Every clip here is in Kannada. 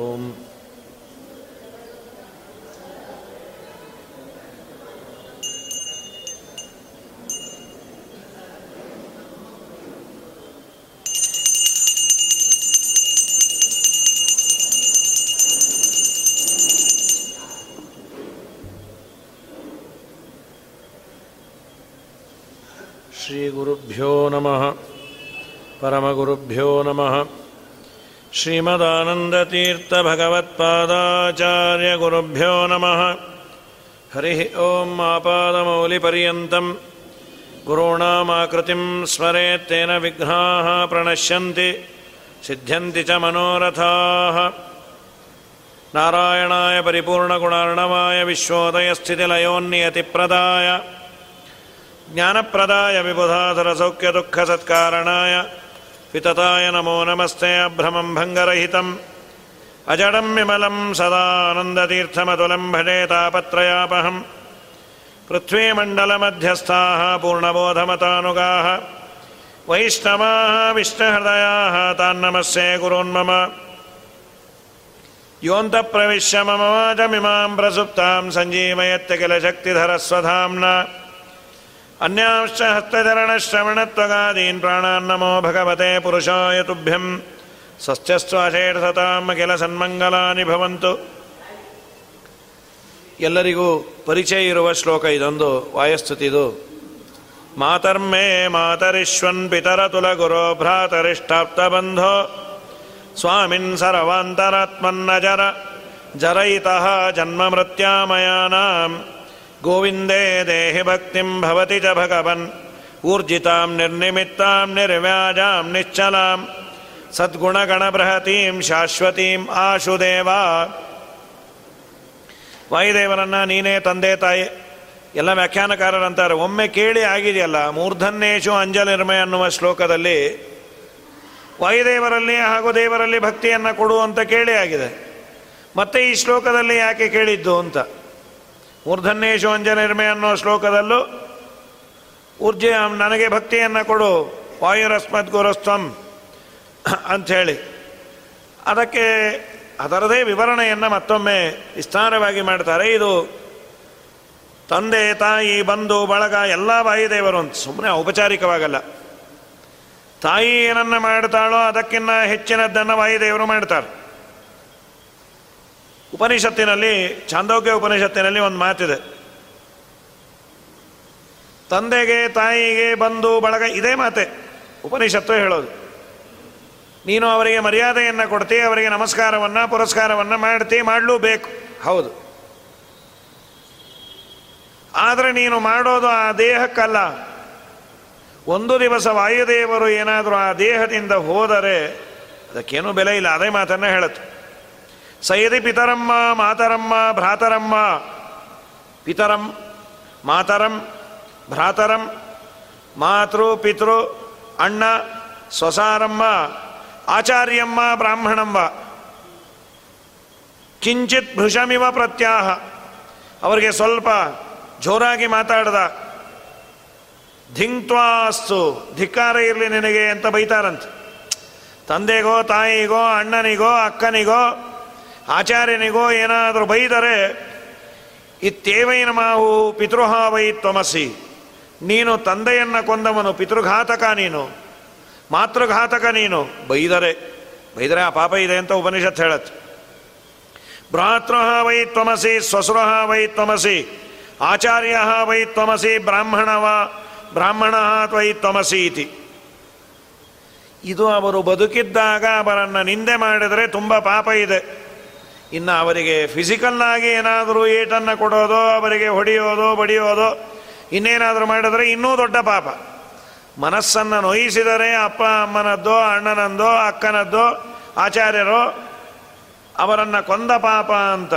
ಓಂ श्रीगुरुभ्यो नमः परमगुरुभ्यो नमः श्रीमदानन्दतीर्थभगवत्पादाचार्यगुरुभ्यो नमः। हरिः ॐ आपादमौलिपर्यन्तं गुरूणामाकृतिं स्मरेत्तेन विघ्नाः प्रणश्यन्ति सिद्ध्यन्ति च मनोरथाः। नारायणाय परिपूर्णगुणार्णवाय विश्वोदयस्थितिलयोन्नियतिप्रदाय। ज्ञानप्रदाय विबुधासुरसौख्यदुःखसत्कारणाय वितताय नमो नमस्ते अभ्रमं भङ्गरहितम्। अजडं विमलं सदानन्दतीर्थमतुलं भजे तापत्रयापहं पृथ्वीमण्डलमध्यस्थाः पूर्णबोधमतानुगाः। वैष्णवाः विष्णुहृदयाः तान्नमस्ये गुरोन्मम योऽन्तप्रविश्य प्रसुप्तां सञ्जीवयत्य किल शक्तिधरस्वधाम्ना अन्यांश्च हस्तचरणश्रवणत्वगादीन् प्राणान्नमो भगवते पुरुषाय तुभ्यं ಸಸ್ಯಸ್ವಾಶೇಷತಾಂ ಕೆಲ ಸನ್ಮಂಗಲಾನಿ ಭವಂತು ಎಲ್ಲರಿಗೂ ಪರಿಚಯ ಇರುವ ಶ್ಲೋಕ ಇದೊಂದು ವಾಯಸ್ತುತಿದು ಮಾತರ್ಮೇ ಮಾತರಿಶ್ವನ್ ಪಿತರ ತುಲ ಗುರೋ ಭ್ರಾತರಿಷ್ಟಾಪ್ತ ಬಂಧೋ ಸ್ವಾಮಿನ್ ಸರ್ವಾಂತರಾತ್ಮನ್ನ ಜರ ಜರಯಿತಃ ಜನ್ಮ ಮೃತ್ಯಾಮಯಾನಾಂ ಗೋವಿಂದೇ ದೇಹಿ ಭಕ್ತಿಂ ಭವತಿ ಚ ಭಗವನ್. ಊರ್ಜಿತಾಂ ನಿರ್ನಿಮಿತ್ತಾಂ ನಿರ್ವ್ಯಾಜಾಂ ನಿಶ್ಚಲಾಂ. ಸದ್ಗುಣಗಣಬೃಹತೀಂ ಶಾಶ್ವತೀಂ ಆಶುದೇವ. ವಾಯುದೇವರನ್ನ ನೀನೇ ತಂದೆ ತಾಯಿ. ಎಲ್ಲ ವ್ಯಾಖ್ಯಾನಕಾರರಂತಾರೆ. ಒಮ್ಮೆ ಕೇಳಿ ಆಗಿದೆಯಲ್ಲ, ಮೂರ್ಧನ್ಯೇಶು ಅಂಜಲಿರ್ಮಯ ಅನ್ನುವ ಶ್ಲೋಕದಲ್ಲಿ, ವಾಯುದೇವರಲ್ಲಿ ಹಾಗೂ ದೇವರಲ್ಲಿ ಭಕ್ತಿಯನ್ನು ಕೊಡು ಅಂತ ಕೇಳಿ ಆಗಿದೆ. ಮತ್ತೆ ಈ ಶ್ಲೋಕದಲ್ಲಿ ಯಾಕೆ ಕೇಳಿದ್ದು ಅಂತ. ಅಂಜನಿರ್ಮೆ ಅನ್ನೋ ಶ್ಲೋಕದಲ್ಲೂ ಊರ್ಜ ನನಗೆ ಭಕ್ತಿಯನ್ನು ಕೊಡು, ವಾಯುರಸ್ಮದ್ ಗುರುಸ್ತಂ ಅಂಥೇಳಿ ಅದಕ್ಕೆ ಅದರದೇ ವಿವರಣೆಯನ್ನು ಮತ್ತೊಮ್ಮೆ ವಿಸ್ತಾರವಾಗಿ ಮಾಡ್ತಾರೆ. ಇದು ತಂದೆ, ತಾಯಿ, ಬಂಧು, ಬಳಗ, ಎಲ್ಲ ವಾಯುದೇವರು ಅಂತ ಸುಮ್ಮನೆ ಔಪಚಾರಿಕವಾಗಲ್ಲ. ತಾಯಿ ಏನನ್ನ ಮಾಡ್ತಾಳೋ ಅದಕ್ಕಿಂತ ಹೆಚ್ಚಿನದ್ದನ್ನು ವಾಯುದೇವರು ಮಾಡ್ತಾರೆ. ಉಪನಿಷತ್ತಿನಲ್ಲಿ, ಚಾಂದೋಗ್ಯ ಉಪನಿಷತ್ತಿನಲ್ಲಿ ಒಂದು ಮಾತಿದೆ. ತಂದೆಗೆ, ತಾಯಿಗೆ ಬಂಧು ಬಳಗ, ಇದೇ ಮಾತೆ, ಉಪನಿಷತ್ತು ಹೇಳೋದು. ನೀನು ಅವರಿಗೆ ಮರ್ಯಾದೆಯನ್ನು ಕೊಡ್ತಿ, ಅವರಿಗೆ ನಮಸ್ಕಾರವನ್ನು, ಪುರಸ್ಕಾರವನ್ನು ಮಾಡ್ತಿ, ಮಾಡಲೂಬೇಕು. ಹೌದು. ಆದರೆ ನೀನು ಮಾಡೋದು ಆ ದೇಹಕ್ಕಲ್ಲ. ಒಂದು ದಿವಸ ವಾಯುದೇವರು ಏನಾದರೂ ಆ ದೇಹದಿಂದ ಹೋದರೆ, ಅದಕ್ಕೇನೂ ಬೆಲೆ ಇಲ್ಲ, ಅದೇ ಮಾತನ್ನು ಹೇಳುತ್ತೆ. ಸಯದಿ ಪಿತರಮ್ಮ, ಮಾತರಮ್ಮ, ಭ್ರಾತರಮ್ಮ. ಪಿತರಂ, ಮಾತರಂ, ಭ್ರಾತರಂ, ಮಾತೃ, ಪಿತೃ, ಅಣ್ಣ, ಸ್ವಸಾರಮ್ಮ, ಆಚಾರ್ಯಮ್ಮ ಬ್ರಾಹ್ಮಣಂಬ ಕಿಂಚಿತ್ ಭೃಷಮಿವ ಪ್ರತ್ಯಾಹ. ಅವರಿಗೆ ಸ್ವಲ್ಪ ಜೋರಾಗಿ ಮಾತಾಡ್ದ. ಧಿಂಕ್ವಾಸ್ತು ಧಿಕ್ಕಾರ ಇರಲಿ ನಿನಗೆ ಅಂತ ಬೈತಾರಂತೆ. ತಂದೆಗೋ, ತಾಯಿಗೋ, ಅಣ್ಣನಿಗೋ, ಅಕ್ಕನಿಗೋ ಆಚಾರ್ಯನಿಗೋ ಏನಾದರೂ ಬೈದರೆ ಇತ್ತೇವೈನ ಮಾವು ಪಿತೃಹಾವೈ ತ್ವಮಸಿ. ನೀನು ತಂದೆಯನ್ನು ಕೊಂದವನು ಪಿತೃಘಾತಕ ನೀನು. ಮಾತೃಘಾತಕ ನೀನು. ಬೈದರೆ. ಬೈದರೆ ಆ ಪಾಪ ಇದೆ ಅಂತ ಉಪನಿಷತ್ ಹೇಳತ್ತೆ. ಭ್ರಾತೃ ವೈ ತ್ವಮಸಿ ಸ್ವಸುರ ವೈ ತ್ವಮಸಿ ಆಚಾರ್ಯ ವೈ ತ್ವಮಸಿ, ಬ್ರಾಹ್ಮಣವ ಬ್ರಾಹ್ಮಣ ತ್ವೈ ತ್ವಮಸಿ ಇತಿ. ಇದು ಅವರು ಬದುಕಿದ್ದಾಗ ಅವರನ್ನು ನಿಂದೆ ಮಾಡಿದರೆ ತುಂಬ ಪಾಪ ಇದೆ. ಇನ್ನು ಅವರಿಗೆ ಫಿಸಿಕಲ್ಲಾಗಿ ಏನಾದರೂ ಏಟನ್ನು ಕೊಡೋದೋ, ಅವರಿಗೆ ಹೊಡೆಯೋದೋ, ಬಡಿಯೋದೋ, ಇನ್ನೇನಾದರೂ ಮಾಡಿದ್ರೆ ಇನ್ನೂ ದೊಡ್ಡ ಪಾಪ. ಮನಸ್ಸನ್ನು ನೋಯಿಸಿದರೆ ಅಪ್ಪ ಅಮ್ಮನದ್ದೋ ಅಣ್ಣನಂದೋ ಅಕ್ಕನದ್ದೋ, ಆಚಾರ್ಯರೋ, ಅವರನ್ನು ಕೊಂದ ಪಾಪ ಅಂತ.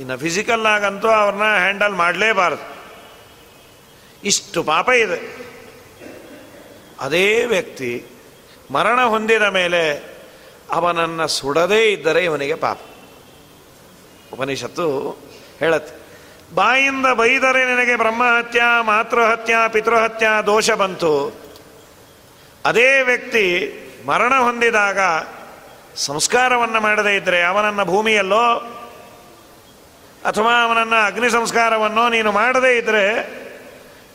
ಇನ್ನು ಫಿಸಿಕಲ್ಲಾಗಂತೂ ಅವ್ರನ್ನ ಹ್ಯಾಂಡಲ್ ಮಾಡಲೇಬಾರದು. ಇಷ್ಟು ಪಾಪ ಇದೆ. ಅದೇ ವ್ಯಕ್ತಿ ಮರಣ ಹೊಂದಿದ ಮೇಲೆ ಅವನನ್ನು ಸುಡದೇ ಇದ್ದರೆ ಇವನಿಗೆ ಪಾಪ. ಉಪನಿಷತ್ತು ಹೇಳತ್ತೆ. ಬಾಯಿಂದ ಬೈದರೆ ನಿನಗೆ ಬ್ರಹ್ಮಹತ್ಯ, ಮಾತೃಹತ್ಯ, ಪಿತೃಹತ್ಯ ದೋಷ ಬಂತು. ಅದೇ ವ್ಯಕ್ತಿ ಮರಣ ಹೊಂದಿದಾಗ ಸಂಸ್ಕಾರವನ್ನು ಮಾಡದೇ ಇದ್ದರೆ ಅವನನ್ನು ಭೂಮಿಯಲ್ಲೋ ಅಥವಾ ಅವನನ್ನು ಅಗ್ನಿ ಸಂಸ್ಕಾರವನ್ನೋ ನೀನು ಮಾಡದೇ ಇದ್ದರೆ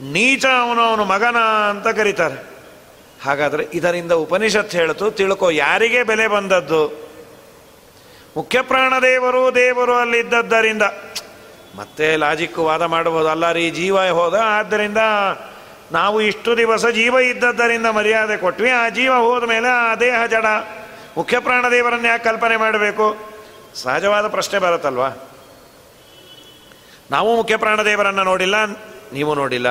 ನೀಚ ಅವನು ಅವನು ಮಗನ ಅಂತ ಕರೀತಾರೆ. ಹಾಗಾದರೆ ಇದರಿಂದ ಉಪನಿಷತ್ ಹೇಳ್ತು, ತಿಳ್ಕೊ ಯಾರಿಗೆ ಬೆಲೆ ಬಂದದ್ದು? ಮುಖ್ಯ ಪ್ರಾಣದೇವರು ದೇವರು ಅಲ್ಲಿದ್ದದ್ದರಿಂದ. ಮತ್ತೆ ಲಾಜಿಕ್ ವಾದ ಮಾಡಬಹುದು. ಅಲ್ಲ ರೀ ಜೀವ ಹೋದ, ಆದ್ದರಿಂದ ನಾವು ಇಷ್ಟು ದಿವಸ ಜೀವ ಇದ್ದದ್ದರಿಂದ ಮರ್ಯಾದೆ ಕೊಟ್ವಿ. ಆ ಜೀವ ಹೋದ ಮೇಲೆ ಆ ದೇಹ ಜಡ. ಮುಖ್ಯ ಪ್ರಾಣದೇವರನ್ನು ಯಾಕೆ ಕಲ್ಪನೆ ಮಾಡಬೇಕು? ಸಹಜವಾದ ಪ್ರಶ್ನೆ ಬರುತ್ತಲ್ವಾ? ನಾವು ಮುಖ್ಯ ಪ್ರಾಣದೇವರನ್ನು ನೋಡಿಲ್ಲ, ನೀವು ನೋಡಿಲ್ಲ.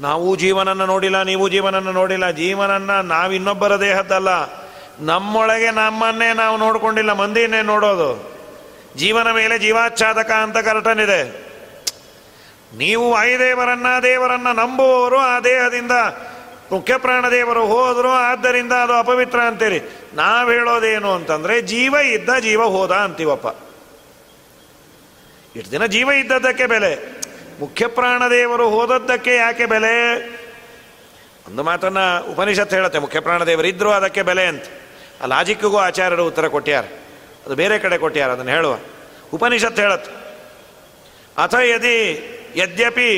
ನಾವು ಜೀವನನ್ನು ನೋಡಿಲ್ಲ, ನೀವು ಜೀವನನ್ನು ನೋಡಿಲ್ಲ. ಜೀವನನ್ನು ನಾವು ಇನ್ನೊಬ್ಬರ ದೇಹದ್ದಲ್ಲ. ನಮ್ಮೊಳಗೆ ನಮ್ಮನ್ನೇ ನಾವು ನೋಡಿಕೊಂಡಿಲ್ಲ ಮಂದಿನೇ ನೋಡೋದು. ಜೀವನ ಮೇಲೆ ಜೀವಾಚ್ಛಾದಕ ಅಂತ ಕರಟನಿದೆ. ನೀವು ವಾಯುದೇವರನ್ನ ದೇವರನ್ನ ನಂಬುವವರು ಆ ದೇಹದಿಂದ ಮುಖ್ಯ ಪ್ರಾಣದೇವರು ಹೋದರು, ಆದ್ದರಿಂದ ಅದು ಅಪವಿತ್ರ ಅಂತೀರಿ. ನಾವು ಹೇಳೋದೇನು ಅಂತಂದ್ರೆ, ಜೀವ ಇದ್ದ ಜೀವ ಹೋದ ಅಂತೀವಪ್ಪ. ಇಷ್ಟು ದಿನ ಜೀವ ಇದ್ದದ್ದಕ್ಕೆ ಬೆಲೆ. ಮುಖ್ಯ ಪ್ರಾಣದೇವರು ಹೋದದ್ದಕ್ಕೆ ಯಾಕೆ ಬೆಲೆ? ಒಂದು ಮಾತನ್ನ ಉಪನಿಷತ್ ಹೇಳುತ್ತೆ, ಮುಖ್ಯ ಪ್ರಾಣದೇವರಿದ್ರು ಅದಕ್ಕೆ ಬೆಲೆ ಅಂತ. ಆ ಲಾಜಿಕ್ಕಿಗೂ ಆಚಾರ್ಯರು ಉತ್ತರ ಕೊಟ್ಟ್ಯಾರ ಅದು ಬೇರೆ ಕಡೆ ಕೊಟ್ಟ್ಯಾರ ಅದನ್ನು ಹೇಳುವ. ಉಪನಿಷತ್ ಹೇಳತ್ತು ಅಥ ಯದಿ, ಯದ್ಯಪಿ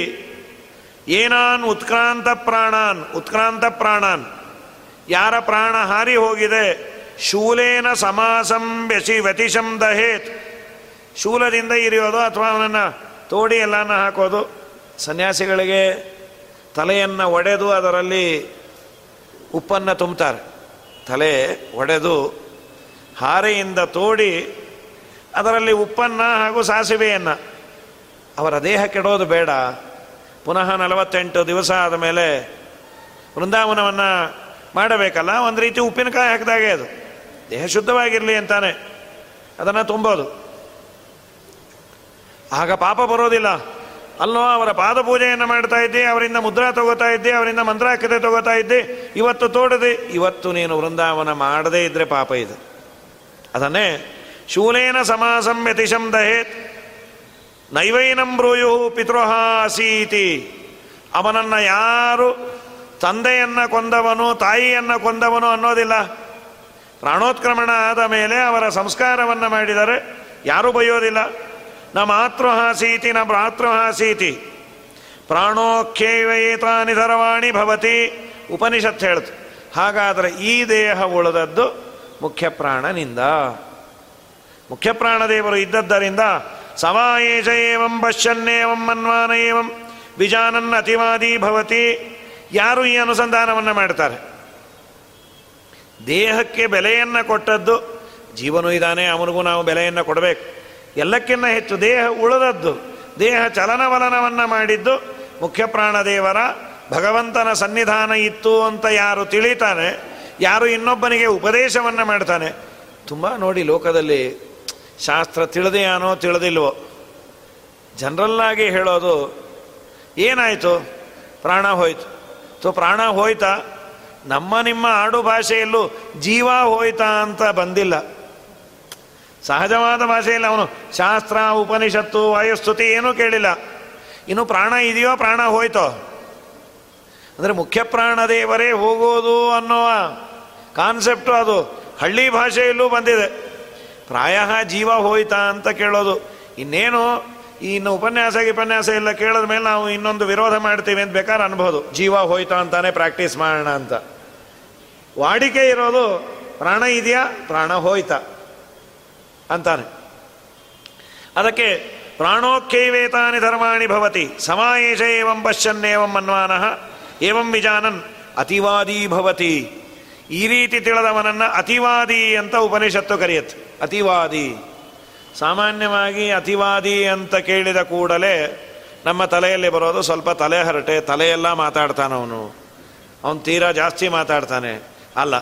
ಏನಾನ್ ಉತ್ಕ್ರಾಂತ ಪ್ರಾಣಾನ್ ಉತ್ಕ್ರಾಂತ ಪ್ರಾಣಾನ್. ಯಾರ ಪ್ರಾಣ ಹಾರಿ ಹೋಗಿದೆ, ಶೂಲೇನ ಸಮಾಸಂ ವ್ಯಸಿ ವ್ಯತಿಶಂ ದಹೇತ್. ಶೂಲದಿಂದ ಇರಿಯೋದು ಅಥವಾ ಅವನನ್ನು ತೋಡಿ ಎಲ್ಲನ ಹಾಕೋದು, ಸನ್ಯಾಸಿಗಳಿಗೆ ತಲೆಯನ್ನು ಒಡೆದು ಅದರಲ್ಲಿ ಉಪ್ಪನ್ನು ತುಂಬ್ತಾರೆ. ತಲೆ ಒಡೆದು ಹಾರೆಯಿಂದ ತೋಡಿ ಅದರಲ್ಲಿ ಉಪ್ಪನ್ನ ಹಾಗೂ ಸಾಸಿವೆಯನ್ನು, ಅವರ ದೇಹ ಕೆಡೋದು ಬೇಡ. ಪುನಃ ನಲವತ್ತೆಂಟು ದಿವಸ ಆದ ಮೇಲೆ ವೃಂದಾವನವನ್ನು ಮಾಡಬೇಕಲ್ಲ? ಒಂದು ರೀತಿ ಉಪ್ಪಿನಕಾಯಿ ಹಾಕಿದಾಗೆ ಅದು. ದೇಹ ಶುದ್ಧವಾಗಿರಲಿ ಅಂತಾನೆ. ಅದನ್ನು ತುಂಬೋದು. ಆಗ ಪಾಪ ಬರೋದಿಲ್ಲ. ಅಲ್ಲೋ, ಅವರ ಪಾದ ಪೂಜೆಯನ್ನು ಮಾಡ್ತಾ ಇದ್ದೆ, ಅವರಿಂದ ಮುದ್ರಾ ತಗೋತಾ ಇದ್ದೆ, ಅವರಿಂದ ಮಂತ್ರಾಕತೆ ತಗೋತಾ ಇದ್ದೆ. ಇವತ್ತು ತೋಡದೆ ಇವತ್ತು ನೀನು ವೃಂದಾವನ ಮಾಡದೇ ಇದ್ರೆ ಪಾಪ ಇದು. ಅದನ್ನೇ, ಶೂಲೇನ ಸಮಾಸಂ ವ್ಯತಿಶಂ ದಹೇತ್ ನೈವೈನಂ ಬ್ರೂಯು ಪಿತೃಹ ಅಸೀತಿ ಅವನನ್ನು ಯಾರು ತಂದೆಯನ್ನು ಕೊಂದವನು, ತಾಯಿಯನ್ನ ಕೊಂದವನು ಅನ್ನೋದಿಲ್ಲ. ಪ್ರಾಣೋತ್ಕ್ರಮಣ ಆದ ಮೇಲೆ ಅವರ ಸಂಸ್ಕಾರವನ್ನು ಮಾಡಿದರೆ ಯಾರೂ ಬೈಯೋದಿಲ್ಲ ನ ಮಾತೃಹಾಸೀತಿ, ನ ಭ್ರಾತೃಹಾಸೀತಿ. ಪ್ರಾಣೋಖ್ಯೈವೇತಾನಿ ನಿಧರವಾಣಿ ಭವತಿ ಉಪನಿಷತ್ ಹೇಳ್ತು ಹಾಗಾದರೆ ಈ ದೇಹ ಉಳಿದದ್ದು ಮುಖ್ಯ ಪ್ರಾಣನಿಂದ ಮುಖ್ಯ ಪ್ರಾಣದೇವರು ಇದ್ದದ್ದರಿಂದ ಸಮಾಯೇಜ ಏವಂ ಪಶ್ಯನ್ನೇವಂ ಮನ್ವಾನ ಏವಂ ವಿಜಾನನ್ ಅತಿವಾದಿ ಭವತಿ. ಯಾರು ಈ ಅನುಸಂಧಾನವನ್ನು ಮಾಡ್ತಾರೆ? ದೇಹಕ್ಕೆ ಬೆಲೆಯನ್ನು ಕೊಟ್ಟದ್ದು ಜೀವನು ಇದ್ದಾನೆ, ಅವನಿಗೂ ನಾವು ಬೆಲೆಯನ್ನು ಕೊಡಬೇಕು. ಎಲ್ಲಕ್ಕಿಂತ ಹೆಚ್ಚು ದೇಹ ಉಳಿದದ್ದು. ದೇಹ ಚಲನವಲನವನ್ನು ಮಾಡಿದ್ದು ಮುಖ್ಯ ಪ್ರಾಣದೇವರ ಭಗವಂತನ ಸನ್ನಿಧಾನ ಇತ್ತು ಅಂತ ಯಾರು ತಿಳಿತಾನೆ ಯಾರು ಇನ್ನೊಬ್ಬನಿಗೆ ಉಪದೇಶವನ್ನು ಮಾಡ್ತಾನೆ. ತುಂಬ ನೋಡಿ ಲೋಕದಲ್ಲಿ ಶಾಸ್ತ್ರ ತಿಳಿದೆಯಾನೋ ತಿಳಿದಿಲ್ವೋ. ಜನರಲ್ಲಾಗಿ ಹೇಳೋದು, ಏನಾಯಿತು? ಪ್ರಾಣ ಹೋಯ್ತು. ಸೊ ಪ್ರಾಣ ಹೋಯ್ತಾ? ನಮ್ಮ ನಿಮ್ಮ ಆಡು ಭಾಷೆಯಲ್ಲೂ ಜೀವ ಹೋಯ್ತಾ ಅಂತ ಬಂದಿಲ್ಲ. ಸಹಜವಾದ ಭಾಷೆಯಲ್ಲಿ ಅವನು ಶಾಸ್ತ್ರ, ಉಪನಿಷತ್ತು, ವಾಯುಸ್ತುತಿ ಏನೂ ಕೇಳಿಲ್ಲ. ಇನ್ನು ಪ್ರಾಣ ಇದೆಯೋ ಪ್ರಾಣ ಹೋಯ್ತೋ? ಅಂದರೆ ಮುಖ್ಯ ಪ್ರಾಣ ದೇವರೇ ಹೋಗೋದು ಅನ್ನೋ ಕಾನ್ಸೆಪ್ಟು ಅದು. ಹಳ್ಳಿ ಭಾಷೆಯಲ್ಲೂ ಬಂದಿದೆ. ಪ್ರಾಯ ಜೀವ ಹೋಯ್ತಾ ಅಂತ ಕೇಳೋದು. ಇನ್ನೇನು ಇನ್ನು ಉಪನ್ಯಾಸ ಉಪನ್ಯಾಸ ಎಲ್ಲ ಕೇಳಿದ ಮೇಲೆ ನಾವು ಇನ್ನೊಂದು ವಿರೋಧ ಮಾಡ್ತೀವಿ ಅಂತ ಬೇಕಾದ್ರೆ ಅನ್ಬೋದು. ಜೀವ ಹೋಯ್ತಾ ಅಂತಾನೆ ಪ್ರಾಕ್ಟೀಸ್ ಮಾಡೋಣ ಅಂತ. ವಾಡಿಕೆ ಇರೋದು, ಪ್ರಾಣ ಇದೆಯಾ, ಪ್ರಾಣ ಹೋಯ್ತಾ. ಅಂತಾನೆ. ಅದಕ್ಕೆ ಪ್ರಾಣೋಖ್ಯೈವೇತಾನಿ ಧರ್ಮಾಣಿ ಭವತಿ, ಸಮಾಯೇಶ ಏವಂ ಪಶ್ಯನ್ನೇವಂ ಮನ್ವಾನಃ, ಏವಂ ವಿಜಾನನ್ ಅತಿವಾದಿ ಭವತಿ. ಈ ರೀತಿ ತಿಳಿದವನನ್ನ ಅತಿವಾದಿ ಅಂತ ಉಪನಿಷತ್ತು ಕರೆಯುತ್ತೆ. ಅತಿವಾದಿ. ಸಾಮಾನ್ಯವಾಗಿ ಅತಿವಾದಿ ಅಂತ ಕೇಳಿದ ಕೂಡಲೇ ನಮ್ಮ ತಲೆಯಲ್ಲಿ ಬರೋದು ಸ್ವಲ್ಪ ತಲೆ ಹರಟೆ, ತಲೆಯೆಲ್ಲ ಮಾತಾಡ್ತಾನವನು ಅವನು. ತೀರಾ ಜಾಸ್ತಿ ಮಾತಾಡ್ತಾನೆ. ಅಲ್ಲ,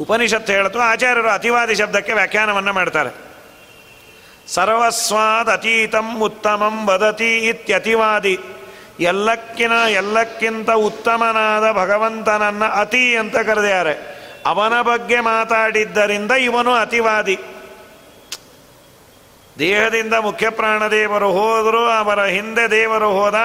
ಉಪನಿಷತ್ತು ಹೇಳ್ತು ಆಚಾರ್ಯರು ಅತಿವಾದಿ ಶಬ್ದಕ್ಕೆ ವ್ಯಾಖ್ಯಾನವನ್ನು ಮಾಡ್ತಾರೆ. ಸರ್ವಸ್ವಾದ್ ಅತೀತಂ ಉತ್ತಮಂ ವದತಿ ಇತ್ಯತಿವಾದಿ. ಎಲ್ಲಕ್ಕಿನ ಎಲ್ಲಕ್ಕಿಂತ ಉತ್ತಮನಾದ ಭಗವಂತನನ್ನ ಅತಿ ಅಂತ ಕರೆದಿದ್ದಾರೆ. ಅವನ ಬಗ್ಗೆ ಮಾತಾಡಿದ್ದರಿಂದ ಇವನು ಅತಿವಾದಿ. ದೇಹದಿಂದ ಮುಖ್ಯ ಪ್ರಾಣದೇವರು ಹೋದರು ಅವರ ಹಿಂದೆ ದೇವರು ಹೋದ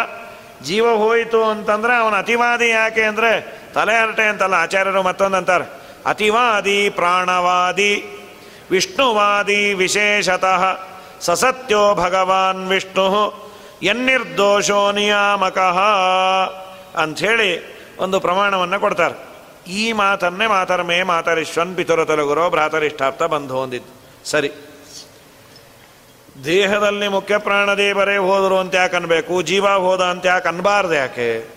ಜೀವ ಹೋಯಿತು ಅಂತಂದ್ರೆ ಅವನ ಅತಿವಾದಿ ಯಾಕೆ ಅಂದರೆ ತಲೆ ಹರಟೆ ಅಂತಲ್ಲ, ಆಚಾರ್ಯರು ಮತ್ತೊಂದು ಅಂತಾರೆ. ಅತಿವಾದಿ ಪ್ರಾಣವಾದಿ, ವಿಷ್ಣುವಾದಿ ವಿಶೇಷತಃ. ಸಸತ್ಯೋ ಭಗವಾನ್ ವಿಷ್ಣು, ಎನ್ನಿರ್ದೋಷೋ ನಿಯಾಮಕಃ ಅಂಥೇಳಿ ಒಂದು ಪ್ರಮಾಣವನ್ನು ಕೊಡ್ತಾರೆ. ಈ ಮಾತನ್ನೇ ಮಾತರ್ಮೇ ಮಾತರಿಶ್ವನ್ ಪಿತುರ ತೊಲಗುರೋ ಭ್ರಾತರಿಷ್ಟಾರ್ಥ ಬಂಧು ಹೊಂದಿದ್ದು. ಸರಿ. ದೇಹದಲ್ಲಿ ಮುಖ್ಯ ಪ್ರಾಣದೇವರೇ ಹೋದರು ಅಂತ ಯಾಕೆ ಅನ್ಬೇಕು? ಜೀವ ಹೋದ ಅಂತ ಯಾಕೆ ಅನ್ಬಾರ್ದು ಯಾಕೆ?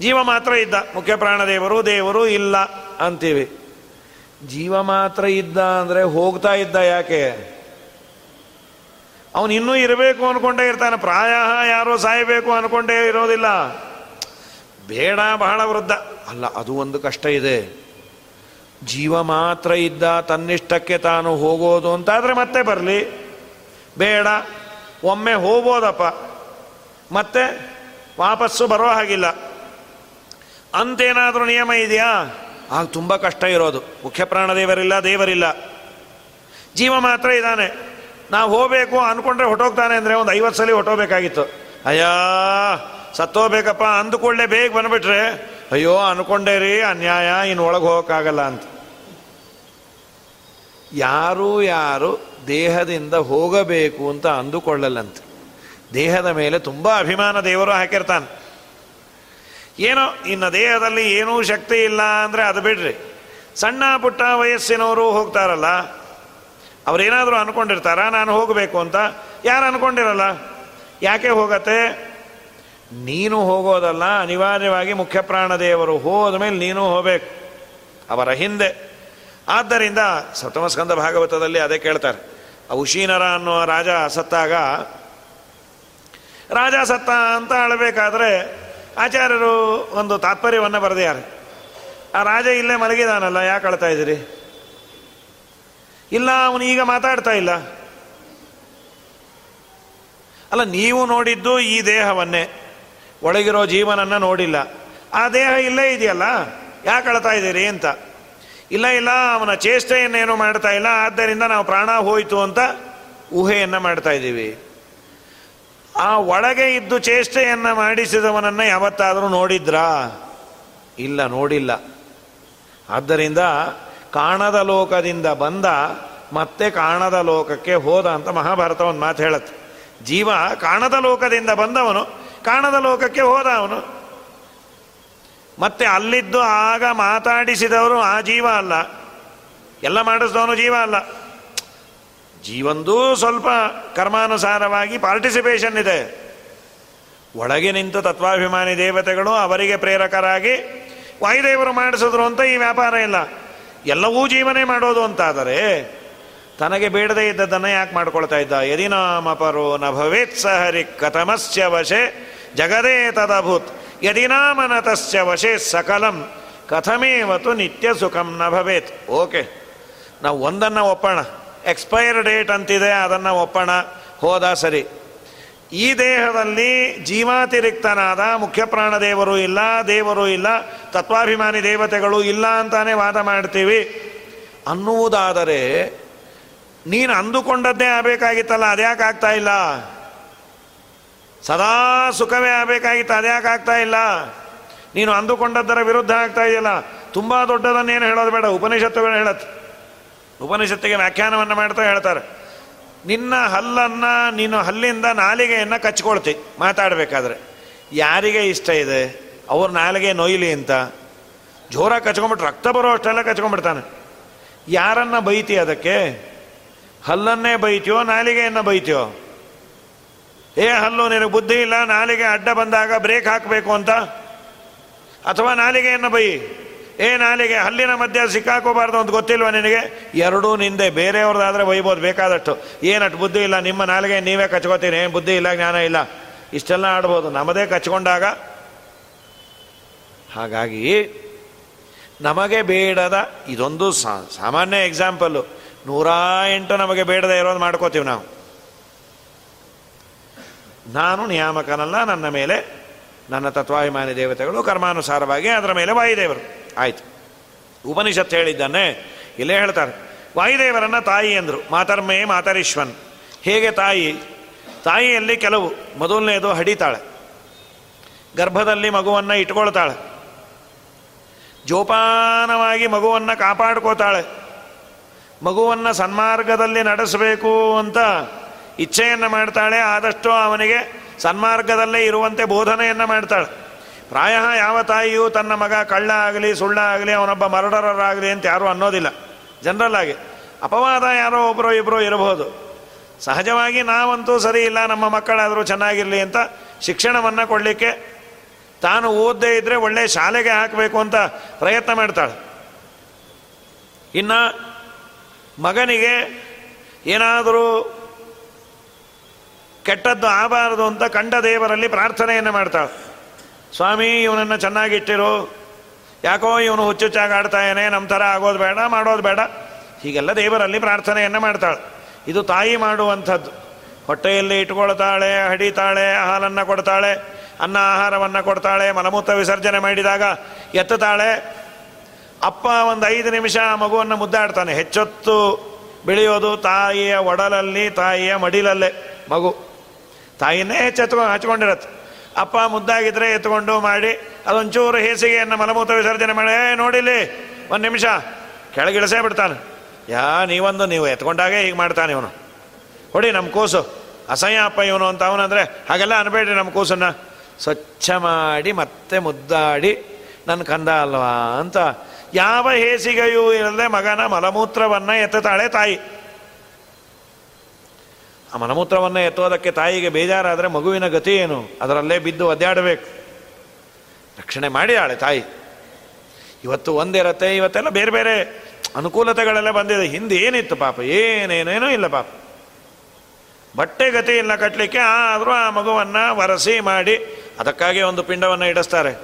ಜೀವ ಮಾತ್ರ ಇದ್ದ. ಮುಖ್ಯ ಪ್ರಾಣದೇವರು ದೇವರು ಇಲ್ಲ ಅಂತೀವಿ. ಜೀವ ಮಾತ್ರ ಇದ್ದ ಅಂದರೆ ಹೋಗ್ತಾ ಇದ್ದ ಯಾಕೆ? ಅವನು ಇನ್ನೂ ಇರಬೇಕು ಅನ್ಕೊಂಡೇ ಇರ್ತಾನೆ. ಪ್ರಾಯ ಯಾರೋ ಸಾಯಬೇಕು ಅನ್ಕೊಂಡೇ ಇರೋದಿಲ್ಲ. ಬೇಡ, ಬಹಳ ವೃದ್ಧ. ಅಲ್ಲ, ಅದು ಒಂದು ಕಷ್ಟ ಇದೆ. ಜೀವ ಮಾತ್ರ ಇದ್ದ ತನ್ನಿಷ್ಟಕ್ಕೆ ತಾನು ಹೋಗೋದು ಅಂತಾದರೆ ಮತ್ತೆ ಬರಲಿ. ಬೇಡ, ಒಮ್ಮೆ ಹೋಗ್ಬೋದಪ್ಪ. ಮತ್ತೆ ವಾಪಸ್ಸು ಬರೋ ಹಾಗಿಲ್ಲ. ಅಂತೇನಾದರೂ ನಿಯಮ ಇದೆಯಾ? ಆಗ ತುಂಬ ಕಷ್ಟ ಇರೋದು. ಮುಖ್ಯ ಪ್ರಾಣದೇವರಿಲ್ಲ ದೇವರಿಲ್ಲ. ಜೀವ ಮಾತ್ರ ಇದ್ದಾನೆ. ನಾವು ಹೋಗಬೇಕು ಅಂದ್ಕೊಂಡ್ರೆ ಹೊಟ್ಟೋಗ್ತಾನೆ ಅಂದರೆ ಒಂದು ಐವತ್ತು ಸಲ ಹೊಟ್ಟೋಗ್ಬೇಕಾಗಿತ್ತು. ಅಯ್ಯಾ, ಸತ್ತೋಗ್ಬೇಕಪ್ಪ ಅಂದುಕೊಳ್ಳೆ ಬೇಗ ಬಂದುಬಿಟ್ರೆ, ಅಯ್ಯೋ, ಅನ್ಕೊಂಡೆ ರೀ, ಅನ್ಯಾಯ ಇನ್ನು ಒಳಗೆ ಹೋಗೋಕ್ಕಾಗಲ್ಲ ಅಂತ. ಯಾರು ಯಾರು ದೇಹದಿಂದ ಹೋಗಬೇಕು ಅಂತ ಅಂದುಕೊಳ್ಳಲ್ಲಂತೆ. ದೇಹದ ಮೇಲೆ ತುಂಬ ಅಭಿಮಾನ ದೇವರು ಹಾಕಿರ್ತಾನೆ. ಏನೋ, ಇನ್ನು ದೇಹದಲ್ಲಿ ಏನೂ ಶಕ್ತಿ ಇಲ್ಲ ಅಂದರೆ ಅದು ಬಿಡ್ರಿ. ಸಣ್ಣ ಪುಟ್ಟ ವಯಸ್ಸಿನವರು ಹೋಗ್ತಾರಲ್ಲ ಅವರೇನಾದರೂ ಅನ್ಕೊಂಡಿರ್ತಾರ? ನಾನು ಹೋಗಬೇಕು ಅಂತ. ಯಾರು ಅನ್ಕೊಂಡಿರಲ್ಲ? ಯಾಕೆ ಹೋಗತ್ತೆ? ನೀನು ಹೋಗೋದಲ್ಲ, ಅನಿವಾರ್ಯವಾಗಿ ಮುಖ್ಯ ಪ್ರಾಣದೇವರು ಹೋದ ಮೇಲೆ ನೀನು ಹೋಗಬೇಕು. ಅವರ ಹಿಂದೆ. ಆದ್ದರಿಂದ ಸಪ್ತಮಸ್ಕಂದ ಭಾಗವತದಲ್ಲಿ ಅದೇ ಕೇಳ್ತಾರೆ. ಔಷೀನರ ಅನ್ನೋ ರಾಜ ಸತ್ತಾಗ, ರಾಜ ಸತ್ತ ಅಂತ ಅಳಬೇಕಾದ್ರೆ ಆಚಾರ್ಯರು ಒಂದು ತಾತ್ಪರ್ಯವನ್ನು ಬರೆದಿದ್ದಾರೆ. ಆ ರಾಜ ಇಲ್ಲೇ ಮಲಗಿದಾನಲ್ಲ, ಯಾಕೆ ಅಳ್ತಾ ಇದ್ದೀರಿ? ಇಲ್ಲ, ಅವನು ಈಗ ಮಾತಾಡ್ತಾ ಇಲ್ಲ. ಅಲ್ಲ, ನೀವು ನೋಡಿದ್ದು ಈ ದೇಹವನ್ನೇ. ಒಳಗಿರೋ ಜೀವನನ್ನ ನೋಡಿಲ್ಲ. ಆ ದೇಹ ಇಲ್ಲೇ ಇದೆಯಲ್ಲ? ಯಾಕೆ ಅಳ್ತಾ ಇದ್ದೀರಿ ಅಂತ. ಇಲ್ಲ ಇಲ್ಲ, ಅವನ ಚೇಷ್ಟೆಯನ್ನೇನು ಮಾಡ್ತಾ ಇಲ್ಲ. ಆದ್ದರಿಂದ ನಾವು ಪ್ರಾಣ ಹೋಯಿತು ಅಂತ ಊಹೆಯನ್ನು ಮಾಡ್ತಾ ಇದ್ದೀವಿ. ಆ ಒಳಗೆ ಇದ್ದು ಚೇಷ್ಟೆಯನ್ನು ಮಾಡಿಸಿದವನನ್ನು ಯಾವತ್ತಾದರೂ ನೋಡಿದ್ರಾ? ಇಲ್ಲ, ನೋಡಿಲ್ಲ. ಆದ್ದರಿಂದ ಕಾಣದ ಲೋಕದಿಂದ ಬಂದ ಮತ್ತೆ ಕಾಣದ ಲೋಕಕ್ಕೆ ಹೋದ ಅಂತ ಮಹಾಭಾರತ ಒಂದು ಮಾತು ಹೇಳುತ್ತೆ. ಜೀವ ಕಾಣದ ಲೋಕದಿಂದ ಬಂದವನು, ಕಾಣದ ಲೋಕಕ್ಕೆ ಹೋದ ಅವನು ಮತ್ತೆ ಅಲ್ಲಿದ್ದು ಆಗ ಮಾತಾಡಿಸಿದವರು ಆ ಜೀವ ಅಲ್ಲ. ಎಲ್ಲ ಮಾಡಿಸಿದವನು ಜೀವ ಅಲ್ಲ. ಜೀವಂದೂ ಸ್ವಲ್ಪ ಕರ್ಮಾನುಸಾರವಾಗಿ ಪಾರ್ಟಿಸಿಪೇಷನ್ ಇದೆ. ಒಳಗೆ ನಿಂತ ತತ್ವಾಭಿಮಾನಿ ದೇವತೆಗಳು ಅವರಿಗೆ ಪ್ರೇರಕರಾಗಿ ವಾಯುದೇವರು ಮಾಡಿಸಿದ್ರು ಅಂತ ಈ ವ್ಯಾಪಾರ ಇಲ್ಲ. ಎಲ್ಲವೂ ಜೀವನೇ ಮಾಡೋದು ಅಂತಾದರೆ ತನಗೆ ಬೇಡದೇ ಇದ್ದದ್ದನ್ನು ಯಾಕೆ ಮಾಡ್ಕೊಳ್ತಾ ಇದ್ದ? ಯದಿನಾಮಪರೋ ನ ಭವೇತ್ ಸಹರಿ ಕಥಮಸ್ಯ ವಶೆ ಜಗದೇ ತದಭೂತ್. ಯದಿನಾಮನತಸ್ಯ ವಶೆ ಸಕಲಂ ಕಥಮೇವತು ನಿತ್ಯ ಸುಖಂ ನ ಭವೇತ್ ಓಕೆ, ನಾವು ಒಂದನ್ನು ಒಪ್ಪೋಣ. ಎಕ್ಸ್ಪೈರ್ ಡೇಟ್ ಅಂತಿದೆ, ಅದನ್ನು ಒಪ್ಪೋಣ. ಹೋದ ಸರಿ. ಈ ದೇಹದಲ್ಲಿ ಜೀವಾತಿರಿಕ್ತನಾದ ಮುಖ್ಯ ಪ್ರಾಣದೇವರು ಇಲ್ಲ, ದೇವರು ಇಲ್ಲ, ತತ್ವಾಭಿಮಾನಿ ದೇವತೆಗಳು ಇಲ್ಲ ಅಂತಾನೆ ವಾದ ಮಾಡ್ತೀವಿ. ಅನ್ನುವುದಾದರೆ ನೀನು ಅಂದುಕೊಂಡದ್ದೇ ಆಗಬೇಕಾಗಿತ್ತಲ್ಲ, ಅದ್ಯಾಕೆ ಆಗ್ತಾ ಇಲ್ಲ? ಸದಾ ಸುಖವೇ ಆಗಬೇಕಾಗಿತ್ತು, ಅದ್ಯಾಕೆ ಆಗ್ತಾ ಇಲ್ಲ? ನೀನು ಅಂದುಕೊಂಡದ್ದರ ವಿರುದ್ಧ ಆಗ್ತಾ ಇದೆಯಲ್ಲ, ತುಂಬ ದೊಡ್ಡದನ್ನೇನು ಹೇಳೋದು ಬೇಡ, ಉಪನಿಷತ್ತುಗಳು ಹೇಳತ್ತೆ. ಉಪನಿಷತ್ತಿಗೆ ವ್ಯಾಖ್ಯಾನವನ್ನು ಮಾಡ್ತಾ ಹೇಳ್ತಾರೆ. ನಿನ್ನ ಹಲ್ಲನ್ನು ನೀನು ಹಲ್ಲಿಂದ ನಾಲಿಗೆಯನ್ನು ಕಚ್ಕೊಳ್ತಿ, ಮಾತಾಡಬೇಕಾದ್ರೆ. ಯಾರಿಗೆ ಇಷ್ಟ ಇದೆ? ಅವ್ರ ನಾಲಿಗೆ ನೊಯ್ಲಿ ಅಂತ. ಜೋರಾಗಿ ಕಚ್ಕೊಂಬಿಟ್ರೆ ರಕ್ತ ಬರೋ ಅಷ್ಟೆಲ್ಲ ಕಚ್ಕೊಂಡ್ಬಿಡ್ತಾನೆ ಯಾರನ್ನ ಬೈತಿ ಅದಕ್ಕೆ? ಹಲ್ಲನ್ನೇ ಬೈತೀಯೋ, ನಾಲಿಗೆಯನ್ನು ಬೈತೀಯೋ? ಏ ಹಲ್ಲು, ನಿನಗೆ ಬುದ್ಧಿ ಇಲ್ಲ, ನಾಲಿಗೆ ಅಡ್ಡ ಬಂದಾಗ ಬ್ರೇಕ್ ಹಾಕಬೇಕು ಅಂತ? ಅಥವಾ ನಾಲಿಗೆಯನ್ನು ಬೈ? ಏ ನಾಲಿಗೆ, ಹಲ್ಲಿನ ಮಧ್ಯ ಸಿಕ್ಕಾಕೋಬಾರ್ದು ಅಂತ ಗೊತ್ತಿಲ್ವ ನಿನಗೆ? ಎರಡೂ ನಿಂದೆ, ಬೇರೆಯವ್ರದ್ದಾದ್ರೆ ಒಯ್ಬೋದು ಬೇಕಾದಷ್ಟು. ಏನಟ್ಟು ಬುದ್ಧಿ ಇಲ್ಲ, ನಿಮ್ಮ ನಾಲಿಗೆ ನೀವೇ ಕಚ್ಕೋತೀರಿ. ಏನು ಬುದ್ಧಿ ಇಲ್ಲ, ಜ್ಞಾನ ಇಲ್ಲ. ಇಷ್ಟೆಲ್ಲ ಆಡ್ಬೋದು. ನಮ್ಮದೇ ಕಚ್ಕೊಂಡಾಗ? ಹಾಗಾಗಿ, ನಮಗೆ ಬೇಡದ ಇದೊಂದು ಸಾಮಾನ್ಯ ಎಕ್ಸಾಂಪಲ್ಲು ನೂರ ಎಂಟು ನಮಗೆ ಬೇಡದ ಇರೋದು ಮಾಡ್ಕೋತೀವಿ ನಾವು. ನಾನು ನಿಯಾಮಕನಲ್ಲ, ನನ್ನ ಮೇಲೆ, ನನ್ನ ತತ್ವಾಭಿಮಾನಿ ದೇವತೆಗಳು ಕರ್ಮಾನುಸಾರವಾಗಿ ಅದರ ಮೇಲೆ ವಾಯುದೇವರು. ಆಯಿತು. ಉಪನಿಷತ್ ಹೇಳಿದ್ದಾನೆ, ಇಲ್ಲೇ ಹೇಳ್ತಾರೆ, ವಾಯುದೇವರನ್ನ ತಾಯಿ ಎಂದರು ಮಾತರ್ಮೇ ಮಾತರೀಶ್ವನ್. ಹೇಗೆ ತಾಯಿ? ತಾಯಿಯಲ್ಲಿ ಕೆಲವು, ಮೊದಲನೇದು ಹಡಿತಾಳೆ. ಗರ್ಭದಲ್ಲಿ ಮಗುವನ್ನು ಇಟ್ಕೊಳ್ತಾಳೆ. ಜೋಪಾನವಾಗಿ ಮಗುವನ್ನು ಕಾಪಾಡ್ಕೋತಾಳೆ. ಮಗುವನ್ನು ಸನ್ಮಾರ್ಗದಲ್ಲಿ ನಡೆಸಬೇಕು ಅಂತ ಇಚ್ಛೆಯನ್ನು ಮಾಡ್ತಾಳೆ, ಆದಷ್ಟು ಅವನಿಗೆ ಸನ್ಮಾರ್ಗದಲ್ಲೇ ಇರುವಂತೆ ಬೋಧನೆಯನ್ನು ಮಾಡ್ತಾಳೆ. ಪ್ರಾಯ ಯಾವ ತಾಯಿಯೂ ತನ್ನ ಮಗ ಕಳ್ಳ ಆಗಲಿ ಸುಳ್ಳ ಆಗಲಿ ಅವನೊಬ್ಬ ಮರ್ಡರರಾಗಲಿ ಅಂತ ಯಾರೂ ಅನ್ನೋದಿಲ್ಲ. ಜನರಲ್ ಆಗಿ ಅಪವಾದ ಯಾರೋ ಒಬ್ಬರೋ ಇಬ್ಬರೋ ಇರಬಹುದು. ಸಹಜವಾಗಿ ನಾವಂತೂ ಸರಿ ಇಲ್ಲ, ನಮ್ಮ ಮಕ್ಕಳಾದರೂ ಚೆನ್ನಾಗಿರಲಿ ಅಂತ ಶಿಕ್ಷಣವನ್ನು ಕೊಡಲಿಕ್ಕೆ ತಾನು ಓದದೇ ಇದ್ದರೆ ಒಳ್ಳೆ ಶಾಲೆಗೆ ಹಾಕಬೇಕು ಅಂತ ಪ್ರಯತ್ನ ಮಾಡ್ತಾಳೆ. ಇನ್ನು ಮಗನಿಗೆ ಏನಾದರೂ ಕೆಟ್ಟದ್ದು ಆಬಾರದು ಅಂತ ಕಂಡ ದೇವರಲ್ಲಿ ಪ್ರಾರ್ಥನೆಯನ್ನು ಮಾಡ್ತಾಳೆ. ಸ್ವಾಮಿ, ಇವನನ್ನು ಚೆನ್ನಾಗಿಟ್ಟಿರು. ಯಾಕೋ ಇವನು ಹುಚ್ಚುಚ್ಚಾಗಿ ಆಡ್ತಾಯೇನೆ ನಮ್ಮ ಥರ ಆಗೋದು ಬೇಡ, ಮಾಡೋದು ಬೇಡ. ಹೀಗೆಲ್ಲ ದೇವರಲ್ಲಿ ಪ್ರಾರ್ಥನೆಯನ್ನು ಮಾಡ್ತಾಳೆ. ಇದು ತಾಯಿ ಮಾಡುವಂಥದ್ದು. ಹೊಟ್ಟೆಯಲ್ಲಿ ಇಟ್ಕೊಳ್ತಾಳೆ, ಹಡಿತಾಳೆ, ಹಾಲನ್ನು ಕೊಡ್ತಾಳೆ, ಅನ್ನ ಆಹಾರವನ್ನು ಕೊಡ್ತಾಳೆ, ಮಲಮೂತ್ರ ವಿಸರ್ಜನೆ ಮಾಡಿದಾಗ ಎತ್ತುತ್ತಾಳೆ. ಅಪ್ಪ ಒಂದು ಐದು ನಿಮಿಷ ಮಗುವನ್ನು ಮುದ್ದಾಡ್ತಾನೆ. ಹೆಚ್ಚೊತ್ತು ಬೆಳೆಯೋದು ತಾಯಿಯ ಒಡಲಲ್ಲಿ, ತಾಯಿಯ ಮಡಿಲಲ್ಲೇ ಮಗು. ತಾಯಿನೇ ಹೆಚ್ಚೆತ್ಕೊಂಡು ಹಚ್ಕೊಂಡಿರತ್ತೆ. ಅಪ್ಪ ಮುದ್ದಾಗಿದ್ರೆ ಎತ್ಕೊಂಡು ಮಾಡಿ, ಅದೊಂಚೂರು ಹೇಸಿಗೆಯನ್ನು ಮಲಮೂತ್ರ ವಿಸರ್ಜನೆ ಮಾಡಿ ನೋಡಿಲಿ ಒಂದು ನಿಮಿಷ ಕೆಳಗಿಳಿಸೇ ಬಿಡ್ತಾನೆ. ಯಾ, ನೀವೊಂದು, ನೀವು ಎತ್ಕೊಂಡಾಗೆ ಹೀಗೆ ಮಾಡ್ತಾನೆ ಇವನು. ಹೊಡಿ ನಮ್ಮ ಕೂಸು ಅಸಹ್ಯ ಅಪ್ಪ ಇವನು ಅಂತ ಅವನಂದರೆ, ಹಾಗೆಲ್ಲ ಅನ್ಬೇಡ್ರಿ ನಮ್ಮ ಕೂಸನ್ನು. ಸ್ವಚ್ಛ ಮಾಡಿ, ಮತ್ತೆ ಮುದ್ದಾಡಿ ನನ್ನ ಕಂದ ಅಲ್ವಾ ಅಂತ. ಯಾವ ಹೇಸಿಗೆಯೂ ಇರದೆ ಮಗನ ಮಲಮೂತ್ರವನ್ನು ಎತ್ತುತ್ತಾಳೆ ತಾಯಿ. ಆ ಮಲಮೂತ್ರವನ್ನು ಎತ್ತೋದಕ್ಕೆ ತಾಯಿಗೆ ಬೇಜಾರಾದರೆ ಮಗುವಿನ ಗತಿ ಏನು? ಅದರಲ್ಲೇ ಬಿದ್ದು ಒದ್ದಾಡಬೇಕು. ರಕ್ಷಣೆ ಮಾಡಿದಾಳೆ ತಾಯಿ. ಇವತ್ತು ಒಂದಿರತ್ತೆ, ಇವತ್ತೆಲ್ಲ ಬೇರೆ ಬೇರೆ ಅನುಕೂಲತೆಗಳೆಲ್ಲ ಬಂದಿದೆ. ಹಿಂದೆ ಏನಿತ್ತು ಪಾಪ? ಏನೇನೇನೂ ಇಲ್ಲ ಪಾಪ. ಬಟ್ಟೆ ಗತಿ ಇಲ್ಲ ಕಟ್ಟಲಿಕ್ಕೆ ಆದರೂ ಆ ಮಗುವನ್ನು ವರಸಿ ಮಾಡಿ ಅದಕ್ಕಾಗಿ ಒಂದು ಪಿಂಡವನ್ನು ಇಡಿಸ್ತಾರೆ.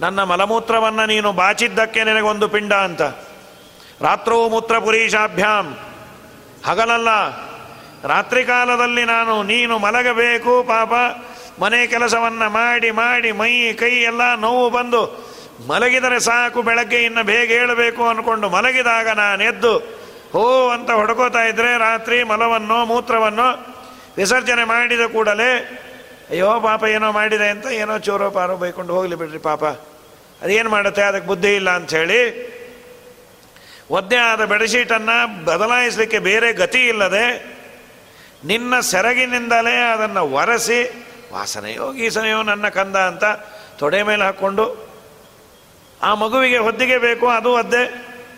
ನನ್ನ ಮಲಮೂತ್ರವನ್ನು ನೀನು ಬಾಚಿದ್ದಕ್ಕೆ ನಿನಗೊಂದು ಪಿಂಡ ಅಂತ. ರಾತ್ರೋ ಮೂತ್ರ ಪುರೀಶಾಭ್ಯಾಮ್ ಹಗಲಲ್ಲ. ರಾತ್ರಿ ಕಾಲದಲ್ಲಿ ನಾನು, ನೀನು ಮಲಗಬೇಕು, ಪಾಪ. ಮನೆ ಕೆಲಸವನ್ನು ಮಾಡಿ ಮಾಡಿ, ಮೈ, ಕೈ ಎಲ್ಲ ನೋವು ಬಂದು, ಮಲಗಿದರೆ ಸಾಕು, ಬೆಳಗ್ಗೆ ಇನ್ನು ಬೇಗ ಹೇಳಬೇಕು ಅಂದ್ಕೊಂಡು ಮಲಗಿದಾಗ ನಾನು ಎದ್ದು, ಹೋ ಅಂತ ಹೊಡ್ಕೋತಾ ಇದ್ರೆ ರಾತ್ರಿ ಮಲವನ್ನು, ಮೂತ್ರವನ್ನು ವಿಸರ್ಜನೆ ಮಾಡಿದ ಕೂಡಲೇ, ಅಯ್ಯೋ ಪಾಪ ಏನೋ ಮಾಡಿದೆ ಅಂತ ಏನೋ ಚೋರೋ ಪಾರೋ ಬೈಕೊಂಡು ಹೋಗಲಿ ಬಿಡ್ರಿ ಪಾಪ. ಅದೇನು ಮಾಡುತ್ತೆ? ಅದಕ್ಕೆ ಬುದ್ಧಿ ಇಲ್ಲ ಅಂಥೇಳಿ ಒದ್ದೆ ಆದ ಬೆಡ್ಶೀಟನ್ನು ಬದಲಾಯಿಸಲಿಕ್ಕೆ ಬೇರೆ ಗತಿ ಇಲ್ಲದೆ ನಿನ್ನ ಸೆರಗಿನಿಂದಲೇ ಅದನ್ನು ಒರೆಸಿ ವಾಸನೆಯೋ ಗೀಸನೆಯೋ ನನ್ನ ಕಂದ ಅಂತ ತೊಡೆ ಮೇಲೆ ಹಾಕ್ಕೊಂಡು ಆ ಮಗುವಿಗೆ ಹೊದ್ದಿಗೆ ಬೇಕು, ಅದು ಒದ್ದೆ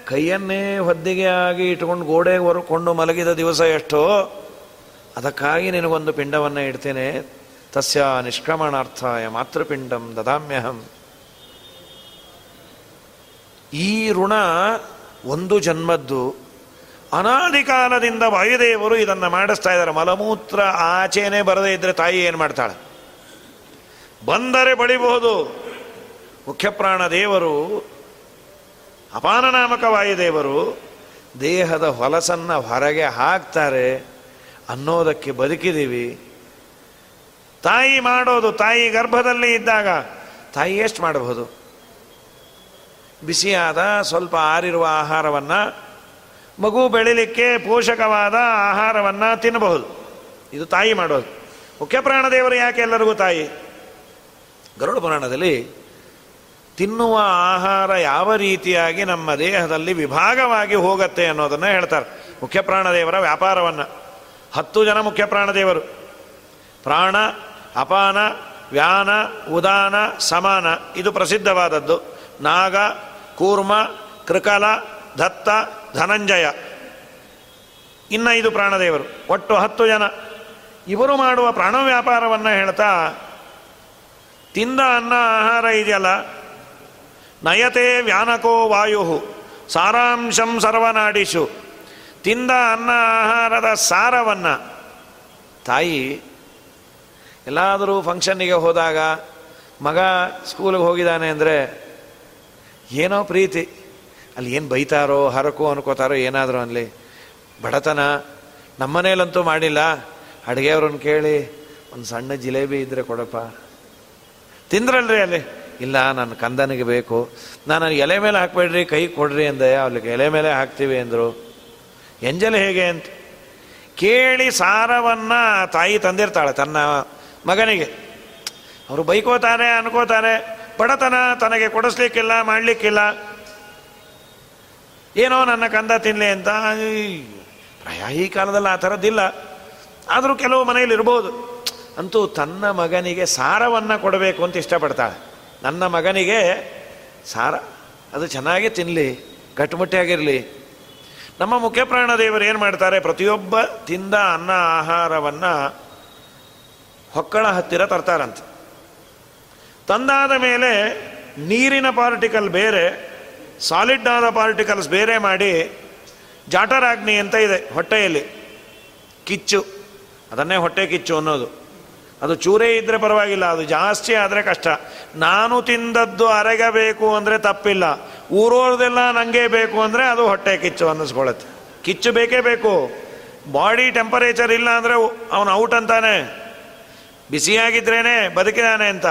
ಕೈಯನ್ನೇ ಹೊದ್ದಿಗೆ ಆಗಿ ಇಟ್ಕೊಂಡು ಗೋಡೆ ಹೊರಕೊಂಡು ಮಲಗಿದ ದಿವಸ ಎಷ್ಟೋ, ಅದಕ್ಕಾಗಿ ನಿನಗೊಂದು ಪಿಂಡವನ್ನು ಇಡ್ತೇನೆ. ತಸ್ಯ ನಿಷ್ಕ್ರಮಣಾರ್ಥಾಯ ಮಾತೃಪಿಂಡಂ ದದಾಮ್ಯಹಂ. ಈ ಋಣ ಒಂದು ಜನ್ಮದ್ದು ಅನಾದಿ ಕಾಲದಿಂದ ವಾಯುದೇವರು ಇದನ್ನು ಮಾಡಿಸ್ತಾ ಇದ್ದಾರೆ. ಮಲಮೂತ್ರ ಆಚೆನೆ ಬರದೇ ಇದ್ರೆ ತಾಯಿ ಏನು ಮಾಡ್ತಾಳೆ? ಬಂದರೆ ಬಳಿಬಹುದು. ಮುಖ್ಯಪ್ರಾಣ ದೇವರು, ಅಪಾನನಾಮಕ ವಾಯುದೇವರು ದೇಹದ ಹೊಲಸನ್ನು ಹೊರಗೆ ಹಾಕ್ತಾರೆ. ಅನ್ನೋದಕ್ಕೆ ಬದುಕಿದ್ದೀವಿ. ತಾಯಿ ಮಾಡೋದು, ತಾಯಿ ಗರ್ಭದಲ್ಲಿ ಇದ್ದಾಗ ತಾಯಿ ಎಷ್ಟು ಮಾಡಬಹುದು? ಬಿಸಿಯಾದ ಸ್ವಲ್ಪ ಆರಿರುವ ಆಹಾರವನ್ನು ಮಗು ಬೆಳಿಲಿಕ್ಕೆ ಪೋಷಕವಾದ ಆಹಾರವನ್ನು ತಿನ್ನಬಹುದು. ಇದು ತಾಯಿ ಮಾಡೋದು. ಮುಖ್ಯ ಪ್ರಾಣದೇವರು ಯಾಕೆ ಎಲ್ಲರಿಗೂ ತಾಯಿ? ಗರುಡ ಪುರಾಣದಲ್ಲಿ ತಿನ್ನುವ ಆಹಾರ ಯಾವ ರೀತಿಯಾಗಿ ನಮ್ಮ ದೇಹದಲ್ಲಿ ವಿಭಾಗವಾಗಿ ಹೋಗುತ್ತೆ ಅನ್ನೋದನ್ನು ಹೇಳ್ತಾರೆ. ಮುಖ್ಯ ಪ್ರಾಣದೇವರ ವ್ಯಾಪಾರವನ್ನು. ಹತ್ತು ಜನ ಮುಖ್ಯ ಪ್ರಾಣದೇವರು ಪ್ರಾಣ, ಅಪಾನ, ವ್ಯಾನ, ಉದಾನ, ಸಮಾನ. ಇದು ಪ್ರಸಿದ್ಧವಾದದ್ದು. ನಾಗ, ಕೂರ್ಮ, ಕೃಕಲ ದತ್ತ ಧನಂಜಯ. ಇನ್ನು ಐದು ಪ್ರಾಣದೇವರು, ಒಟ್ಟು ಹತ್ತು ಜನ. ಇವರು ಮಾಡುವ ಪ್ರಾಣ ವ್ಯಾಪಾರವನ್ನು ಹೇಳ್ತಾ, ತಿಂದ ಅನ್ನ ಆಹಾರ ಇದೆಯಲ್ಲ? ನಯತೆ ವ್ಯಾನಕೋ ವಾಯು ಸಾರಾಂಶಂ ಸರ್ವನಾಡಿಶು ತಿಂದ ಅನ್ನ ಆಹಾರದ ಸಾರವನ್ನು. ತಾಯಿ, ಎಲ್ಲಾದರೂ ಫಂಕ್ಷನ್ನಿಗೆ ಹೋದಾಗ ಮಗ ಸ್ಕೂಲಿಗೆ ಹೋಗಿದ್ದಾನೆ ಅಂದರೆ ಏನೋ ಪ್ರೀತಿ. ಅಲ್ಲಿ ಏನು ಬೈತಾರೋ, ಹರಕೋ ಅನ್ಕೋತಾರೋ, ಏನಾದರೂ ಅಲ್ಲಿ ಬಡತನ ನಮ್ಮನೇಲಂತೂ ಮಾಡಿಲ್ಲ. ಅಡುಗೆಯವ್ರನ್ನ ಕೇಳಿ, ಒಂದು ಸಣ್ಣ ಜಿಲೇಬಿ ಇದ್ದರೆ ಕೊಡಪ್ಪ. ತಿಂದ್ರಲ್ರಿ ಅಲ್ಲಿ. ಇಲ್ಲ ನನ್ನ ಕಂದನಿಗೆ ಬೇಕು. ನಾನು ಎಲೆ ಮೇಲೆ ಹಾಕ್ಬೇಡ್ರಿ, ಕೈ ಕೊಡ್ರಿ ಅಂದೆ. ಅವ್ರಿಗೆ ಎಲೆ ಮೇಲೆ ಹಾಕ್ತೀವಿ ಅಂದರು. ಎಂಜಲ್ ಹೇಗೆ ಅಂತ? ಕೇಳಿ ಸಾರವನ್ನು ತಾಯಿ ತಂದಿರ್ತಾಳೆ ತನ್ನ ಮಗನಿಗೆ. ಅವರು ಬೈಕೋತಾರೆ, ಅನ್ಕೋತಾರೆ. ಬಡತನ ತನಗೆ ಕೊಡಿಸ್ಲಿಕ್ಕಿಲ್ಲ, ಮಾಡಲಿಕ್ಕಿಲ್ಲ. ಏನೋ ನನ್ನ ಕಂದ ತಿನ್ನಲಿ ಅಂತ ಪ್ರಾಯ ಈ ಕಾಲದಲ್ಲಿ ಆ ಥರದ್ದಿಲ್ಲ. ಆದರೂ ಕೆಲವು ಮನೆಯಲ್ಲಿ ಇರ್ಬೋದು. ಅಂತೂ ತನ್ನ ಮಗನಿಗೆ ಸಾರವನ್ನು ಕೊಡಬೇಕು ಅಂತ ಇಷ್ಟಪಡ್ತಾಳೆ. ನನ್ನ ಮಗನಿಗೆ ಸಾರ, ಅದು ಚೆನ್ನಾಗಿ ತಿನ್ನಲಿ ಗಟ್ಟುಮುಟ್ಟಿಯಾಗಿರಲಿ. ನಮ್ಮ ಮುಖ್ಯ ಪ್ರಾಣದೇವರು ಏನು ಮಾಡ್ತಾರೆ? ಪ್ರತಿಯೊಬ್ಬ ತಿಂದ ಅನ್ನ ಆಹಾರವನ್ನು ಹೊಕ್ಕಳ ಹತ್ತಿರ ತರ್ತಾರಂತೆ. ತಂದಾದ ಮೇಲೆ ನೀರಿನ ಪಾರ್ಟಿಕಲ್ ಬೇರೆ ಸಾಲಿಡ್ ಆದ ಪಾರ್ಟಿಕಲ್ಸ್ ಬೇರೆ ಮಾಡಿ ಜಾಟರಾಗ್ನಿ ಅಂತ ಇದೆ ಹೊಟ್ಟೆಯಲ್ಲಿ. ಕಿಚ್ಚು. ಅದನ್ನೇ ಹೊಟ್ಟೆ ಕಿಚ್ಚು ಅನ್ನೋದು. ಅದು ಚೂರೇ ಇದ್ದರೆ ಪರವಾಗಿಲ್ಲ, ಅದು ಜಾಸ್ತಿ ಆದರೆ ಕಷ್ಟ. ನಾನು ತಿಂದದ್ದು ಅರಗಬೇಕು ಅಂದರೆ ತಪ್ಪಿಲ್ಲ. ಊರೋರ್ದೆಲ್ಲ ನನಗೆ ಬೇಕು ಅಂದರೆ ಅದು ಹೊಟ್ಟೆ ಕಿಚ್ಚು ಅನ್ನಿಸ್ಕೊಳತ್ತೆ ಕಿಚ್ಚು ಬೇಕೇ ಬೇಕು. ಬಾಡಿ ಟೆಂಪರೇಚರ್ ಇಲ್ಲ ಅಂದರೆ ಅವನು ಔಟ್ ಅಂತಾನೆ. ಬಿಸಿಯಾಗಿದ್ರೇನೆ ಬದುಕಿದಾನೆ ಅಂತ.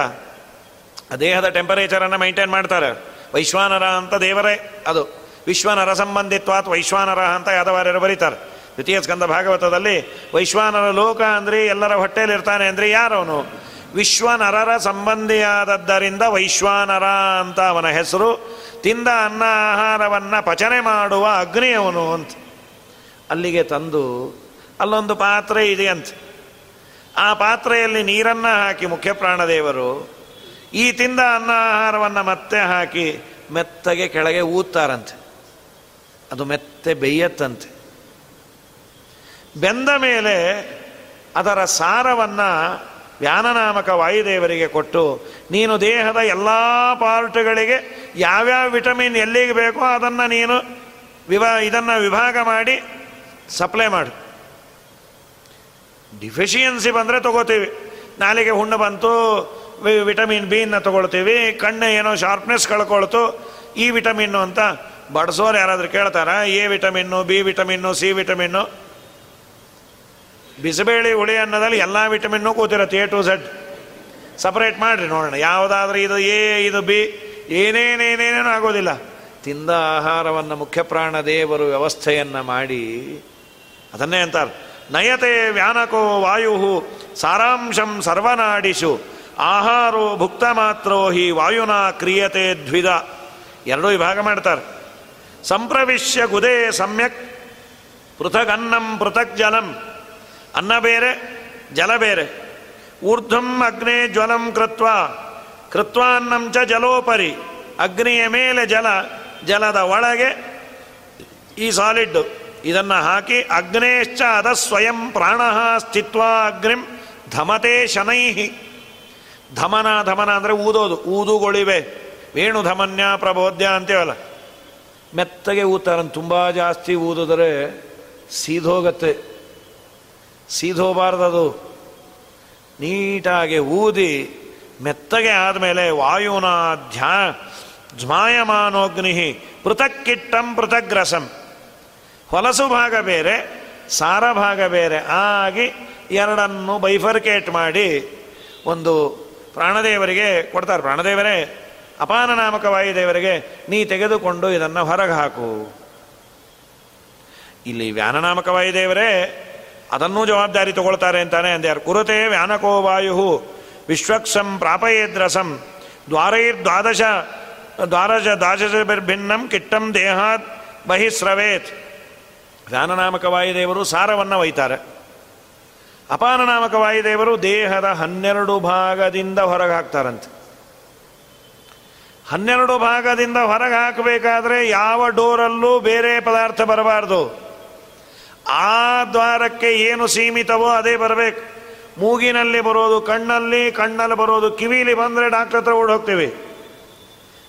ದೇಹದ ಟೆಂಪರೇಚರನ್ನು ಮೈಂಟೈನ್ ಮಾಡ್ತಾರೆ. ವೈಶ್ವಾನರ ಅಂತ ದೇವರೇ, ಅದು ವಿಶ್ವನರ ಸಂಬಂಧಿತ್ವಾತ್ ವೈಶ್ವಾನರ ಅಂತ ಯಾದವಾರ್ಯರು ಬರೀತಾರೆ. ದ್ವಿತೀಯ ಸ್ಕಂದ ಭಾಗವತದಲ್ಲಿ ವೈಶ್ವಾನರ ಲೋಕ ಅಂದರೆ ಎಲ್ಲರ ಹೊಟ್ಟೆಯಲ್ಲಿ ಇರ್ತಾನೆ ಅಂದರೆ ಯಾರವನು? ವಿಶ್ವನರರ ಸಂಬಂಧಿಯಾದದ್ದರಿಂದ ವೈಶ್ವಾನರ ಅಂತ ಅವನ ಹೆಸರು, ತಿಂದ ಅನ್ನ ಆಹಾರವನ್ನು ಪಚನೆ ಮಾಡುವ ಅಗ್ನಿಯವನು ಅಂತ. ಅಲ್ಲಿಗೆ ತಂದು ಅಲ್ಲೊಂದು ಪಾತ್ರೆ ಇದೆಯಂತೆ ಆ ಪಾತ್ರೆಯಲ್ಲಿ ನೀರನ್ನು ಹಾಕಿ ಮುಖ್ಯ ಪ್ರಾಣದೇವರು ಈ ತಿಂದ ಅನ್ನ ಆಹಾರವನ್ನು ಮತ್ತೆ ಹಾಕಿ ಮೆತ್ತಗೆ ಕೆಳಗೆ ಊದ್ತಾರಂತೆ. ಅದು ಮೆತ್ತೆ ಬೇಯತ್ತಂತೆ. ಬೆಂದ ಮೇಲೆ ಅದರ ಸಾರವನ್ನು ವ್ಯಾನನಾಮಕ ವಾಯುದೇವರಿಗೆ ಕೊಟ್ಟು, ನೀನು ದೇಹದ ಎಲ್ಲ ಪಾರ್ಟ್ಗಳಿಗೆ ಯಾವ್ಯಾವ ವಿಟಮಿನ್ ಎಲ್ಲಿಗೆ ಬೇಕೋ ಅದನ್ನು ನೀನು ವಿಭಾ, ಇದನ್ನು ವಿಭಾಗ ಮಾಡಿ ಸಪ್ಲೈ ಮಾಡು. ಡಿಫಿಷಿಯನ್ಸಿ ಬಂದರೆ ತಗೋತೀವಿ. ನಾಲಿಗೆ ಹುಣ್ಣು ಬಂತು ವಿಟಮಿನ್ ಬಿನ ತಗೊಳ್ತೀವಿ. ಕಣ್ಣು ಏನೋ ಶಾರ್ಪ್ನೆಸ್ ಕಳ್ಕೊಳ್ತು. ಈ ವಿಟಮಿನ್ನು ಅಂತ ಬಡಿಸೋರು ಯಾರಾದರೂ ಕೇಳ್ತಾರ? A vitamin, B vitamin, C vitamin? Bisibele ಹುಳಿ ಅನ್ನೋದಲ್ಲಿ ಎಲ್ಲ ವಿಟಮಿನ್ನು ಕೂತಿರತ್ತೆ, ಎ ಟು ಝಡ್. ಸಪ್ರೇಟ್ ಮಾಡಿರಿ ನೋಡೋಣ. ಯಾವುದಾದ್ರೂ ಇದು ಎ, ಇದು ಬಿ ಏನೇನೇನೇನೇನೂ ಆಗೋದಿಲ್ಲ. ತಿಂದ ಆಹಾರವನ್ನು ಮುಖ್ಯ ಪ್ರಾಣ ದೇವರು ವ್ಯವಸ್ಥೆಯನ್ನು ಮಾಡಿ, ಅದನ್ನೇ ಅಂತಾರೆ. ನಯತೆ ವ್ಯಾನಕೋ ವಾಯು ಸಾರಾಂಶಂ ಸರ್ವನಾಡಿಶು ಆಹಾರೋ ಭುಕ್ತ ಮಾತ್ರೋ ಹಿ ವಾಯುನ ಕ್ರಿಯತೆ ದ್ವಿಧ. ಎರಡೂ ವಿಭಾಗ ಮಾಡ್ತಾರೆ. ಸಂಪ್ರವಿಶ್ಯ ಗುದೇ ಸಮ್ಯಕ್ ಪೃಥಕ್ ಅನ್ನಂ ಪೃಥಕ್ ಜಲಂ. ಅನ್ನ ಬೇರೆ, ಜಲ ಬೇರೆ. ಊರ್ಧ್ವಂ ಅಗ್ನೇ ಜ್ವಲಂ ಕೃತ್ವ ಕೃತ್ವಾನ್ನಂ ಚ ಜಲೋಪರಿ. ಅಗ್ನಿಯ ಮೇಲೆ ಜಲ, ಜಲದ ಒಳಗೆ ಈ ಸಾಲಿಡ್ ಇದನ್ನು ಹಾಕಿ ಅಗ್ನೇಶ್ಚ ಅದ ಸ್ವಯಂ ಪ್ರಾಣ ಸ್ಥಿತ್ವ ಅಗ್ನಿಂ ಧಮತೆ ಶನೈಹಿ ಧಮನ ಧಮನ ಅಂದರೆ ಊದೋದು. ಊದುಗೊಳಿವೆ. ವೇಣು ಧಮನ್ಯ ಪ್ರಬೋಧ್ಯ ಅಂತೇವಲ್ಲ? ಮೆತ್ತಗೆ ಊತಾರಂತ ತುಂಬ ಜಾಸ್ತಿ ಊದಿದ್ರೆ ಸೀದೋಗತ್ತೆ. ಸೀದೋಬಾರ್ದದು. ನೀಟಾಗಿ ಊದಿ ಮೆತ್ತಗೆ ಆದಮೇಲೆ ವಾಯುನ ಧ್ಯಾ ಜ್ಮಾಯಮಾನೋಗ್ನಿ ಪೃಥಕ್ಕಿಟ್ಟಂ ಪೃಥಗ್ರಸಂ. ಹೊಲಸು ಭಾಗ ಬೇರೆ, ಸಾರ ಭಾಗ ಬೇರೆ. ಆಗಿ ಎರಡನ್ನು ಬೈಫರ್ಕೇಟ್ ಮಾಡಿ ಒಂದು ಪ್ರಾಣದೇವರಿಗೆ ಕೊಡ್ತಾರೆ. ಪ್ರಾಣದೇವರೇ ಅಪಾನ ನಾಮಕ ವಾಯುದೇವರಿಗೆ ನೀ ತೆಗೆದುಕೊಂಡು ಇದನ್ನು ಹೊರಗೆ ಹಾಕು. ಇಲ್ಲಿ ವ್ಯಾನನಾಮಕ ವಾಯುದೇವರೇ ಅದನ್ನೂ ಜವಾಬ್ದಾರಿ ತಗೊಳ್ತಾರೆ ಅಂತಾನೆ ಅಂದ್ಯಾರು. ಕುರುತೆ ವ್ಯಾನಕೋ ವಾಯು ವಿಶ್ವಕ್ಸಂ ಪ್ರಾಪಯೇದ್ರಸಂ, ದ್ವಾರೈರ್ದ್ವಾದಶ ದ್ವಾರಶ ದ್ವಾದಶಭಿನ್ನಂ ಕಿಟ್ಟಂ ದೇಹಾತ್ ಬಹಿಸ್ರವೇತ್. ವ್ಯಾನನಾಮಕ ವಾಯುದೇವರು ಸಾರವನ್ನು ಒಯ್ತಾರೆ. ಅಪಾನನಾಮಕ ವಾಯುದೇವರು ದೇಹದ ಹನ್ನೆರಡು ಭಾಗದಿಂದ ಹೊರಗೆ ಹಾಕ್ತಾರಂತೆ ಹನ್ನೆರಡು ಭಾಗದಿಂದ ಹೊರಗೆ ಹಾಕಬೇಕಾದ್ರೆ ಯಾವ ಡೋರಲ್ಲೂ ಬೇರೆ ಪದಾರ್ಥ ಬರಬಾರ್ದು. ಆ ದ್ವಾರಕ್ಕೆ ಏನು ಸೀಮಿತವೋ ಅದೇ ಬರಬೇಕು. ಮೂಗಿನಲ್ಲಿ ಬರೋದು ಕಣ್ಣಲ್ಲಿ ಕಣ್ಣಲ್ಲಿ ಬರೋದು ಕಿವಿಲಿ ಬಂದರೆ ಡಾಕ್ಟರ್ ಹತ್ರ ಓಡಿ ಹೋಗ್ತೀವಿ.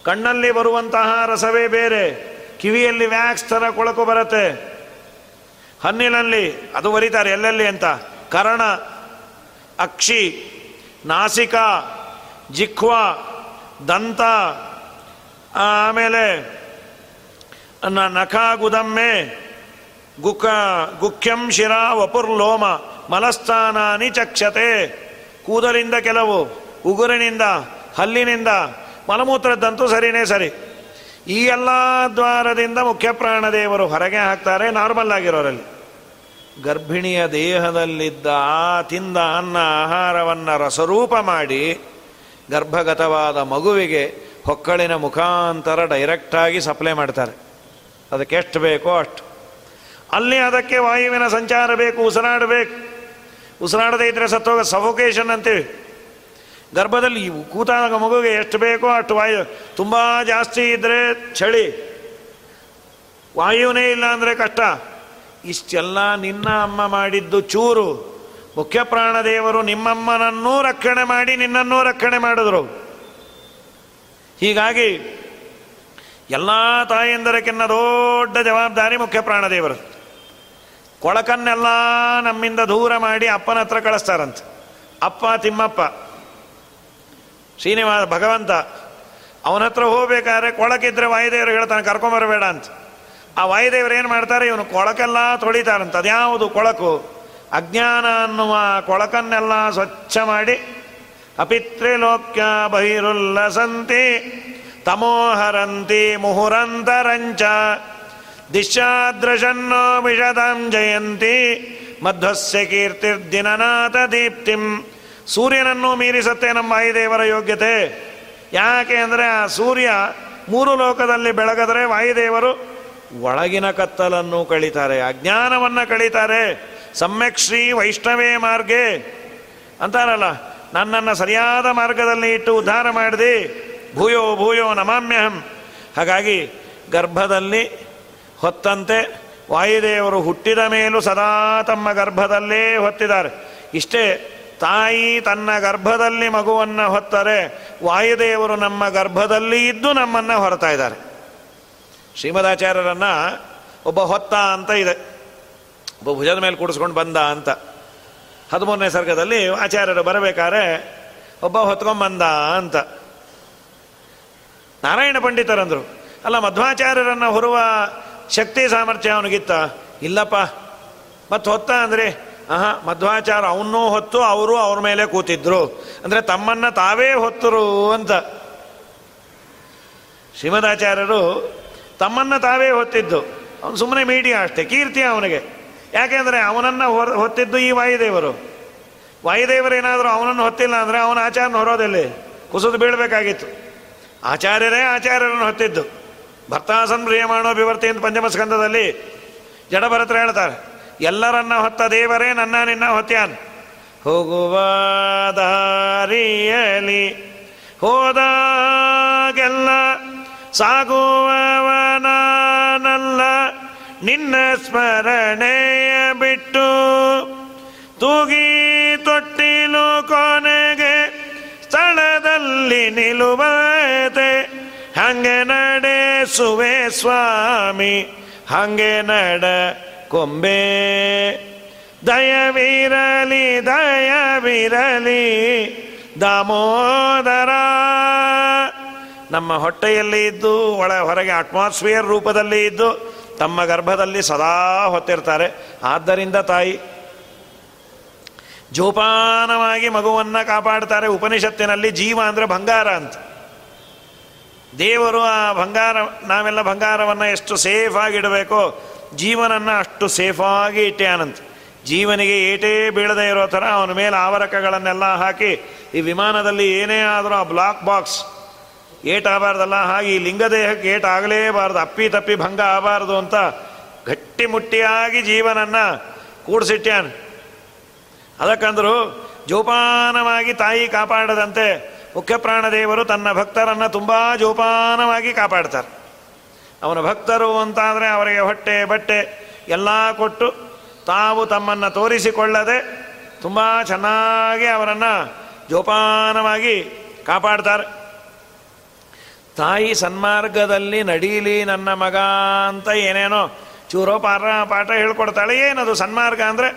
ಕಣ್ಣಲ್ಲಿ ಬರುವಂತಹ ರಸವೇ ಬೇರೆ. ಕಿವಿಯಲ್ಲಿ ವ್ಯಾಕ್ಸ್ ಥರ ಕೊಳಕು ಬರುತ್ತೆ. ಹಣ್ಣಿನಲ್ಲಿ, ಅದು ಬರೀತಾರೆ ಎಲ್ಲೆಲ್ಲಿ ಅಂತ. ಕರ್ಣ, ಅಕ್ಷಿ, ನಾಸಿಕ ಜಿಖ್ವ ದಂತ, ಆಮೇಲೆ ನಖ ಗುದಮ್ಮೆ ಗುಕ, ಗುಖ್ಯಂ ಶಿರ ವಪುರ್ಲೋಮ, ಮಲಸ್ಥಾನಾನಿ ಚಕ್ಷತೆ, ಕೂದಲಿಂದ ಕೆಲವು, ಉಗುರಿನಿಂದ, ಹಲ್ಲಿನಿಂದ ಮಲಮೂತ್ರದ್ದಂತೂ ಸರಿನೇ ಸರಿ. ಈ ಎಲ್ಲ ದ್ವಾರದಿಂದ ಮುಖ್ಯ ಪ್ರಾಣದೇವರು ಹೊರಗೆ ಹಾಕ್ತಾರೆ, ನಾರ್ಮಲ್ ಆಗಿರೋರಲ್ಲಿ. ಗರ್ಭಿಣಿಯ ದೇಹದಲ್ಲಿದ್ದ ಆ ತಿಂದ ಅನ್ನ ಆಹಾರವನ್ನು ರಸರೂಪ ಮಾಡಿ ಗರ್ಭಗತವಾದ ಮಗುವಿಗೆ ಹೊಕ್ಕಳಿನ ಮುಖಾಂತರ ಡೈರೆಕ್ಟಾಗಿ ಸಪ್ಲೈ ಮಾಡ್ತಾರೆ. ಅದಕ್ಕೆ ಎಷ್ಟು ಬೇಕೋ ಅಷ್ಟು. ಅಲ್ಲಿ ಅದಕ್ಕೆ ವಾಯುವಿನ ಸಂಚಾರ ಬೇಕು ಉಸಿರಾಡಬೇಕು ಉಸಿರಾಡದೇ ಇದ್ದರೆ ಸತ್ತೋಗ ಸಫೋಕೇಶನ್ ಅಂತೀವಿ. ಗರ್ಭದಲ್ಲಿ ಕೂತಾಗ ಮಗುಗೆ ಎಷ್ಟು ಬೇಕೋ ಅಷ್ಟು ವಾಯು, ತುಂಬ ಜಾಸ್ತಿ ಇದ್ದರೆ ಚಳಿ. ವಾಯುವೇ ಇಲ್ಲ ಅಂದರೆ ಕಷ್ಟ. ಇಷ್ಟೆಲ್ಲ ನಿನ್ನ ಅಮ್ಮ ಮಾಡಿದ್ದು ಚೂರು. ಮುಖ್ಯ ಪ್ರಾಣದೇವರು ನಿಮ್ಮಮ್ಮನನ್ನೂ ರಕ್ಷಣೆ ಮಾಡಿ ನಿನ್ನನ್ನೂ ರಕ್ಷಣೆ ಮಾಡಿದ್ರು. ಹೀಗಾಗಿ ಎಲ್ಲ ತಾಯಂದರಕ್ಕಿನ್ನ ದೊಡ್ಡ ಜವಾಬ್ದಾರಿ ಮುಖ್ಯ ಪ್ರಾಣದೇವರು. ಕೊಳಕನ್ನೆಲ್ಲ ನಮ್ಮಿಂದ ದೂರ ಮಾಡಿ ಅಪ್ಪನ ಹತ್ರ ಕಳಿಸ್ತಾರಂತೆ. ಅಪ್ಪ, ತಿಮ್ಮಪ್ಪ, ಶ್ರೀನಿವಾಸ, ಭಗವಂತ, ಅವನ ಹತ್ರ ಹೋಗ್ಬೇಕಾದ್ರೆ ಕೊಳಕಿದ್ರೆ ವಾಯುದೇವರು ಹೇಳ್ತಾನೆ ಕರ್ಕೊಂಬರಬೇಡ ಅಂತ. ಆ ವಾಯುದೇವರು ಏನು ಮಾಡ್ತಾರೆ? ಇವನು ಕೊಳಕೆಲ್ಲ ತೊಳಿತಾರಂತ. ಅದ್ಯಾವುದು ಕೊಳಕು? ಅಜ್ಞಾನ ಅನ್ನುವ ಕೊಳಕನ್ನೆಲ್ಲ ಸ್ವಚ್ಛ ಮಾಡಿ ಅಪಿತ್ರಿಲೋಕ್ಯ ಬಹಿರುಲ್ಲಸಂತಿ, ತಮೋಹರಂತಿ ಮುಹುರಂತರಂಚ ದಿಶಾದೃಶನ್ನೋ ವಿಷದಾಂ ಜಯಂತಿ, ಮಧ್ವಸ್ಯ ಕೀರ್ತಿರ್ದಿನನಾಥ ದೀಪ್ತಿಂ. ಸೂರ್ಯನನ್ನು ಮೀರಿಸತ್ತೆ ನಮ್ಮ ವಾಯುದೇವರ ಯೋಗ್ಯತೆ. ಯಾಕೆ ಅಂದರೆ ಆ ಸೂರ್ಯ ಮೂರು ಲೋಕದಲ್ಲಿ ಬೆಳಗದರೆ ವಾಯುದೇವರು ಒಳಗಿನ ಕತ್ತಲನ್ನು ಕಳೀತಾರೆ ಅಜ್ಞಾನವನ್ನು ಕಳೀತಾರೆ. ಸಮ್ಯಕ್ ಶ್ರೀ ವೈಷ್ಣವೇ ಮಾರ್ಗೆ ಅಂತಾರಲ್ಲ, ನನ್ನನ್ನು ಸರಿಯಾದ ಮಾರ್ಗದಲ್ಲಿ ಇಟ್ಟು ಉದ್ಧಾರ ಮಾಡಿದೆ. ಭೂಯೋ ಭೂಯೋ ನಮಾಮ್ಯಹಂ. ಹಾಗಾಗಿ ಗರ್ಭದಲ್ಲಿ ಹೊತ್ತಂತೆ ವಾಯುದೇವರು ಹುಟ್ಟಿದ ಮೇಲೂ ಸದಾ ತಮ್ಮ ಗರ್ಭದಲ್ಲೇ ಹೊತ್ತಿದ್ದಾರೆ. ಇಷ್ಟೇ ತಾಯಿ ತನ್ನ ಗರ್ಭದಲ್ಲಿ ಮಗುವನ್ನು ಹೊತ್ತರೆ, ವಾಯುದೇವರು ನಮ್ಮ ಗರ್ಭದಲ್ಲಿ ಇದ್ದು ನಮ್ಮನ್ನು ಹೊರತಾ ಶ್ರೀಮದಾಚಾರ್ಯರನ್ನು ಒಬ್ಬ ಹೊತ್ತ ಅಂತ ಇದೆ. ಒಬ್ಬ ಭುಜದ ಮೇಲೆ ಕೂಡಿಸ್ಕೊಂಡು ಬಂದ ಅಂತ. ಹದಿಮೂರನೇ ಸರ್ಗದಲ್ಲಿ ಆಚಾರ್ಯರು ಬರಬೇಕಾದ್ರೆ ಒಬ್ಬ ಹೊತ್ಕೊಂಬಂದ ಅಂತ. ನಾರಾಯಣ ಪಂಡಿತರಂದರು, ಅಲ್ಲ, ಮಧ್ವಾಚಾರ್ಯರನ್ನು ಹೊರುವ ಶಕ್ತಿ ಸಾಮರ್ಥ್ಯ ಅವನಿಗಿತ್ತ? ಇಲ್ಲಪ್ಪ. ಮತ್ತು ಹೊತ್ತ ಅಂದರೆ? ಆಹಾ ಮಧ್ವಾಚಾರ ಅವನ್ನೂ ಹೊತ್ತು ಅವರು ಅವ್ರ ಮೇಲೆ ಕೂತಿದ್ರು. ಅಂದರೆ ತಮ್ಮನ್ನ ತಾವೇ ಹೊತ್ತರು ಅಂತ. ಶ್ರೀಮದಾಚಾರ್ಯರು ತಮ್ಮನ್ನ ತಾವೇ ಹೊತ್ತಿದ್ದು. ಅವನು ಸುಮ್ಮನೆ ಮೀಡಿಯಾ ಅಷ್ಟೇ, ಕೀರ್ತಿ ಅವನಿಗೆ. ಯಾಕೆಂದರೆ ಅವನನ್ನು ಹೊರ, ಹೊತ್ತಿದ್ದು ಈ ವಾಯುದೇವರು. ವಾಯುದೇವರೇನಾದರೂ ಅವನನ್ನು ಹೊತ್ತಿಲ್ಲ ಅಂದರೆ ಅವನ ಆಚಾರನ ಹೊರೋದಲ್ಲಿ? ಕುಸಿದು ಬೀಳಬೇಕಾಗಿತ್ತು. ಆಚಾರ್ಯರೇ ಆಚಾರ್ಯರನ್ನು ಹೊತ್ತಿದ್ದು. ಭರ್ತಾಸನ್ ಪ್ರಿಯಮಾಣೋ ಬಿವರ್ತಿ ಅಂತ ಪಂಚಮಸ್ಕಂದದಲ್ಲಿ ಜಡಭರತ್ರ ಹೇಳ್ತಾರೆ, ಎಲ್ಲರನ್ನ ಹೊತ್ತ ದೇವರೇ ನನ್ನ ನಿನ್ನ ಹೊತ್ಯಾನ್. ಹೋಗುವ ದಾರಿಯಲಿ ಹೋದಾಗೆಲ್ಲ ಸಾಗುವವನಾನಲ್ಲ, ನಿನ್ನ ಸ್ಮರಣೆಯ ಬಿಟ್ಟು ತೂಗಿ ತೊಟ್ಟಿಲು ಕೊನೆಗೆ ಸ್ಥಳದಲ್ಲಿ ನಿಲುವತೆ ಹಂಗೆ ನಡೆಸುವೆ ಸ್ವಾಮಿ, ಹಂಗೆ ನಡ ಕೊಂಬೆ ದಯವಿರಲಿ ದಯವಿರಲಿ, ದಾಮೋದರ. ನಮ್ಮ ಹೊಟ್ಟೆಯಲ್ಲಿ ಇದ್ದು, ಒಳ ಹೊರಗೆ ಅಟ್ಮಾಸ್ಫಿಯರ್ ರೂಪದಲ್ಲಿ ಇದ್ದು, ತಮ್ಮ ಗರ್ಭದಲ್ಲಿ ಸದಾ ಹೊತ್ತಿರ್ತಾರೆ. ಆದ್ದರಿಂದ ತಾಯಿ, ಜೋಪಾನವಾಗಿ ಮಗುವನ್ನು ಕಾಪಾಡ್ತಾರೆ ಉಪನಿಷತ್ತಿನಲ್ಲಿ ಜೀವ ಅಂದರೆ ಬಂಗಾರ ಅಂತ. ದೇವರು ಆ ಬಂಗಾರ, ನಾವೆಲ್ಲ ಬಂಗಾರವನ್ನು ಎಷ್ಟು ಸೇಫಾಗಿ ಇಡಬೇಕೋ, ಜೀವನನ್ನು ಅಷ್ಟು ಸೇಫಾಗಿ ಇಟ್ಟ್ಯಾನಂತ ಜೀವನಿಗೆ ಏಟೇ ಬೀಳದೆ ಇರೋ ಥರ ಅವನ ಮೇಲೆ ಆವರಕಗಳನ್ನೆಲ್ಲ ಹಾಕಿ, ಈ ವಿಮಾನದಲ್ಲಿ ಏನೇ ಆದರೂ ಆ ಬ್ಲಾಕ್ ಬಾಕ್ಸ್ ಏಟಾಗಬಾರ್ದಲ್ಲ, ಹಾಗೆ ಈ ಲಿಂಗದೇಹಕ್ಕೆ ಏಟಾಗಲೇಬಾರ್ದು, ಅಪ್ಪಿ ತಪ್ಪಿ ಭಂಗ ಆಗಬಾರ್ದು ಅಂತ ಗಟ್ಟಿಮುಟ್ಟಿಯಾಗಿ ಜೀವನನ್ನು ಕೂಡಿಸಿಟ್ಟ್ಯಾನ ಅದಕ್ಕಂದ್ರು ಜೋಪಾನವಾಗಿ ತಾಯಿ ಕಾಪಾಡದಂತೆ ಮುಖ್ಯ ಪ್ರಾಣದೇವರು ತನ್ನ ಭಕ್ತರನ್ನು ತುಂಬ ಜೋಪಾನವಾಗಿ ಕಾಪಾಡ್ತಾರೆ. ಅವನ ಭಕ್ತರು ಅಂತಾದರೆ ಅವರಿಗೆ ಹೊಟ್ಟೆ ಬಟ್ಟೆ ಎಲ್ಲ ಕೊಟ್ಟು ತಾವು ತಮ್ಮನ್ನು ತೋರಿಸಿಕೊಳ್ಳದೆ ತುಂಬ ಚೆನ್ನಾಗಿ ಅವರನ್ನು ಜೋಪಾನವಾಗಿ ಕಾಪಾಡ್ತಾರೆ. ತಾಯಿ ಸನ್ಮಾರ್ಗದಲ್ಲಿ ನಡೀಲಿ ನನ್ನ ಮಗ ಅಂತ ಏನೇನೋ ಚೂರೋ ಪಾರ ಪಾಠ ಹೇಳ್ಕೊಡ್ತಾಳೆ, ಏನದು ಸನ್ಮಾರ್ಗ ಅಂದರೆ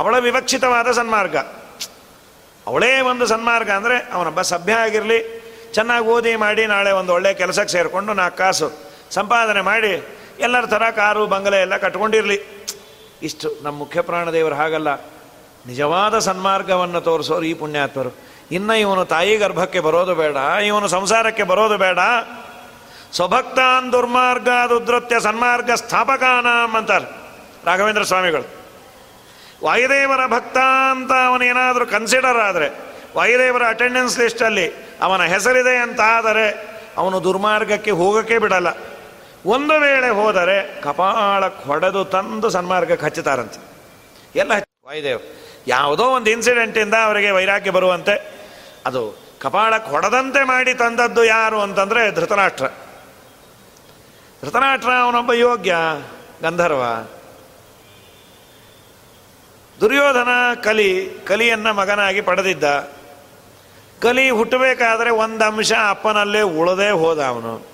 ಅವಳ ವಿವಕ್ಷಿತವಾದ ಸನ್ಮಾರ್ಗ. ಅವಳೇ ಒಂದು ಸನ್ಮಾರ್ಗ ಅಂದರೆ ಅವನೊಬ್ಬ ಸಭ್ಯ ಆಗಿರಲಿ, ಚೆನ್ನಾಗಿ ಓದಿ ಮಾಡಿ ನಾಳೆ ಒಂದು ಒಳ್ಳೆ ಕೆಲಸಕ್ಕೆ ಸೇರಿಕೊಂಡು ನಾಲ್ಕು ಕಾಸು ಸಂಪಾದನೆ ಮಾಡಿ ಎಲ್ಲರ ಥರ ಕಾರು, ಬಂಗಲೆ ಎಲ್ಲ ಕಟ್ಕೊಂಡಿರಲಿ. ಇಷ್ಟು ನಮ್ಮ ಮುಖ್ಯ ಪ್ರಾಣದೇವರು ಹಾಗಲ್ಲ. ನಿಜವಾದ ಸನ್ಮಾರ್ಗವನ್ನು ತೋರಿಸೋರು ಈ ಪುಣ್ಯಾತ್ಮರು. ಇನ್ನು ಇವನು ತಾಯಿ ಗರ್ಭಕ್ಕೆ ಬರೋದು ಬೇಡ, ಇವನು ಸಂಸಾರಕ್ಕೆ ಬರೋದು ಬೇಡ. ಸ್ವಭಕ್ತಾನ್ ದುರ್ಮಾರ್ಗ ರುದ್ರತ್ಯ ಸನ್ಮಾರ್ಗ ಸ್ಥಾಪಕಾನಾಂ ಅಂತಾರೆ ರಾಘವೇಂದ್ರ ಸ್ವಾಮಿಗಳು. ವಾಯುದೇವರ ಭಕ್ತ ಅಂತ ಅವನೇನಾದರೂ ಕನ್ಸಿಡರ್ ಆದರೆ, ವಾಯುದೇವರ ಅಟೆಂಡೆನ್ಸ್ ಲಿಸ್ಟಲ್ಲಿ ಅವನ ಹೆಸರಿದೆ ಅಂತ ಆದರೆ, ಅವನು ದುರ್ಮಾರ್ಗಕ್ಕೆ ಹೋಗೋಕ್ಕೆ ಬಿಡಲ್ಲ. ಒಂದು ವೇಳೆ ಹೋದರೆ ಕಪಾಳಕ್ಕೆ ಹೊಡೆದು ತಂದು ಸನ್ಮಾರ್ಗಕ್ಕೆ ಹಚ್ಚುತ್ತಾರಂತೆ. ಎಲ್ಲ ವಾಯುದೇವ್, ಯಾವುದೋ ಒಂದು ಇನ್ಸಿಡೆಂಟಿಂದ ಅವರಿಗೆ ವೈರಾಗ್ಯ ಬರುವಂತೆ ಅದು ಕಪಾಳಕ್ಕೆ ಕೊಡದಂತೆ ಮಾಡಿ ತಂದದ್ದು ಯಾರು ಅಂತಂದರೆ ಧೃತರಾಷ್ಟ್ರ. ಧೃತರಾಷ್ಟ್ರ ಅವನೊಬ್ಬ ಯೋಗ್ಯ, ಗಂಧರ್ವ. ದುರ್ಯೋಧನ ಕಲಿ, ಕಲಿಯನ್ನ ಮಗನಾಗಿ ಪಡೆದಿದ್ದ. ಕಲಿ ಹುಟ್ಟಬೇಕಾದ್ರೆ ಒಂದು ಅಂಶ ಅಪ್ಪನಲ್ಲೇ ಉಳದೇ ಹೋದ ಅವನು.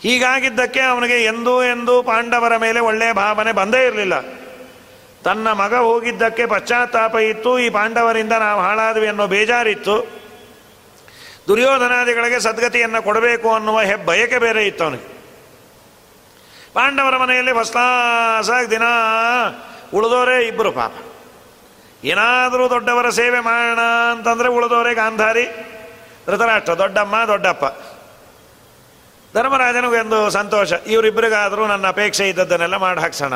ಹೀಗಾಗಿದ್ದಕ್ಕೆ ಅವನಿಗೆ ಎಂದೂ ಎಂದೂ ಪಾಂಡವರ ಮೇಲೆ ಒಳ್ಳೆಯ ಭಾವನೆ ಬಂದೇ ಇರಲಿಲ್ಲ. ತನ್ನ ಮಗ ಹೋಗಿದ್ದಕ್ಕೆ ಪಶ್ಚಾತ್ತಾಪ ಇತ್ತು. ಈ ಪಾಂಡವರಿಂದ ನಾವು ಹಾಳಾದ್ವಿ ಅನ್ನೋ ಬೇಜಾರಿತ್ತು. ದುರ್ಯೋಧನಾದಿಗಳಿಗೆ ಸದ್ಗತಿಯನ್ನು ಕೊಡಬೇಕು ಅನ್ನುವ ಹೆಬ್ಬಯಕೆ ಬೇರೆ ಇತ್ತು ಅವನಿಗೆ. ಪಾಂಡವರ ಮನೆಯಲ್ಲಿ ಫಸ್ಟಾಸಾಗಿ ದಿನ ಉಳಿದೋರೇ ಇಬ್ಬರು ಪಾಪ. ಏನಾದರೂ ದೊಡ್ಡವರ ಸೇವೆ ಮಾಡೋಣ ಅಂತಂದರೆ ಉಳಿದವರೇ ಗಾಂಧಾರಿ, ಧೃತರಾಷ್ಟ್ರ, ದೊಡ್ಡಮ್ಮ, ದೊಡ್ಡಪ್ಪ. ಧರ್ಮರಾಜನಿಗೊಂದು ಸಂತೋಷ. ಇವರಿಬ್ಬರಿಗಾದರೂ ನನ್ನ ಅಪೇಕ್ಷೆ ಇದ್ದದ್ದನ್ನೆಲ್ಲ ಮಾಡಿ ಹಾಕ್ಸೋಣ.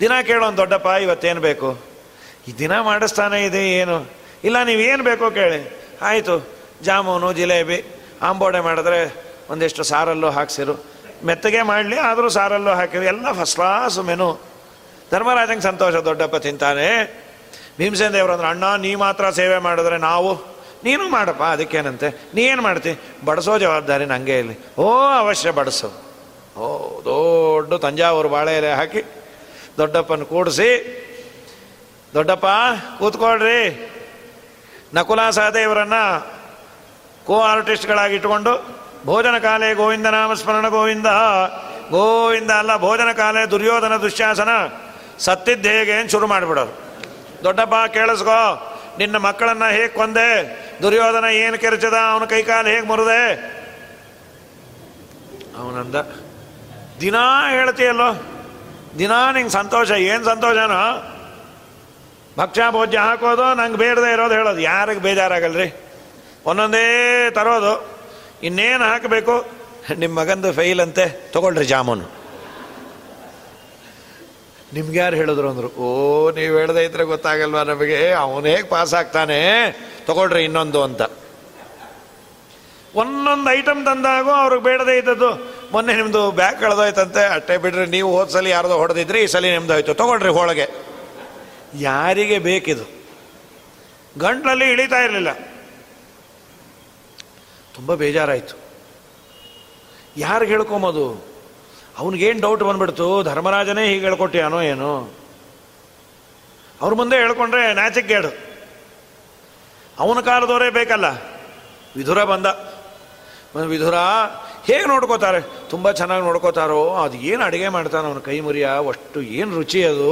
ದಿನ ಕೇಳೋನು ದೊಡ್ಡಪ್ಪ, ಇವತ್ತೇನು ಬೇಕು? ಈ ದಿನ ಮಾಡಿಸ್ತಾನೆ ಇದೆ, ಏನು? ಇಲ್ಲ, ನೀವೇನು ಬೇಕೋ ಕೇಳಿ. ಆಯಿತು, ಜಾಮೂನು, ಜಿಲೇಬಿ, ಆಂಬೋಡೆ ಮಾಡಿದ್ರೆ ಒಂದಿಷ್ಟು ಸಾರಲ್ಲೂ ಹಾಕ್ಸಿರು. ಮೆತ್ತಗೆ ಮಾಡಲಿ, ಆದರೂ ಸಾರಲ್ಲೂ ಹಾಕಿರು. ಎಲ್ಲ ಫಸ್ಟ್ ಕ್ಲಾಸ್ ಮೆನು ಧರ್ಮರಾಜಂಗೆ ಸಂತೋಷ, ದೊಡ್ಡಪ್ಪ ತಿಂತಾನೆ. ಭೀಮಸೇನ ದೇವರು ಅಂದ್ರೆ ಅಣ್ಣ, ನೀ ಮಾತ್ರ ಸೇವೆ ಮಾಡಿದ್ರೆ ನಾವು. ನೀನು ಮಾಡಪ್ಪ, ಅದಕ್ಕೇನಂತೆ? ನೀ ಏನು ಮಾಡ್ತಿ? ಬಡಿಸೋ ಜವಾಬ್ದಾರಿ ನನಗೆ ಇಲ್ಲಿ. ಓ, ಅವಶ್ಯ ಬಡಿಸು. ಓ, ದೊಡ್ಡ ತಂಜಾವೂರು ಬಾಳೆ ಎಲೆ ಹಾಕಿ ದೊಡ್ಡಪ್ಪನ ಕೂಡಿಸಿ. ದೊಡ್ಡಪ್ಪ, ಕೂತ್ಕೊಳ್ರಿ. ನಕುಲ ಸಹದೇವರನ್ನ ಕೋ ಆರ್ಟಿಸ್ಟ್ಗಳಾಗಿ ಇಟ್ಕೊಂಡು ಭೋಜನ ಕಾಲೇ ಗೋವಿಂದ ನಾಮಸ್ಮರಣ ಗೋವಿಂದ. ಗೋವಿಂದ ಅಲ್ಲ, ಭೋಜನ ಕಾಲೇ ದುರ್ಯೋಧನ ದುಶ್ಯಾಸನ. ಸತ್ತಿದ್ದು ಹೇಗೆ ಅಂತ ಶುರು ಮಾಡಿಬಿಡೋರು. ದೊಡ್ಡಪ್ಪ, ಕೇಳಿಸ್ಕೋ, ನಿನ್ನ ಮಕ್ಕಳನ್ನ ಹೇಗೆ ಕೊಂದೆ? ದುರ್ಯೋಧನ ಏನು ಕೆರಚದ? ಅವನ ಕೈಕಾಲು ಹೇಗೆ ಮುರಿದೆ? ಅವನಂದ, ದಿನಾ ಹೇಳ್ತೀಯಲ್ಲೋ? ದಿನಾ ನಿಂಗೆ ಸಂತೋಷ ಏನು ಸಂತೋಷನೋ? ಭಕ್ಷ್ಯ ಭೋಜ್ಯ ಹಾಕೋದು ನಂಗೆ ಬೇಡದೆ ಇರೋದು ಹೇಳೋದು. ಯಾರಿಗೆ ಬೇಜಾರಾಗಲ್ರಿ? ಒಂದೊಂದೇ ತರೋದು. ಇನ್ನೇನು ಹಾಕಬೇಕು? ನಿಮ್ಮ ಮಗಂದು ಫೈಲ್ ಅಂತೆ ತಗೊಳ್ರಿ ಜಾಮೂನು. ನಿಮ್ಗೆ ಯಾರು ಹೇಳಿದ್ರು ಅಂದರು? ಓ ನೀವು ಹೇಳ್ದೆ ಇದ್ರೆ ಗೊತ್ತಾಗಲ್ವಾ ನಮಗೆ? ಅವನು ಹೇಗೆ ಪಾಸ್ ಆಗ್ತಾನೆ? ತಗೊಳ್ರಿ ಇನ್ನೊಂದು ಅಂತ. ಒಂದೊಂದು ಐಟಮ್ ತಂದಾಗೂ ಅವ್ರಿಗೆ ಬೇಡದೇ ಇದ್ದದ್ದು. ಮೊನ್ನೆ ನಿಮ್ಮದು ಬ್ಯಾಗ್ ಕಳೆದೋಯ್ತಂತೆ, ಅಟ್ಟೆ ಬಿಡ್ರಿ, ನೀವು ಹೋದ ಸಲ ಯಾರ್ದೋ ಹೊಡೆದಿದ್ರಿ, ಈ ಸಲ ನಿಮ್ದು ಹೋಯ್ತು ತಗೊಳ್ರಿ ಹೋಳಿಗೆ. ಯಾರಿಗೆ ಬೇಕಿದು? ಗಂಟ್ಲಲ್ಲಿ ಇಳಿತಾ ಇರಲಿಲ್ಲ. ತುಂಬ ಬೇಜಾರಾಯಿತು. ಯಾರು ಹೇಳ್ಕೊಂಬೋದು? ಅವನಿಗೇನು ಡೌಟ್ ಬಂದ್ಬಿಡ್ತು? ಧರ್ಮರಾಜನೇ ಹೀಗೆ ಹೇಳ್ಕೊಟ್ಟಿಯಾನೋ ಏನು? ಅವ್ರ ಮುಂದೆ ಹೇಳ್ಕೊಂಡ್ರೆ ನಾಚಿಕೇಡು ಅವನ ಕಾಲದವರೇ ಬೇಕಲ್ಲ. ವಿಧುರ ಬಂದ. ವಿಧುರ ಹೇಗೆ ನೋಡ್ಕೋತಾರೆ? ತುಂಬ ಚೆನ್ನಾಗಿ ನೋಡ್ಕೋತಾರೋ, ಅದು ಏನು ಅಡುಗೆ ಮಾಡ್ತಾನೆ ಅವನ ಕೈ ಮುರಿಯ, ಅಷ್ಟು ಏನು ರುಚಿ ಅದು?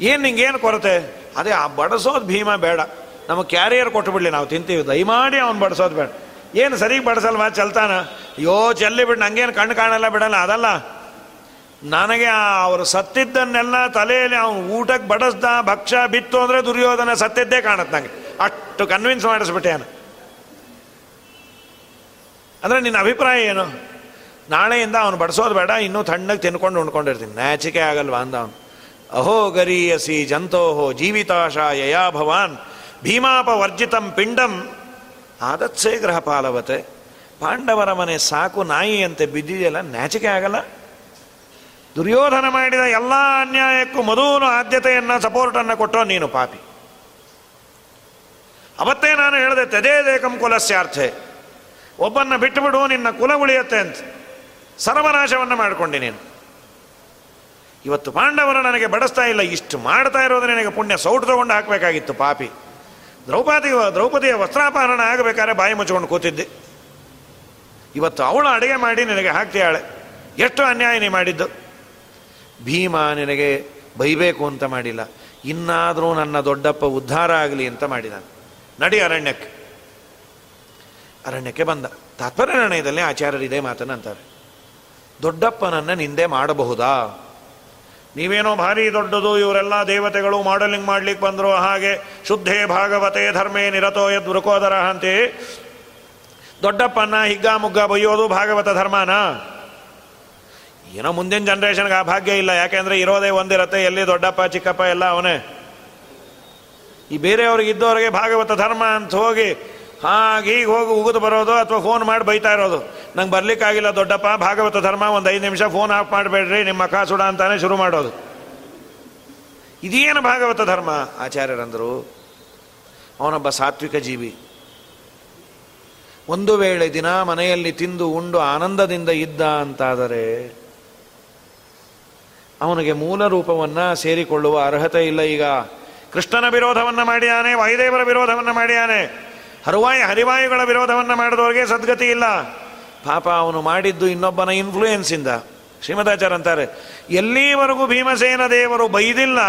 ಏನು ನಿಂಗೇನು ಕೊರತೆ? ಅದೇ, ಆ ಬಡಿಸೋದು ಭೀಮ ಬೇಡ. ನಮಗೆ ಕ್ಯಾರಿಯರ್ ಕೊಟ್ಟುಬಿಡ್ಲಿ ನಾವು ತಿಂತೀವಿ. ದಯಮಾಡಿ ಅವ್ನು ಬಡಿಸೋದು ಬೇಡ. ಏನು ಸರಿಗೆ ಬಡಿಸಲ್ವಾ? ಚಲ್ತಾನ? ಅಯ್ಯೋ, ಚೆಲ್ಲಿ ಬಿಡು, ನಂಗೇನು ಕಣ್ಣು ಕಾಣಲ್ಲ ಬಿಡಲ್ಲ, ಅದಲ್ಲ. ನನಗೆ ಅವರು ಸತ್ತಿದ್ದನ್ನೆಲ್ಲ ತಲೆಯಲ್ಲಿ ಅವನು ಊಟಕ್ಕೆ ಬಡಿಸ್ದ, ಭಕ್ಷ್ಯ ಬಿತ್ತು ಅಂದರೆ ದುರ್ಯೋಧನ ಸತ್ತಿದ್ದೇ ಕಾಣುತ್ತೆ ನನಗೆ ಅಷ್ಟು ಕನ್ವಿನ್ಸ್ ಮಾಡಿಸ್ಬಿಟ್ಟೆ ನಾನು ಅಂದರೆ ನಿನ್ನ ಅಭಿಪ್ರಾಯ ಏನು? ನಾಳೆಯಿಂದ ಅವನು ಬಡಿಸೋದು ಬೇಡ, ಇನ್ನೂ ತಣ್ಣಗೆ ತಿನ್ಕೊಂಡು ಉಣ್ಕೊಂಡಿರ್ತೀನಿ. ನಾಚಿಕೆ ಆಗಲ್ವಾ ಅಂದ ಅವನು. ಅಹೋ ಗರೀಯಸಿ ಜಂತೋಹೋ ಜೀವಿತಾಶಾ ಯಯಾ ಭವಾನ್ ಭೀಮಾಪವರ್ಜಿತಂ ಪಿಂಡಂ. ಆದತ್ಸೇ ಗ್ರಹ ಪಾಲವತೆ ಪಾಂಡವರ ಮನೆ ಸಾಕು ನಾಯಿಯಂತೆ ಬಿದ್ದಿದೆಯಲ್ಲ, ನಾಚಿಕೆ ಆಗಲ್ಲ? ದುರ್ಯೋಧನ ಮಾಡಿದ ಎಲ್ಲ ಅನ್ಯಾಯಕ್ಕೂ ಮೊದಲು ಆದ್ಯತೆಯನ್ನು, ಸಪೋರ್ಟನ್ನು ಕೊಟ್ಟೋ ನೀನು ಪಾಪಿ. ಅವತ್ತೇ ನಾನು ಹೇಳಿದೆ, ತದೇದೇಕಂ ಕುಲಸ್ಯಾರ್ಥೆ. ಒಬ್ಬನ್ನ ಬಿಟ್ಟುಬಿಡು ನಿನ್ನ ಕುಲ ಉಳಿಯತ್ತೆ ಅಂತ. ಸರ್ವನಾಶವನ್ನು ಮಾಡಿಕೊಂಡೆ ನೀನು. ಇವತ್ತು ಪಾಂಡವರು ನನಗೆ ಬಡಿಸ್ತಾ ಇಲ್ಲ, ಇಷ್ಟು ಮಾಡ್ತಾ ಇರೋದು ನನಗೆ ಪುಣ್ಯ, ಸೌಟು ತಗೊಂಡು ಹಾಕಬೇಕಾಗಿತ್ತು ಪಾಪಿ. ದ್ರೌಪದಿ ದ್ರೌಪದಿಯ ವಸ್ತ್ರಾಪಹರಣ ಆಗಬೇಕಾದ್ರೆ ಬಾಯಿ ಮುಚ್ಕೊಂಡು ಕೂತಿದ್ದೆ. ಇವತ್ತು ಅವಳು ಅಡುಗೆ ಮಾಡಿ ನಿನಗೆ ಹಾಕ್ತಿಯಾಳೆ ಎಷ್ಟು ಅನ್ಯಾಯ ನೀ ಮಾಡಿದ್ದು. ಭೀಮ ನಿನಗೆ ಬೈಬೇಕು ಅಂತ ಮಾಡಿಲ್ಲ. ಇನ್ನಾದರೂ ನನ್ನ ದೊಡ್ಡಪ್ಪ ಉದ್ಧಾರ ಆಗಲಿ ಅಂತ ಮಾಡಿದ ನಡಿ ಅರಣ್ಯಕ್ಕೆ. ಅರಣ್ಯಕ್ಕೆ ಬಂದ. ತಾತ್ಪರ್ಯ ನಿರ್ಣಯದಲ್ಲಿ ಆಚಾರ್ಯರು ಇದೇ ಮಾತನ್ನು ಅಂತಾರೆ. ದೊಡ್ಡಪ್ಪನನ್ನು ನಿಂದೆ ಮಾಡಬಹುದಾ? ನೀವೇನೋ ಭಾರಿ ದೊಡ್ಡದು, ಇವರೆಲ್ಲ ದೇವತೆಗಳು ಮಾಡೆಲಿಂಗ್ ಮಾಡ್ಲಿಕ್ಕೆ ಬಂದರು, ಹಾಗೆ ಶುದ್ಧೇ ಭಾಗವತೆ ಧರ್ಮೇ ನಿರತೋ ಯದ್ ವೃಕೋದರ ಅಂತೆ. ದೊಡ್ಡಪ್ಪನ ಹಿಗ್ಗ ಮುಗ್ಗ ಬೈಯೋದು ಭಾಗವತ ಧರ್ಮನ? ಏನೋ ಮುಂದಿನ ಜನ್ರೇಷನ್ಗೆ ಆ ಭಾಗ್ಯ ಇಲ್ಲ, ಯಾಕೆಂದ್ರೆ ಇರೋದೇ ಒಂದಿರತ್ತೆ, ಎಲ್ಲಿ ದೊಡ್ಡಪ್ಪ, ಚಿಕ್ಕಪ್ಪ ಎಲ್ಲ ಅವನೇ. ಈ ಬೇರೆಯವ್ರಿಗೆ ಇದ್ದವ್ರಿಗೆ ಭಾಗವತ ಧರ್ಮ ಅಂತ ಹೋಗಿ ಹಾಗೆ ಈಗ ಹೋಗಿ ಉಗಿದು ಬರೋದು ಅಥವಾ ಫೋನ್ ಮಾಡಿ ಬೈತಾ ಇರೋದು. ನಂಗೆ ಬರ್ಲಿಕ್ಕಾಗಿಲ್ಲ ದೊಡ್ಡಪ್ಪ, ಭಾಗವತ ಧರ್ಮ ಒಂದು ಐದು ನಿಮಿಷ ಫೋನ್ ಆಫ್ ಮಾಡಬೇಡ್ರಿ, ನಿಮ್ಮ ಕಾಸುಡ ಸುಡ ಅಂತಾನೆ ಶುರು ಮಾಡೋದು. ಇದೇನು ಭಾಗವತ ಧರ್ಮ? ಆಚಾರ್ಯರಂದರು, ಅವನೊಬ್ಬ ಸಾತ್ವಿಕ ಜೀವಿ. ಒಂದು ವೇಳೆ ದಿನ ಮನೆಯಲ್ಲಿ ತಿಂದು ಉಂಡು ಆನಂದದಿಂದ ಇದ್ದ ಅಂತಾದರೆ, ಅವನಿಗೆ ಮೂಲ ರೂಪವನ್ನು ಸೇರಿಕೊಳ್ಳುವ ಅರ್ಹತೆ ಇಲ್ಲ ಈಗ. ಕೃಷ್ಣನ ವಿರೋಧವನ್ನು ಮಾಡಿಯಾನೆ, ವಾಯುದೇವರ ವಿರೋಧವನ್ನು ಮಾಡಿಯಾನೆ. ಹರುವಾಯಿ ಹರಿವಾಯುಗಳ ವಿರೋಧವನ್ನು ಮಾಡಿದವರಿಗೆ ಸದ್ಗತಿ ಇಲ್ಲ. ಪಾಪ ಅವನು ಮಾಡಿದ್ದು ಇನ್ನೊಬ್ಬನ ಇನ್ಫ್ಲೂಯೆನ್ಸಿಂದ ಶ್ರೀಮದಾಚಾರ್ಯ ಅಂತಾರೆ, ಎಲ್ಲಿವರೆಗೂ ಭೀಮಸೇನ ದೇವರು ಬೈದಿಲ್ಲ,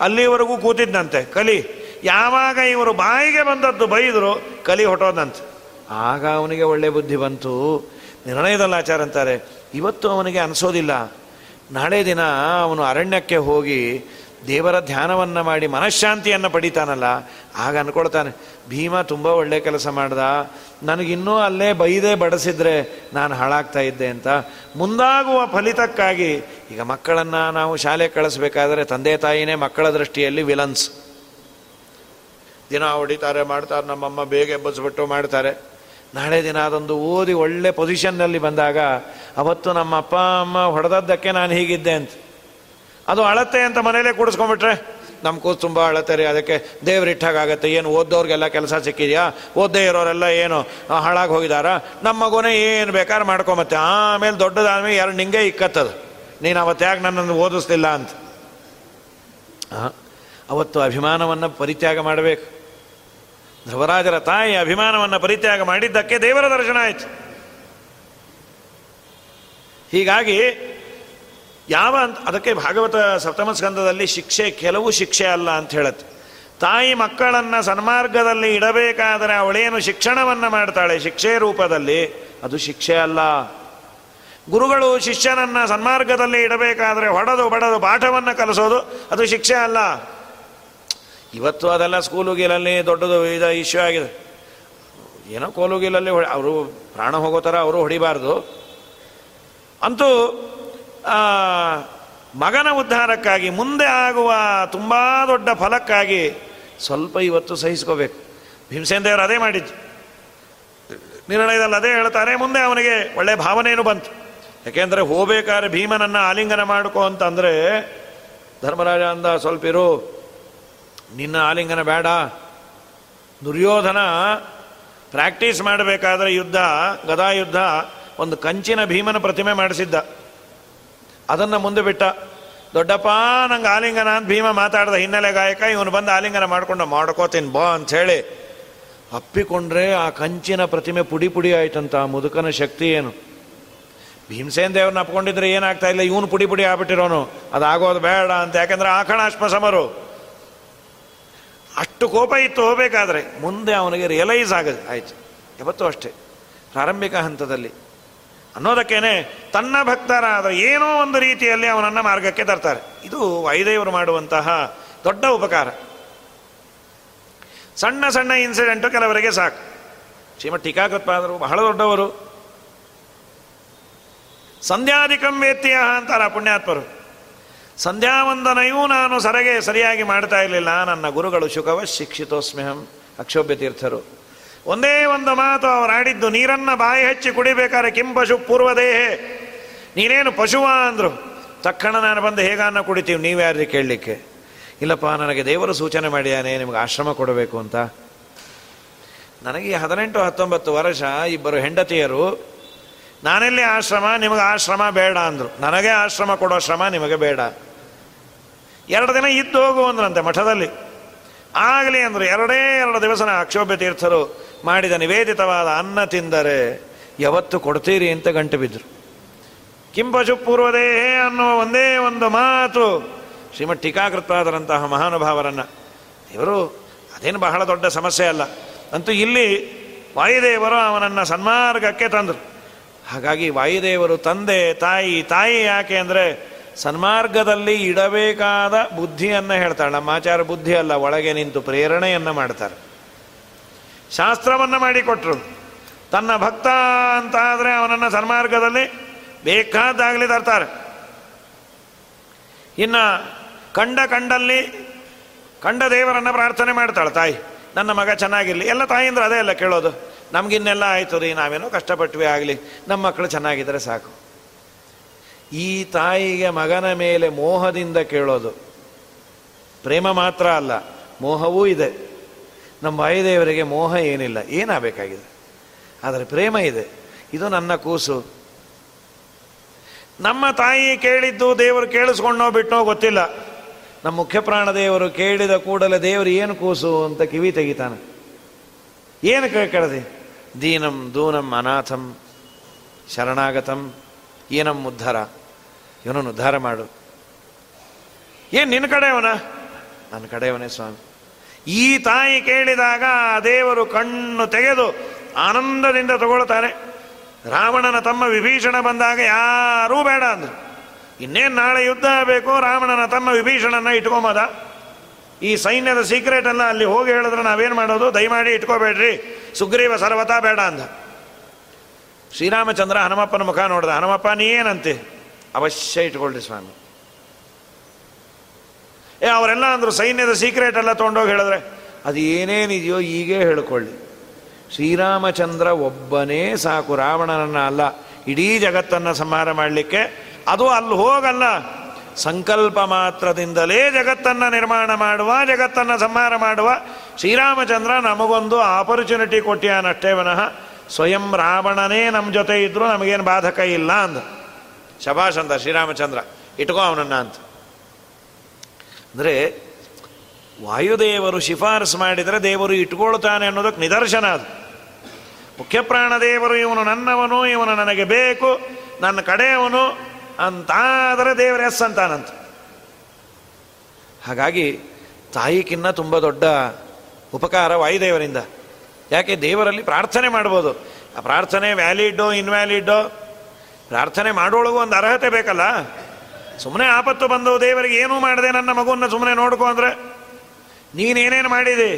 ಅಲ್ಲಿವರೆಗೂ ಕೂತಿದ್ದಂತೆ ಕಲಿ. ಯಾವಾಗ ಇವರು ಬಾಯಿಗೆ ಬಂದದ್ದು ಬೈದರು, ಕಲಿ ಹೊಟ್ಟೋದಂತೆ ಆಗ ಅವನಿಗೆ ಒಳ್ಳೆ ಬುದ್ಧಿ ಬಂತು. ನಿರ್ಣಯದಲ್ಲಿ ಆಚಾರ ಅಂತಾರೆ, ಇವತ್ತು ಅವನಿಗೆ ಅನಿಸೋದಿಲ್ಲ. ನಾಳೆ ದಿನ ಅವನು ಅರಣ್ಯಕ್ಕೆ ಹೋಗಿ ದೇವರ ಧ್ಯಾನವನ್ನು ಮಾಡಿ ಮನಃಶಾಂತಿಯನ್ನು ಪಡಿತಾನಲ್ಲ, ಆಗ ಅನ್ಕೊಳ್ತಾನೆ ಭೀಮ ತುಂಬ ಒಳ್ಳೆ ಕೆಲಸ ಮಾಡ್ದ. ನನಗಿನ್ನೂ ಅಲ್ಲೇ ಬೈದೆ ಬಡಿಸಿದ್ರೆ ನಾನು ಹಾಳಾಗ್ತಾ ಇದ್ದೆ ಅಂತ. ಮುಂದಾಗುವ ಫಲಿತಕ್ಕಾಗಿ ಈಗ ಮಕ್ಕಳನ್ನು ನಾವು ಶಾಲೆ ಕಳಿಸ್ಬೇಕಾದ್ರೆ ತಂದೆ ತಾಯಿನೇ ಮಕ್ಕಳ ದೃಷ್ಟಿಯಲ್ಲಿ ವಿಲನ್ಸ್. ದಿನ ಹೊಡಿತಾರೆ, ಮಾಡ್ತಾರೆ, ನಮ್ಮಮ್ಮ ಬೇಗ ಎಬ್ಬಸ್ಬಿಟ್ಟು ಮಾಡ್ತಾರೆ. ನಾಳೆ ದಿನ ಅದೊಂದು ಓದಿ ಒಳ್ಳೆ ಪೊಸಿಷನ್ನಲ್ಲಿ ಬಂದಾಗ ಅವತ್ತು ನಮ್ಮ ಅಪ್ಪ ಅಮ್ಮ ಹೊಡೆದದ್ದಕ್ಕೆ ನಾನು ಹೀಗಿದ್ದೆ ಅಂತ. ಅದು ಅಳತ್ತೆ ಅಂತ ಮನೇಲೇ ಕೂಡಿಸ್ಕೊಂಡ್ಬಿಟ್ರೆ ನಮ್ಮ ಕೂತು ತುಂಬ ಅಳತೆ ರೀ, ಅದಕ್ಕೆ ದೇವ್ರಿಟ್ಟಾಗತ್ತೆ ಏನು ಓದ್ದವ್ರಿಗೆಲ್ಲ ಕೆಲಸ ಸಿಕ್ಕಿದೆಯಾ? ಓದ್ದೇ ಇರೋರೆಲ್ಲ ಏನು ಹಾಳಾಗಿ ಹೋಗಿದಾರ? ನಮ್ಮ ಮಗುನೇ ಏನು ಬೇಕಾದ್ರೆ ಮಾಡ್ಕೊಂಬತ್ತೆ. ಆಮೇಲೆ ದೊಡ್ಡದಾದ್ಮೇಲೆ ಯಾರು ನಿಂಗೆ ಇಕ್ಕತ್ತದು. ನೀನು ಅವತ್ತು ಯಾಕೆ ನನ್ನನ್ನು ಓದಿಸ್ಲಿಲ್ಲ ಅಂತ. ಅವತ್ತು ಅಭಿಮಾನವನ್ನು ಪರಿತ್ಯಾಗ ಮಾಡಬೇಕು. ಧ್ರುವರಾಜರ ತಾಯಿ ಅಭಿಮಾನವನ್ನು ಪರಿತ್ಯಾಗ ಮಾಡಿದ್ದಕ್ಕೆ ದೇವರ ದರ್ಶನ ಆಯಿತು. ಹೀಗಾಗಿ ಯಾವ ಅಂತ, ಅದಕ್ಕೆ ಭಾಗವತ ಸಪ್ತಮ ಸ್ಕಂದದಲ್ಲಿ ಶಿಕ್ಷೆ ಕೆಲವು ಶಿಕ್ಷೆ ಅಲ್ಲ ಅಂತ ಹೇಳುತ್ತೆ. ತಾಯಿ ಮಕ್ಕಳನ್ನು ಸನ್ಮಾರ್ಗದಲ್ಲಿ ಇಡಬೇಕಾದರೆ ಅವಳೇನು ಶಿಕ್ಷಣವನ್ನು ಮಾಡ್ತಾಳೆ? ಶಿಕ್ಷೆ ರೂಪದಲ್ಲಿ ಅದು ಶಿಕ್ಷೆ ಅಲ್ಲ. ಗುರುಗಳು ಶಿಷ್ಯನನ್ನು ಸನ್ಮಾರ್ಗದಲ್ಲಿ ಇಡಬೇಕಾದರೆ ಹೊಡೆದು ಬಡದು ಪಾಠವನ್ನು ಕಲಿಸೋದು ಅದು ಶಿಕ್ಷೆ ಅಲ್ಲ. ಇವತ್ತು ಅದೆಲ್ಲ ಸ್ಕೂಲುಗಿಲಲ್ಲಿ ದೊಡ್ಡದು ಇದು ಇಶ್ಯೂ ಆಗಿದೆ. ಏನೋ ಕೋಲುಗಿಲಲ್ಲಿ ಅವರು ಪ್ರಾಣ ಹೋಗೋ ಥರ ಅವರು ಹೊಡಿಬಾರ್ದು. ಅಂತೂ ಮಗನ ಉದ್ಧಾರಕ್ಕಾಗಿ, ಮುಂದೆ ಆಗುವ ತುಂಬ ದೊಡ್ಡ ಫಲಕ್ಕಾಗಿ ಸ್ವಲ್ಪ ಇವತ್ತು ಸಹಿಸ್ಕೋಬೇಕು. ಭೀಮಸೇನ ದೇವರು ಅದೇ ಮಾಡಿದ್ದು. ನಿರ್ಣಯದಲ್ಲಿ ಅದೇ ಹೇಳ್ತಾರೆ ಮುಂದೆ ಅವನಿಗೆ ಒಳ್ಳೆ ಭಾವನೆಯೂ ಬಂತು. ಯಾಕೆಂದರೆ ಹೋಗ್ಬೇಕಾದ್ರೆ ಭೀಮನನ್ನು ಆಲಿಂಗನ ಮಾಡ್ಕೋ ಅಂತಂದರೆ, ಧರ್ಮರಾಜ ಅಂದ, ಸ್ವಲ್ಪ ಇರು. ನಿನ್ನ ಆಲಿಂಗನ ಬೇಡ. ದುರ್ಯೋಧನ ಪ್ರಾಕ್ಟೀಸ್ ಮಾಡಬೇಕಾದ್ರೆ ಯುದ್ಧ, ಗದಾ ಯುದ್ಧ, ಒಂದು ಕಂಚಿನ ಭೀಮನ ಪ್ರತಿಮೆ ಮಾಡಿಸಿದ್ದ. ಅದನ್ನು ಮುಂದೆ ಬಿಟ್ಟ. ದೊಡ್ಡಪ್ಪ, ನಂಗೆ ಆಲಿಂಗನ ಅಂತ ಭೀಮ ಮಾತಾಡಿದ ಹಿನ್ನೆಲೆ ಗಾಯಕ, ಇವನು ಬಂದು ಆಲಿಂಗನ ಮಾಡ್ಕೊಂಡು, ಮಾಡ್ಕೋತೀನಿ, ಬಾ ಹೇಳಿ. ಅಪ್ಪಿಕೊಂಡ್ರೆ ಆ ಕಂಚಿನ ಪ್ರತಿಮೆ ಪುಡಿ ಪುಡಿ ಆಯ್ತಂತ, ಆ ಮುದುಕನ ಶಕ್ತಿ ಏನು? ಭೀಮಸೇನ್ ದೇವ್ರನ್ನ ಅಪ್ಕೊಂಡಿದ್ರೆ ಏನಾಗ್ತಾ ಇಲ್ಲ, ಇವನು ಪುಡಿ ಪುಡಿ ಆಗ್ಬಿಟ್ಟಿರೋನು. ಅದಾಗೋದು ಬೇಡ ಅಂತ, ಯಾಕಂದ್ರೆ ಆಕಣಾಶ್ಮ ಸಮರು ಅಷ್ಟು ಕೋಪ ಇತ್ತು ಹೋಗಬೇಕಾದ್ರೆ, ಮುಂದೆ ಅವನಿಗೆ ರಿಯಲೈಸ್ ಆಗೋದು ಆಯ್ತು. ಯಾವತ್ತೂ ಅಷ್ಟೇ. ಪ್ರಾರಂಭಿಕ ಹಂತದಲ್ಲಿ. ಅನ್ನೋದಕ್ಕೇನೆ ತನ್ನ ಭಕ್ತರಾದ ಏನೋ ಒಂದು ರೀತಿಯಲ್ಲಿ ಅವನನ್ನು ಮಾರ್ಗಕ್ಕೆ ತರ್ತಾರೆ. ಇದು ವೈದೇವರು ಮಾಡುವಂತಹ ದೊಡ್ಡ ಉಪಕಾರ. ಸಣ್ಣ ಸಣ್ಣ ಇನ್ಸಿಡೆಂಟು ಕೆಲವರಿಗೆ ಸಾಕು. ಶ್ರೀಮಠ್ ಟೀಕಾಕೃತ್ಪಾದರು ಬಹಳ ದೊಡ್ಡವರು. ಸಂಧ್ಯಾಧಿಕಂ ವೇತ್ಯ ಅಂತಾರ ಪುಣ್ಯಾತ್ಮರು. ಸಂಧ್ಯಾವಂದನೆಯೂ ನಾನು ಸರಗೆ ಸರಿಯಾಗಿ ಮಾಡ್ತಾ ಇರಲಿಲ್ಲ. ನನ್ನ ಗುರುಗಳು ಶುಕವ ಶಿಕ್ಷಿತೋಸ್ಮ್ಯಹಂ ಅಕ್ಷೋಭ್ಯ ತೀರ್ಥರು. ಒಂದೇ ಒಂದು ಮಾತು ಅವರು ಆಡಿದ್ದು, ನೀರನ್ನು ಬಾಯಿ ಹಚ್ಚಿ ಕುಡಿಬೇಕಾದ್ರೆ ಪಶು ಪೂರ್ವದೇಹೆ ನೀನೇನು ಪಶುವ ಅಂದರು. ತಕ್ಷಣ ನಾನು ಬಂದು ಹೇಗನ್ನ ಕುಡಿತೀವಿ? ನೀವ್ಯಾರಿಗೆ ಕೇಳಲಿಕ್ಕೆ? ಇಲ್ಲಪ್ಪ, ನನಗೆ ದೇವರು ಸೂಚನೆ ಮಾಡಿಯಾನೆ ನಿಮಗೆ ಆಶ್ರಮ ಕೊಡಬೇಕು ಅಂತ. ನನಗೆ ಹದಿನೆಂಟು, ಹತ್ತೊಂಬತ್ತು ವರ್ಷ, ಇಬ್ಬರು ಹೆಂಡತಿಯರು. ನಾನೆಲ್ಲಿ ಆಶ್ರಮ? ನಿಮಗೆ ಆಶ್ರಮ ಬೇಡ ಅಂದರು. ನನಗೆ ಆಶ್ರಮ ಕೊಡೋ ಶ್ರಮ ನಿಮಗೆ ಬೇಡ. ಎರಡು ದಿನ ಇದ್ದು ಹೋಗು ಅಂದ್ರಂತೆ ಮಠದಲ್ಲಿ. ಆಗಲಿ ಅಂದರು. ಎರಡೇ ಎರಡು ದಿವಸ ಅಕ್ಷೋಭ್ಯ ತೀರ್ಥರು ಮಾಡಿದ ನಿವೇದಿತವಾದ ಅನ್ನ ತಿಂದರೆ ಯಾವತ್ತು ಕೊಡ್ತೀರಿ ಅಂತ ಗಂಟು ಬಿದ್ದರು ಕಿಂಪಶು ಪೂರ್ವದೇ ಅನ್ನುವ ಒಂದೇ ಒಂದು ಮಾತು ಶ್ರೀಮಠ್ ಟೀಕಾಕೃತಾದರಂತಹ ಮಹಾನುಭಾವರನ್ನು. ಇವರು ಅದೇನು ಬಹಳ ದೊಡ್ಡ ಸಮಸ್ಯೆ ಅಲ್ಲ. ಅಂತೂ ಇಲ್ಲಿ ವಾಯುದೇವರು ಅವನನ್ನು ಸನ್ಮಾರ್ಗಕ್ಕೆ ತಂದರು. ಹಾಗಾಗಿ ವಾಯುದೇವರು ತಂದೆ, ತಾಯಿ ತಾಯಿ ಯಾಕೆ ಅಂದರೆ ಸನ್ಮಾರ್ಗದಲ್ಲಿ ಇಡಬೇಕಾದ ಬುದ್ಧಿಯನ್ನು ಹೇಳ್ತಾಳೆ. ನಮ್ಮ ಆಚಾರ ಬುದ್ಧಿ ಅಲ್ಲ, ಒಳಗೆ ನಿಂತು ಪ್ರೇರಣೆಯನ್ನು ಮಾಡ್ತಾರೆ. ಶಾಸ್ತ್ರವನ್ನು ಮಾಡಿಕೊಟ್ರು. ತನ್ನ ಭಕ್ತ ಅಂತ ಆದರೆ ಅವನನ್ನು ಸನ್ಮಾರ್ಗದಲ್ಲಿ ಬೇಕಾದಾಗಲಿ ತರ್ತಾರೆ. ಇನ್ನು ಕಂಡ ಕಂಡಲ್ಲಿ ಕಂಡ ದೇವರನ್ನು ಪ್ರಾರ್ಥನೆ ಮಾಡ್ತಾಳೆ ತಾಯಿ. ನನ್ನ ಮಗ ಚೆನ್ನಾಗಿರಲಿ. ಎಲ್ಲ ತಾಯಿಂದ್ರೆ ಅದೇ ಅಲ್ಲ ಕೇಳೋದು. ನಮಗಿನ್ನೆಲ್ಲ ಆಯಿತು ರೀ, ನಾವೇನೋ ಕಷ್ಟಪಟ್ವಿ ಆಗಲಿ. ನಮ್ಮ ಮಕ್ಕಳು ಚೆನ್ನಾಗಿದ್ದರೆ ಸಾಕು. ಈ ತಾಯಿಗೆ ಮಗನ ಮೇಲೆ ಮೋಹದಿಂದ ಕೇಳೋದು. ಪ್ರೇಮ ಮಾತ್ರ ಅಲ್ಲ, ಮೋಹವೂ ಇದೆ. ನಮ್ಮ ವಾಯುದೇವರಿಗೆ ಮೋಹ ಏನಿಲ್ಲ, ಏನಾಗಬೇಕಾಗಿದೆ? ಆದರೆ ಪ್ರೇಮ ಇದೆ. ಇದು ನನ್ನ ಕೂಸು. ನಮ್ಮ ತಾಯಿ ಕೇಳಿದ್ದು ದೇವರು ಕೇಳಿಸ್ಕೊಂಡೋ ಬಿಟ್ಟೋ ಗೊತ್ತಿಲ್ಲ. ನಮ್ಮ ಮುಖ್ಯ ಪ್ರಾಣ ದೇವರು ಕೇಳಿದ ಕೂಡಲೇ ದೇವರು ಏನು ಕೂಸು ಅಂತ ಕಿವಿ ತೆಗಿತಾನೆ. ಏನು ಕೇಳದೆ? ದೀನಂ, ದೂನಂ, ಅನಾಥಂ, ಶರಣಾಗತಂ, ಏನಂ ಉದ್ಧಾರ. ಇವನನ್ನು ಉದ್ಧಾರ ಮಾಡು. ಏನು ನಿನ್ನ ಕಡೆಯವನ? ನನ್ನ ಕಡೆಯವನೇ ಸ್ವಾಮಿ. ಈ ತಾಯಿ ಕೇಳಿದಾಗ ದೇವರು ಕಣ್ಣು ತೆಗೆದು ಆನಂದದಿಂದ ತಗೊಳ್ತಾರೆ ರಾವಣನ ತಮ್ಮ ವಿಭೀಷಣ ಬಂದಾಗ ಯಾರೂ ಬೇಡ ಅಂದರು. ಇನ್ನೇನು ನಾಳೆ ಯುದ್ಧ ಆಗಬೇಕು? ರಾವಣನ ತಮ್ಮ ವಿಭೀಷಣನ ಇಟ್ಕೊಂಬದ? ಈ ಸೈನ್ಯದ ಸೀಕ್ರೆಟ್ ಅಲ್ಲಿ ಹೋಗಿ ಹೇಳಿದ್ರೆ ನಾವೇನು ಮಾಡೋದು? ದಯಮಾಡಿ ಇಟ್ಕೋಬೇಡ್ರಿ. ಸುಗ್ರೀವ ಸರ್ವತ ಬೇಡ ಅಂದ. ಶ್ರೀರಾಮಚಂದ್ರ ಹನುಮಪ್ಪನ ಮುಖ ನೋಡ್ದ. ಹನುಮಪ್ಪ, ನೀ ಏನಂತೆ? ಅವಶ್ಯ ಇಟ್ಕೊಳ್ರಿ ಸ್ವಾಮಿ. ಏ ಅವರೆಲ್ಲ ಅಂದರು ಸೈನ್ಯದ ಸೀಕ್ರೆಟ್ ಎಲ್ಲ ತೊಗೊಂಡೋಗಿ ಹೇಳಿದ್ರೆ, ಅದು ಏನೇನಿದೆಯೋ ಈಗೇ ಹೇಳಿಕೊಳ್ಳಿ. ಶ್ರೀರಾಮಚಂದ್ರ ಒಬ್ಬನೇ ಸಾಕು, ರಾವಣನನ್ನು ಅಲ್ಲ, ಇಡೀ ಜಗತ್ತನ್ನು ಸಂಹಾರ ಮಾಡಲಿಕ್ಕೆ. ಅದು ಅಲ್ಲಿ ಹೋಗಲ್ಲ. ಸಂಕಲ್ಪ ಮಾತ್ರದಿಂದಲೇ ಜಗತ್ತನ್ನು ನಿರ್ಮಾಣ ಮಾಡುವ, ಜಗತ್ತನ್ನು ಸಂಹಾರ ಮಾಡುವ. ಶ್ರೀರಾಮಚಂದ್ರ ನಮಗೊಂದು ಆಪರ್ಚುನಿಟಿ ಕೊಟ್ಟಿಯಾನಷ್ಟೇ ವನಃ. ಸ್ವಯಂ ರಾವಣನೇ ನಮ್ಮ ಜೊತೆ ಇದ್ದರೂ ನಮಗೇನು ಬಾಧಕ ಇಲ್ಲ ಅಂದ. ಶಭಾಷ್ ಅಂತ ಶ್ರೀರಾಮಚಂದ್ರ, ಇಟ್ಕೋ ಅವನನ್ನ ಅಂತ. ಅಂದರೆ ವಾಯುದೇವರು ಶಿಫಾರಸು ಮಾಡಿದರೆ ದೇವರು ಇಟ್ಕೊಳ್ತಾನೆ ಅನ್ನೋದಕ್ಕೆ ನಿದರ್ಶನ ಅದು. ಮುಖ್ಯಪ್ರಾಣ ದೇವರು, ಇವನು ನನ್ನವನು, ಇವನು ನನಗೆ ಬೇಕು, ನನ್ನ ಕಡೆಯವನು ಅಂತಾದರೆ ದೇವರ ಎಸ್ ಅಂತಾನಂತ. ಹಾಗಾಗಿ ತಾಯಿಗಿನ್ನ ತುಂಬ ದೊಡ್ಡ ಉಪಕಾರ ವಾಯುದೇವರಿಂದ. ಯಾಕೆ? ದೇವರಲ್ಲಿ ಪ್ರಾರ್ಥನೆ ಮಾಡ್ಬೋದು. ಆ ಪ್ರಾರ್ಥನೆ ವ್ಯಾಲಿಡ್ಡೋ ಇನ್ವ್ಯಾಲಿಡ್ಡೋ ಪ್ರಾರ್ಥನೆ ಮಾಡೋಳಗೂ ಒಂದು ಅರ್ಹತೆ ಬೇಕಲ್ಲ? ಸುಮ್ಮನೆ ಆಪತ್ತು ಬಂದವು, ದೇವರಿಗೆ ಏನೂ ಮಾಡದೆ ನನ್ನ ಮಗುವನ್ನು ಸುಮ್ಮನೆ ನೋಡ್ಕೊ ಅಂದರೆ, ನೀನೇನೇನು ಮಾಡಿದೆ?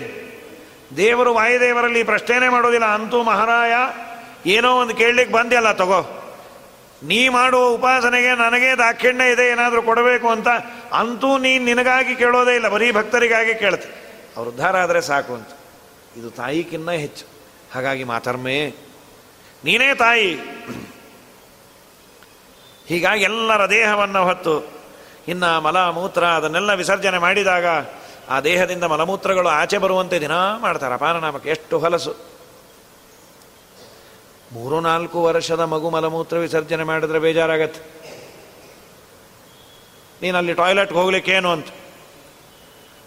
ದೇವರು ವಾಯುದೇವರಲ್ಲಿ ಪ್ರಶ್ನೆನೇ ಮಾಡೋದಿಲ್ಲ. ಅಂತೂ ಮಹಾರಾಯ, ಏನೋ ಒಂದು ಕೇಳಲಿಕ್ಕೆ ಬಂದಿಲ್ಲ ತಗೋ. ನೀ ಮಾಡುವ ಉಪಾಸನೆಗೆ ನನಗೆ ದಾಕ್ಷಿಣ್ಯ ಇದೆ, ಏನಾದರೂ ಕೊಡಬೇಕು ಅಂತ ಅಂತೂ ನೀನು ನಿನಗಾಗಿ ಕೇಳೋದೇ ಇಲ್ಲ, ಬರೀ ಭಕ್ತರಿಗಾಗಿ ಕೇಳ್ತೆ. ಅವ್ರು ಉದ್ಧಾರ ಆದರೆ ಸಾಕು ಅಂತ. ಇದು ತಾಯಿಗಿನ್ನ ಹೆಚ್ಚು. ಹಾಗಾಗಿ ಮಾತರ್ಮೇ, ನೀನೇ ತಾಯಿ. ಹೀಗಾಗಿ ಎಲ್ಲರ ದೇಹವನ್ನು ಹೊತ್ತು ಇನ್ನು ಮಲ ಮೂತ್ರ ಅದನ್ನೆಲ್ಲ ವಿಸರ್ಜನೆ ಮಾಡಿದಾಗ ಆ ದೇಹದಿಂದ ಮಲಮೂತ್ರಗಳು ಆಚೆ ಬರುವಂತೆ ದಿನ ಮಾಡ್ತಾರೆ. ಅಪಾರನಾಮಕ್ಕೆ ಎಷ್ಟು ಹೊಲಸು. ಮೂರು ನಾಲ್ಕು ವರ್ಷದ ಮಗು ಮಲಮೂತ್ರ ವಿಸರ್ಜನೆ ಮಾಡಿದ್ರೆ ಬೇಜಾರಾಗತ್ತೆ. ನೀನಲ್ಲಿ ಟಾಯ್ಲೆಟ್ಗೆ ಹೋಗ್ಲಿಕ್ಕೇನು ಅಂತ.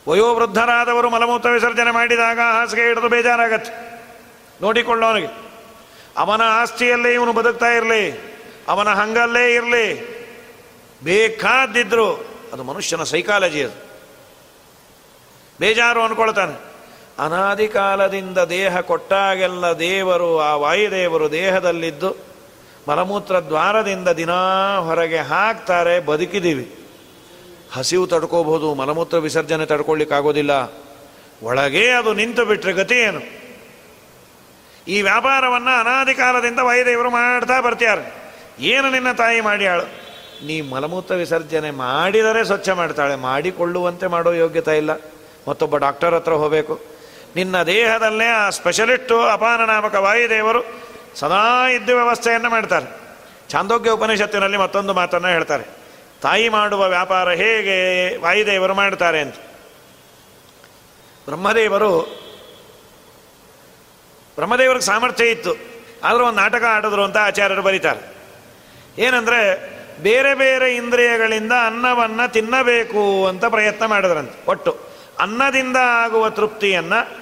ವಯೋವೃದ್ಧರಾದವರು ಮಲಮೂತ್ರ ವಿಸರ್ಜನೆ ಮಾಡಿದಾಗ ಹಾಸಿಗೆ ಹಿಡಿದು ಬೇಜಾರಾಗತ್ತೆ. ನೋಡಿಕೊಳ್ಳೋನಿಗೆ. ಅವನ ಆಸ್ತಿಯಲ್ಲೇ ಇವನು ಬದುಕ್ತಾ ಇರಲಿ. ಅವನ ಹಂಗಲ್ಲೇ ಇರಲಿ. ಬೇಕಾದಿದ್ರು ಅದು ಮನುಷ್ಯನ ಸೈಕಾಲಜಿ ಅದು. ಬೇಜಾರು ಅನ್ಕೊಳ್ತಾನೆ. ಅನಾದಿ ಕಾಲದಿಂದ ದೇಹ ಕೊಟ್ಟಾಗೆಲ್ಲ ದೇವರು, ಆ ವಾಯುದೇವರು ದೇಹದಲ್ಲಿದ್ದು ಮಲಮೂತ್ರ ದ್ವಾರದಿಂದ ದಿನಾ ಹೊರಗೆ ಹಾಕ್ತಾರೆ, ಬದುಕಿದ್ದೀವಿ. ಹಸಿವು ತಡ್ಕೋಬಹುದು, ಮಲಮೂತ್ರ ವಿಸರ್ಜನೆ ತಡ್ಕೊಳ್ಳಿಕ್ಕಾಗೋದಿಲ್ಲ. ಒಳಗೆ ಅದು ನಿಂತು ಬಿಟ್ಟರೆ ಗತಿ ಏನು? ಈ ವ್ಯಾಪಾರವನ್ನು ಅನಾದಿ ಕಾಲದಿಂದ ವಾಯುದೇವರು ಮಾಡ್ತಾ ಬರ್ತಾರೆ ಏನು ನಿನ್ನ ತಾಯಿ ಮಾಡ್ಯಾಳು ನೀ ಮಲಮೂತ್ರ ವಿಸರ್ಜನೆ ಮಾಡಿದರೆ ಸ್ವಚ್ಛ ಮಾಡ್ತಾಳೆ. ಮಾಡಿಕೊಳ್ಳುವಂತೆ ಮಾಡೋ ಯೋಗ್ಯತೆ ಇಲ್ಲ. ಮತ್ತೊಬ್ಬ ಡಾಕ್ಟರ್ ಹತ್ರ ಹೋಗಬೇಕು. ನಿನ್ನ ದೇಹದಲ್ಲೇ ಆ ಸ್ಪೆಷಲಿಸ್ಟು ಅಪಾನ ನಾಮಕ ವಾಯುದೇವರು ಸದಾ ಇದ್ದ ವ್ಯವಸ್ಥೆಯನ್ನು ಮಾಡ್ತಾರೆ. ಚಾಂದೋಗ್ಯ ಉಪನಿಷತ್ತಿನಲ್ಲಿ ಮತ್ತೊಂದು ಮಾತನ್ನು ಹೇಳ್ತಾರೆ. ತಾಯಿ ಮಾಡುವ ವ್ಯಾಪಾರ ಹೇಗೆ ವಾಯುದೇವರು ಮಾಡ್ತಾರೆ ಅಂತ. ಬ್ರಹ್ಮದೇವರು, ಬ್ರಹ್ಮದೇವರಿಗೆ ಸಾಮರ್ಥ್ಯ ಇತ್ತು. ಆದರೂ ಒಂದು ನಾಟಕ ಆಡಿದ್ರು ಅಂತ ಆಚಾರ್ಯರು ಬರೀತಾರೆ. ಏನಂದರೆ ಬೇರೆ ಬೇರೆ ಇಂದ್ರಿಯಗಳಿಂದ ಅನ್ನವನ್ನು ತಿನ್ನಬೇಕು ಅಂತ ಪ್ರಯತ್ನ ಮಾಡಿದ್ರಂತೆ. ಒಟ್ಟು ಅನ್ನದಿಂದ ಆಗುವ ತೃಪ್ತಿಯನ್ನು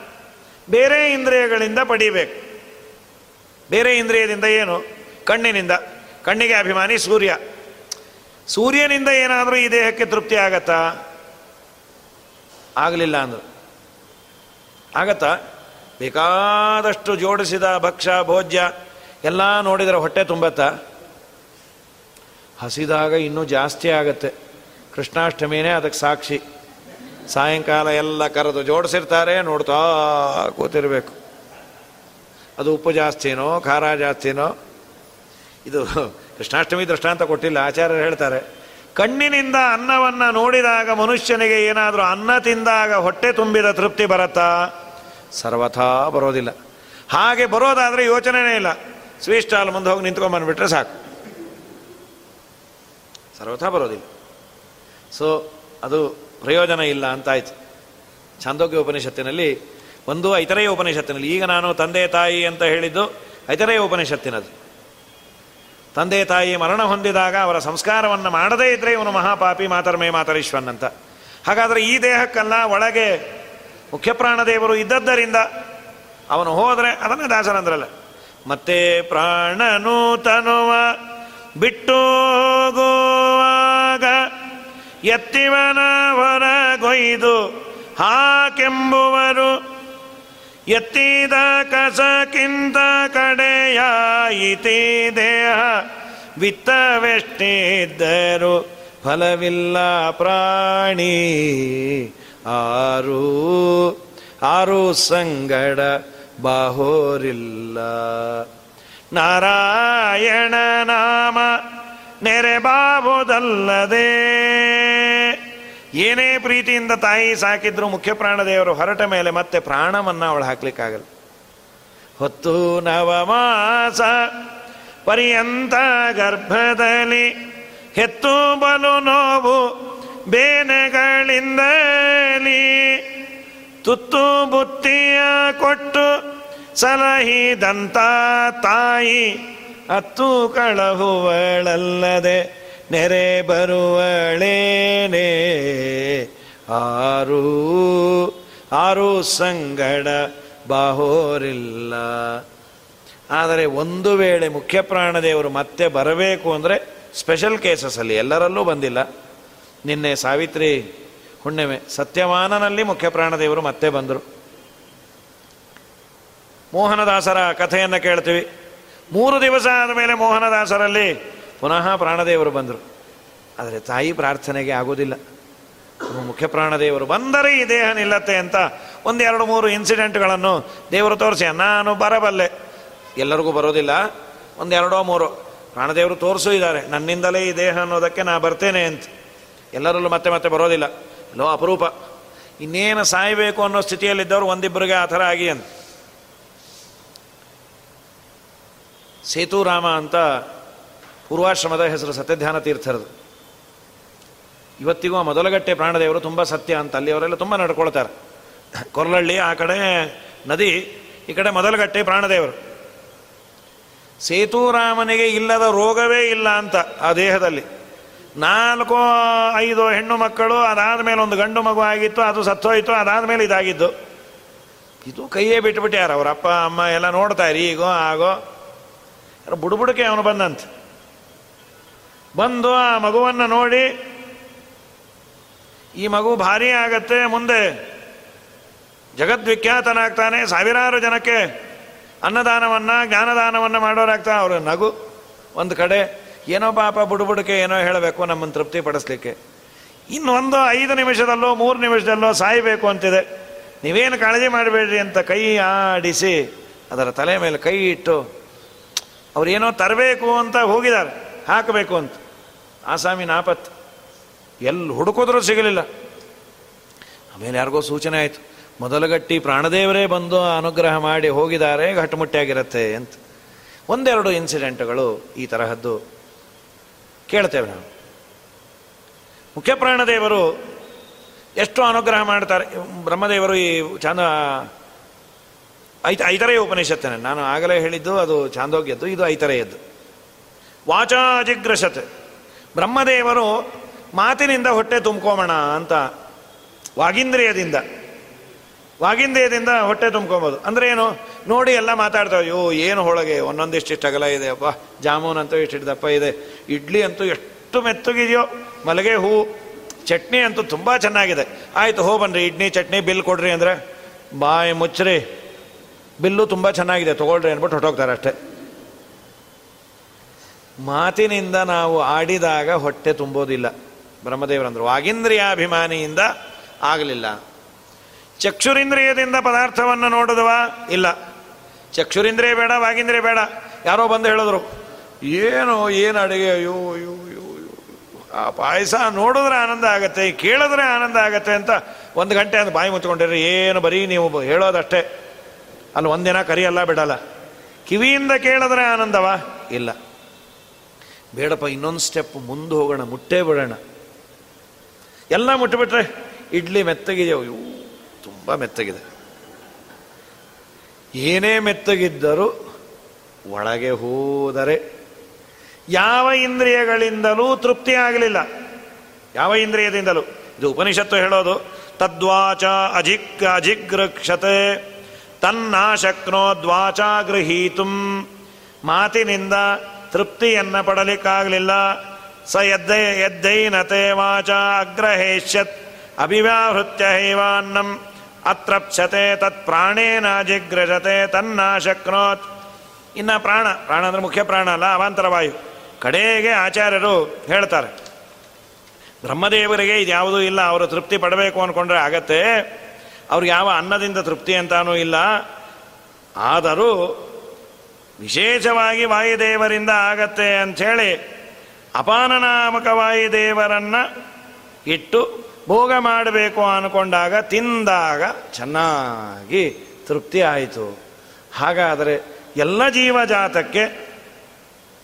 ಬೇರೆ ಇಂದ್ರಿಯಗಳಿಂದ ಪಡಿಬೇಕು. ಬೇರೆ ಇಂದ್ರಿಯದಿಂದ ಏನು? ಕಣ್ಣಿನಿಂದ. ಕಣ್ಣಿಗೆ ಅಭಿಮಾನಿ ಸೂರ್ಯ. ಸೂರ್ಯನಿಂದ ಏನಾದರೂ ಈ ದೇಹಕ್ಕೆ ತೃಪ್ತಿ ಆಗತ್ತಾ? ಆಗಲಿಲ್ಲ ಅಂದರು. ಆಗತ್ತಾ? ಬೇಕಾದಷ್ಟು ಜೋಡಿಸಿದ ಭಕ್ಷ್ಯ ಭೋಜ್ಯ ಎಲ್ಲ ನೋಡಿದರೆ ಹೊಟ್ಟೆ ತುಂಬತ್ತಾ? ಹಸಿದಾಗ ಇನ್ನೂ ಜಾಸ್ತಿ ಆಗತ್ತೆ. ಕೃಷ್ಣಾಷ್ಟಮಿನೇ ಅದಕ್ಕೆ ಸಾಕ್ಷಿ. ಸಾಯಂಕಾಲ ಎಲ್ಲ ಕರೆದು ಜೋಡಿಸಿರ್ತಾರೆ, ನೋಡ್ತಾ ಕೂತಿರ್ಬೇಕು. ಅದು ಉಪ್ಪು ಜಾಸ್ತಿನೋ, ಖಾರ ಜಾಸ್ತಿನೋ? ಇದು ಕೃಷ್ಣಾಷ್ಟಮಿ ದೃಷ್ಟಾಂತ ಕೊಟ್ಟಿಲ್ಲ, ಆಚಾರ್ಯರು ಹೇಳ್ತಾರೆ. ಕಣ್ಣಿನಿಂದ ಅನ್ನವನ್ನು ನೋಡಿದಾಗ ಮನುಷ್ಯನಿಗೆ ಏನಾದರೂ ಅನ್ನ ತಿಂದಾಗ ಹೊಟ್ಟೆ ತುಂಬಿದ ತೃಪ್ತಿ ಬರತ್ತಾ? ಸರ್ವಥಾ ಬರೋದಿಲ್ಲ. ಹಾಗೆ ಬರೋದಾದರೆ ಯೋಚನೆನೇ ಇಲ್ಲ. ಸ್ವೀಟ್ ಸ್ಟಾಲ್ ಮುಂದೆ ಹೋಗಿ ನಿಂತ್ಕೊಂಡ್ಬಂದ್ಬಿಟ್ರೆ ಸಾಕು. ಸರ್ವಥಾ ಬರೋದಿಲ್ಲ. ಸೊ ಅದು ಪ್ರಯೋಜನ ಇಲ್ಲ ಅಂತಾಯ್ತು. ಛಾಂದೋಗ್ಯ ಉಪನಿಷತ್ತಿನಲ್ಲಿ, ಒಂದು ಐತರೆಯ ಉಪನಿಷತ್ತಿನಲ್ಲಿ, ಈಗ ನಾನು ತಂದೆ ತಾಯಿ ಅಂತ ಹೇಳಿದ್ದು ಐತರೆಯ ಉಪನಿಷತ್ತಿನದು. ತಂದೆ ತಾಯಿ ಮರಣ ಹೊಂದಿದಾಗ ಅವರ ಸಂಸ್ಕಾರವನ್ನು ಮಾಡದೇ ಇದ್ದರೆ ಇವನು ಮಹಾಪಾಪಿ, ಮಾತರ್ಮೇ ಮಾತರೀಶ್ವನ್ ಅಂತ ಹಾಗಾದರೆ ಈ ದೇಹಕ್ಕಲ್ಲ ಒಳಗೆ ಮುಖ್ಯಪ್ರಾಣದೇವರು ಇದ್ದದ್ದರಿಂದ ಅವನು ಹೋದರೆ ಅದನ್ನೇ ದಾಸರಂದ್ರಲ್ಲ. ಮತ್ತೆ ಪ್ರಾಣನು ತನುವ ಬಿಟ್ಟು ಹೋಗುವಾಗ ಎತ್ತಿವನ ಹೊರಗೊಯ್ದು ಹಾಕೆಂಬುವರು. ಎತ್ತಿದ ಕಸಕ್ಕಿಂತ ಕಡೆಯಾಯಿತಿ ದೇಹ. ವಿತ್ತವೆಷ್ಟಿದ್ದರು ಫಲವಿಲ್ಲ ಪ್ರಾಣಿ. ಆರು ಆರು ಸಂಗಡ ಬಾಹೋರಿಲ್ಲ. ನಾರಾಯಣ ನಾಮ ನೆರೆಬಾವುದಲ್ಲದೆ. ಏನೇ ಪ್ರೀತಿಯಿಂದ ತಾಯಿ ಸಾಕಿದ್ರು ಮುಖ್ಯ ಪ್ರಾಣದೇವರು ಹೊರಟ ಮೇಲೆ ಮತ್ತೆ ಪ್ರಾಣವನ್ನ ಅವಳು ಹಾಕ್ಲಿಕ್ಕಾಗಲ್ಲ. ಹೊತ್ತು ನವಮಾಸ ಪರ್ಯಂತ ಗರ್ಭದಲ್ಲಿ ಹೆತ್ತು ಬಲು ನೋವು ಬೇನೆಗಳಿಂದಲಿ. ತುತ್ತು ಬುತ್ತಿಯ ಕೊಟ್ಟು ಸಲಹಿದಂತ ತಾಯಿ ಅತ್ತು ಕಳಹುವಳಲ್ಲದೆ ನೆರೆ ಬರುವಳೇನೇ. ಆರು ಆರು ಸಂಗಡ ಬಾಹೋರಿಲ್ಲ. ಆದರೆ ಒಂದು ವೇಳೆ ಮುಖ್ಯ ಪ್ರಾಣದೇವರು ಮತ್ತೆ ಬರಬೇಕು ಅಂದರೆ ಸ್ಪೆಷಲ್ ಕೇಸಸಲ್ಲಿ ಎಲ್ಲರಲ್ಲೂ ಬಂದಿಲ್ಲ. ನಿನ್ನೆ ಸಾವಿತ್ರಿ ಹುಣ್ಣಿಮೆ ಸತ್ಯವಾನನಲ್ಲಿ ಮುಖ್ಯ ಪ್ರಾಣದೇವರು ಮತ್ತೆ ಬಂದರು. ಮೋಹನದಾಸರ ಕಥೆಯನ್ನು ಕೇಳ್ತೀವಿ. ಮೂರು ದಿವಸ ಆದ ಮೇಲೆ ಮೋಹನದಾಸರಲ್ಲಿ ಪುನಃ ಪ್ರಾಣದೇವರು ಬಂದರು. ಆದರೆ ತಾಯಿ ಪ್ರಾರ್ಥನೆಗೆ ಆಗೋದಿಲ್ಲ. ಮುಖ್ಯ ಪ್ರಾಣದೇವರು ಬಂದರೆ ಈ ದೇಹ ನಿಲ್ಲತ್ತೆ ಅಂತ ಒಂದೆರಡು ಮೂರು ಇನ್ಸಿಡೆಂಟ್ಗಳನ್ನು ದೇವರು ತೋರಿಸಿ, ನಾನು ಬರಬಲ್ಲೆ. ಎಲ್ಲರಿಗೂ ಬರೋದಿಲ್ಲ, ಒಂದೆರಡೋ ಮೂರು. ಪ್ರಾಣದೇವರು ತೋರಿಸೂ ಇದ್ದಾರೆ, ನನ್ನಿಂದಲೇ ಈ ದೇಹ ಅನ್ನೋದಕ್ಕೆ ನಾ ಬರ್ತೇನೆ ಅಂತ. ಎಲ್ಲರಲ್ಲೂ ಮತ್ತೆ ಮತ್ತೆ ಬರೋದಿಲ್ಲ. ಎಲ್ಲೋ ಅಪರೂಪ. ಇನ್ನೇನು ಸಾಯಬೇಕು ಅನ್ನೋ ಸ್ಥಿತಿಯಲ್ಲಿದ್ದವರು ಒಂದಿಬ್ಬರಿಗೆ ಆ ಥರ ಆಗಿ ಅಂತ. ಸೇತುರಾಮ ಅಂತ ಪೂರ್ವಾಶ್ರಮದ ಹೆಸರು ಸತ್ಯಧ್ಯಾನ ತೀರ್ಥರದು. ಇವತ್ತಿಗೂ ಮೊದಲಗಟ್ಟೆ ಪ್ರಾಣದೇವರು ತುಂಬ ಸತ್ಯ ಅಂತ ಅಲ್ಲಿ ಅವರೆಲ್ಲ ತುಂಬ ನಡ್ಕೊಳ್ತಾರೆ. ಕೊರಲಳ್ಳಿ, ಆ ಕಡೆ ನದಿ, ಈ ಕಡೆ ಮೊದಲಗಟ್ಟೆ ಪ್ರಾಣದೇವರು. ಸೇತುರಾಮನಿಗೆ ಇಲ್ಲದ ರೋಗವೇ ಇಲ್ಲ ಅಂತ ಆ ದೇಹದಲ್ಲಿ. ನಾಲ್ಕು ಐದು ಹೆಣ್ಣು ಮಕ್ಕಳು, ಅದಾದ ಮೇಲೆ ಒಂದು ಗಂಡು ಮಗು ಆಗಿತ್ತು, ಅದು ಸತ್ತೋಯಿತು, ಅದಾದ ಮೇಲೆ ಇದಾಗಿದ್ದು. ಇದು ಕೈಯೇ ಬಿಟ್ಟುಬಿಟ್ಟ್ಯಾರ ಅವರ ಅಪ್ಪ, ಅಮ್ಮ ಎಲ್ಲ ನೋಡ್ತಾರೆ ಈಗೋ, ಆಗೋ. ಬುಡುಬುಡಕೆ ಅವನು ಬಂದಂತೆ. ಬಂದು ಆ ಮಗುವನ್ನು ನೋಡಿ, ಈ ಮಗು ಭಾರಿ ಆಗತ್ತೆ, ಮುಂದೆ ಜಗದ್ವಿಖ್ಯಾತನಾಗ್ತಾನೆ, ಸಾವಿರಾರು ಜನಕ್ಕೆ ಅನ್ನದಾನವನ್ನು, ಜ್ಞಾನದಾನವನ್ನು ಮಾಡೋರಾಗ್ತಾ ಅವರು. ನಗು ಒಂದು ಕಡೆ, ಏನೋ ಪಾಪ ಬುಡುಬುಡಕೆ ಏನೋ ಹೇಳಬೇಕು, ನಮ್ಮನ್ನು ತೃಪ್ತಿ ಪಡಿಸ್ಲಿಕ್ಕೆ ಇನ್ನೊಂದು ಐದು ನಿಮಿಷದಲ್ಲೋ, ಮೂರು ನಿಮಿಷದಲ್ಲೋ ಸಾಯಬೇಕು ಅಂತಿದೆ. ನೀವೇನು ಕಾಳಜಿ ಮಾಡಬೇಡ್ರಿ ಅಂತ ಕೈ ಆಡಿಸಿ, ಅದರ ತಲೆ ಮೇಲೆ ಕೈ ಇಟ್ಟು ಅವ್ರೇನೋ ತರಬೇಕು ಅಂತ ಹೋಗಿದ್ದಾರೆ. ಹಾಕಬೇಕು ಅಂತ. ಆಸಾಮಿ ನಾಪತ್ ಎಲ್ಲಿ ಹುಡುಕೋದ್ರೂ ಸಿಗಲಿಲ್ಲ. ಆಮೇಲೆ ಯಾರಿಗೋ ಸೂಚನೆ ಆಯಿತು. ಮೊದಲಗಟ್ಟಿ ಪ್ರಾಣದೇವರೇ ಬಂದು ಅನುಗ್ರಹ ಮಾಡಿ ಹೋಗಿದ್ದಾರೆ ಘಟ್ಟಮುಟ್ಟಿಯಾಗಿರುತ್ತೆ ಅಂತ. ಒಂದೆರಡು ಇನ್ಸಿಡೆಂಟ್ಗಳು ಈ ತರಹದ್ದು ಕೇಳ್ತೇವೆ ನಾವು. ಮುಖ್ಯ ಪ್ರಾಣದೇವರು ಎಷ್ಟು ಅನುಗ್ರಹ ಮಾಡ್ತಾರೆ. ಬ್ರಹ್ಮದೇವರು ಈ ಚಾಂದ ಐತ ಐತರೆಯ ಉಪನಿಷತ್ತನೆ ನಾನು ಆಗಲೇ ಹೇಳಿದ್ದು, ಅದು ಚಾಂದೋಗ್ಯದ್ದು ಇದು ಐತರೆಯದ್ದು. ವಾಚಾಜಿಗ್ರಶತ್ ಬ್ರಹ್ಮದೇವರು ಮಾತಿನಿಂದ ಹೊಟ್ಟೆ ತುಂಬ್ಕೋಮಣ ಅಂತ, ವಾಗೀಂದ್ರಿಯದಿಂದ. ವಾಗೀಂದ್ರಿಯದಿಂದ ಹೊಟ್ಟೆ ತುಂಬ್ಕೊಬೋದು. ಅಂದ್ರೆ ಏನು? ನೋಡಿ ಎಲ್ಲ ಮಾತಾಡ್ತಾವೆ ಅಯ್ಯೋ ಏನು ಹೊಳಗೆ? ಒಂದೊಂದಿಷ್ಟು ಅಗಲ ಇದೆ ಅಪ್ಪ ಜಾಮೂನ್ ಅಂತೂ ಇಷ್ಟು ದಪ್ಪ ಇದೆ. ಇಡ್ಲಿ ಅಂತೂ ಎಷ್ಟು ಮೆತ್ತಗಿದೆಯೋ, ಮಲಗೆ ಹೂ. ಚಟ್ನಿ ಅಂತೂ ತುಂಬ ಚೆನ್ನಾಗಿದೆ. ಆಯಿತು ಹೋ ಬನ್ರಿ, ಇಡ್ಲಿ, ಚಟ್ನಿ, ಬಿಲ್ ಕೊಡ್ರಿ ಅಂದರೆ, ಬಾಯಿ ಮುಚ್ಚ್ರಿ. ಬಿಲ್ಲು ತುಂಬ ಚೆನ್ನಾಗಿದೆ, ತೊಗೊಳ್ರಿ ಅಂದ್ಬಿಟ್ಟು ಹೊಟ್ಟೋಗ್ತಾರೆ ಅಷ್ಟೇ. ಮಾತಿನಿಂದ ನಾವು ಆಡಿದಾಗ ಹೊಟ್ಟೆ ತುಂಬೋದಿಲ್ಲ. ಬ್ರಹ್ಮದೇವರಂದ್ರು, ವಾಗೀಂದ್ರಿಯಾಭಿಮಾನಿಯಿಂದ ಆಗಲಿಲ್ಲ. ಚಕ್ಷುರಿಂದ್ರಿಯದಿಂದ ಪದಾರ್ಥವನ್ನು ನೋಡಿದವ? ಇಲ್ಲ. ಚಕ್ಷುರಿಂದ್ರಿಯ ಬೇಡ, ವಾಗೀಂದ್ರಿಯ ಬೇಡ. ಯಾರೋ ಬಂದು ಹೇಳಿದ್ರು, ಏನು ಏನು ಅಡುಗೆ? ಅಯ್ಯೋ ಅಯ್ಯೋ ಅಯ್ಯೋ ಆ ಪಾಯಸ ನೋಡಿದ್ರೆ ಆನಂದ ಆಗತ್ತೆ, ಕೇಳಿದ್ರೆ ಆನಂದ ಆಗತ್ತೆ ಅಂತ ಒಂದು ಗಂಟೆ ಅಂತ ಬಾಯಿ ಮುಚ್ಕೊಂಡಿರ್ರಿ ಏನು ಬರೀ ನೀವು ಹೇಳೋದಷ್ಟೇ. ಅಲ್ಲಿ ಒಂದಿನ ಕರಿಯಲ್ಲ, ಬಿಡಲ್ಲ. ಕಿವಿಯಿಂದ ಕೇಳಿದ್ರೆ ಆನಂದವ? ಇಲ್ಲ. ಬೇಡಪ್ಪ, ಇನ್ನೊಂದು ಸ್ಟೆಪ್ ಮುಂದೆ ಹೋಗೋಣ, ಮುಟ್ಟೇ ಬಿಡೋಣ. ಎಲ್ಲ ಮುಟ್ಟಿಬಿಟ್ರೆ ಇಡ್ಲಿ ಮೆತ್ತಗಿದೆಯೋ? ಇವು ತುಂಬ ಮೆತ್ತಗಿದೆ. ಏನೇ ಮೆತ್ತಗಿದ್ದರೂ ಒಳಗೆ ಹೋದರೆ ಯಾವ ಇಂದ್ರಿಯಗಳಿಂದಲೂ ತೃಪ್ತಿ ಆಗಲಿಲ್ಲ. ಯಾವ ಇಂದ್ರಿಯದಿಂದಲೂ? ಇದು ಉಪನಿಷತ್ತು ಹೇಳೋದು, ತದ್ವಾಚ ಅಜಿಕ್ ಅಜಿಗೃಕ್ಷತೆ ತನ್ನಾಶಕ್ನೋದ್ವಾಚ ಗೃಹೀತು ಮಾತಿನಿಂದ ತೃಪ್ತಿಯನ್ನ ಪಡಲಿಕ್ಕಾಗಲಿಲ್ಲ ಸ ಎದ್ದ ಎದ್ದೈನತೆ ವಾಚ ಅಗ್ರಹೇಷ್ಯತ್ ಅಭಿವ್ಯಾಹೃತ್ಯ ಹೈವಾನ್ನಂ. ಅತ್ರಪ್ಸತೆ ತತ್ ಪ್ರಾಣೇನ ಜಿಗ್ರಜತೆ ತನ್ನಾಶಕ್ನೋತ್. ಇನ್ನ ಪ್ರಾಣ ಪ್ರಾಣ ಅಂದರೆ ಮುಖ್ಯ ಪ್ರಾಣ ಅಲ್ಲ ಅವಾಂತರವಾಯು ಕಡೆಗೆ ಆಚಾರ್ಯರು ಹೇಳ್ತಾರೆ. ಬ್ರಹ್ಮದೇವರಿಗೆ ಇದ್ಯಾವುದೂ ಇಲ್ಲ, ಅವರು ತೃಪ್ತಿ ಪಡಬೇಕು ಅಂದ್ಕೊಂಡ್ರೆ ಆಗತ್ತೆ. ಅವ್ರಿಗೆ ಯಾವ ಅನ್ನದಿಂದ ತೃಪ್ತಿ ಅಂತಾನೂ ಇಲ್ಲ. ಆದರೂ ವಿಶೇಷವಾಗಿ ವಾಯುದೇವರಿಂದ ಆಗತ್ತೆ ಅಂಥೇಳಿ ಅಪಾನನಾಮಕ ವಾಯುದೇವರನ್ನು ಇಟ್ಟು ಭೋಗ ಮಾಡಬೇಕು ಅನ್ಕೊಂಡಾಗ ತಿಂದಾಗ ಚೆನ್ನಾಗಿ ತೃಪ್ತಿ ಆಯಿತು. ಹಾಗಾದರೆ ಎಲ್ಲ ಜೀವಜಾತಕ್ಕೆ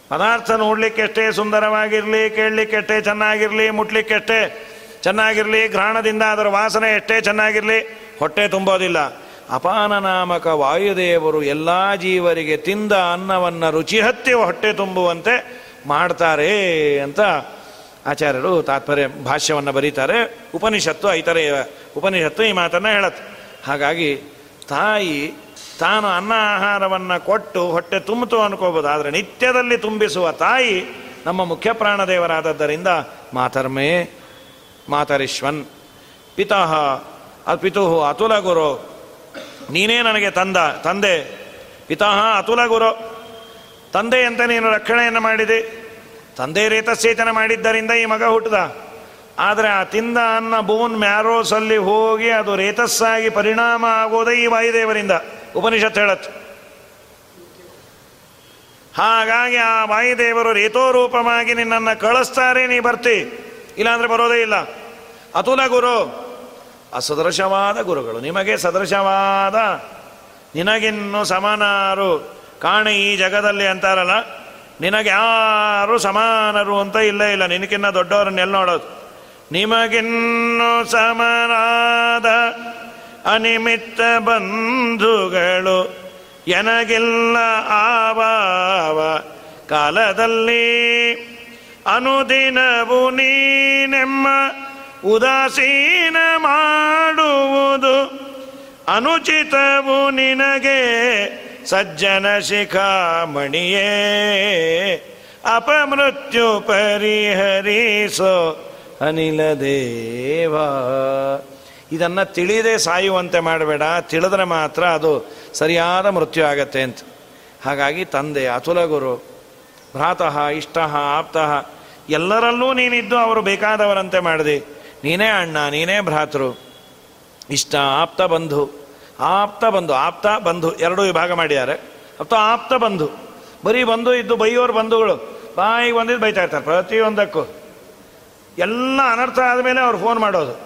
ಪದಾರ್ಥ ನೋಡಲಿಕ್ಕೆಷ್ಟೇ ಸುಂದರವಾಗಿರಲಿ ಕೇಳಲಿಕ್ಕೆಷ್ಟೇ ಚೆನ್ನಾಗಿರಲಿ ಮುಟ್ಲಿಕ್ಕೆಷ್ಟೇ ಚೆನ್ನಾಗಿರಲಿ, ಘ್ರಾಣದಿಂದ ಅದರ ವಾಸನೆ ಎಷ್ಟೇ ಚೆನ್ನಾಗಿರಲಿ ಹೊಟ್ಟೆ ತುಂಬೋದಿಲ್ಲ. ಅಪಾನನಾಮಕ ವಾಯುದೇವರು ಎಲ್ಲ ಜೀವರಿಗೆ ತಿಂದ ಅನ್ನವನ್ನು ರುಚಿ ಹತ್ತಿ ಹೊಟ್ಟೆ ತುಂಬುವಂತೆ ಮಾಡ್ತಾರೆ ಅಂತ ಆಚಾರ್ಯರು ತಾತ್ಪರ್ಯ ಭಾಷ್ಯವನ್ನು ಬರೀತಾರೆ. ಉಪನಿಷತ್ತು ಐತರೆ ಉಪನಿಷತ್ತು ಈ ಮಾತನ್ನು ಹೇಳತ್ತೆ. ಹಾಗಾಗಿ ತಾಯಿ ತಾನು ಅನ್ನ ಆಹಾರವನ್ನು ಕೊಟ್ಟು ಹೊಟ್ಟೆ ತುಂಬಿತು ಅನ್ಕೋಬೋದು. ಆದರೆ ನಿತ್ಯದಲ್ಲಿ ತುಂಬಿಸುವ ತಾಯಿ ನಮ್ಮ ಮುಖ್ಯ ಪ್ರಾಣದೇವರಾದದ್ದರಿಂದ ಮಾತರ್ಮೇ ಮಾತರಿಶ್ವನ್. ಪಿತಃ ಪಿತು ಅತುಲ ಗುರು, ನೀನೇ ನನಗೆ ತಂದ, ತಂದೆ. ಪಿತಃ ಅತುಲ ಗುರು, ತಂದೆ ಅಂತ ನೀನು ರಕ್ಷಣೆಯನ್ನು ಮಾಡಿದೆ. ತಂದೆ ರೇತಸೇಚನ ಮಾಡಿದ್ದರಿಂದ ಈ ಮಗ ಹುಟ್ಟಿದ. ಆದರೆ ಆ ತಿಂದ ಅನ್ನ ಬೋನ್ ಮ್ಯಾರೋಸಲ್ಲಿ ಹೋಗಿ ಅದು ರೇತಸ್ಸಾಗಿ ಪರಿಣಾಮ ಆಗೋದೇ ಈ ವಾಯುದೇವರಿಂದ. ಉಪನಿಷತ್ ಹೇಳತ್ ಹಾಗಾಗಿ ಆ ವಾಯುದೇವರು ರೇತೋರೂಪವಾಗಿ ನಿನ್ನನ್ನು ಕಳಿಸ್ತಾರೆ, ನೀ ಬರ್ತಿ. ಇಲ್ಲಾಂದ್ರೆ ಬರೋದೇ ಇಲ್ಲ. ಅತುಲ ಗುರು ಅಸದೃಶವಾದ ಗುರುಗಳು. ನಿಮಗೆ ಸದೃಶವಾದ, ನಿನಗಿನ್ನು ಸಮಾನರು ಕಾಣೆ ಈ ಜಗದಲ್ಲಿ ಅಂತಾರಲ್ಲ, ನಿನಗೆ ಯಾರು ಸಮಾನರು ಅಂತ ಇಲ್ಲ ಇಲ್ಲ. ನಿನಗಿನ್ನ ದೊಡ್ಡವರನ್ನೆಲ್ಲ ನೋಡೋದು? ನಿಮಗಿನ್ನು ಸಮನಾದ ಅನಿಮಿತ್ತ ಬಂಧುಗಳು ಎನಗಿಲ್ಲ ಆವಾವ ಕಾಲದಲ್ಲಿ. ಅನುದಿನವು ನೀನೆಮ್ಮ ಉದಾಸೀನ ಮಾಡುವುದು ಅನುಚಿತವು ನಿನಗೆ ಸಜ್ಜನ ಶಿಖಾಮಣಿಯೇ. ಅಪಮೃತ್ಯು ಪರಿಹರಿಸೋ ಅನಿಲ ದೇವ. ಇದನ್ನು ತಿಳಿದೇ ಸಾಯುವಂತೆ ಮಾಡಬೇಡ, ತಿಳಿದ್ರೆ ಮಾತ್ರ ಅದು ಸರಿಯಾದ ಮೃತ್ಯು ಆಗತ್ತೆ ಅಂತ. ಹಾಗಾಗಿ ತಂದೆ, ಅತುಲ ಗುರು, ಭ್ರಾತಃ, ಇಷ್ಟ, ಆಪ್ತಃ, ಎಲ್ಲರಲ್ಲೂ ನೀನಿದ್ದು ಅವರು ಬೇಕಾದವರಂತೆ ಮಾಡಿದೆ. ನೀನೇ ಅಣ್ಣ, ನೀನೇ ಭ್ರಾತೃ. ಇಷ್ಟ, ಆಪ್ತ ಬಂಧು. ಆಪ್ತ ಬಂಧು ಆಪ್ತ ಬಂಧು, ಎರಡೂ ವಿಭಾಗ ಮಾಡಿದ್ದಾರೆ. ಅಥವಾ ಆಪ್ತ ಬಂಧು. ಬರೀ ಬಂಧು ಇದ್ದು ಬೈಯೋರು ಬಂಧುಗಳು. ಬಾಯಿಗೆ ಬಂದಿದ್ದು ಬೈತಾ ಇರ್ತಾರೆ, ಪ್ರತಿಯೊಂದಕ್ಕೂ. ಎಲ್ಲ ಅನರ್ಥ ಆದಮೇಲೆ ಅವ್ರು ಫೋನ್ ಮಾಡೋದು.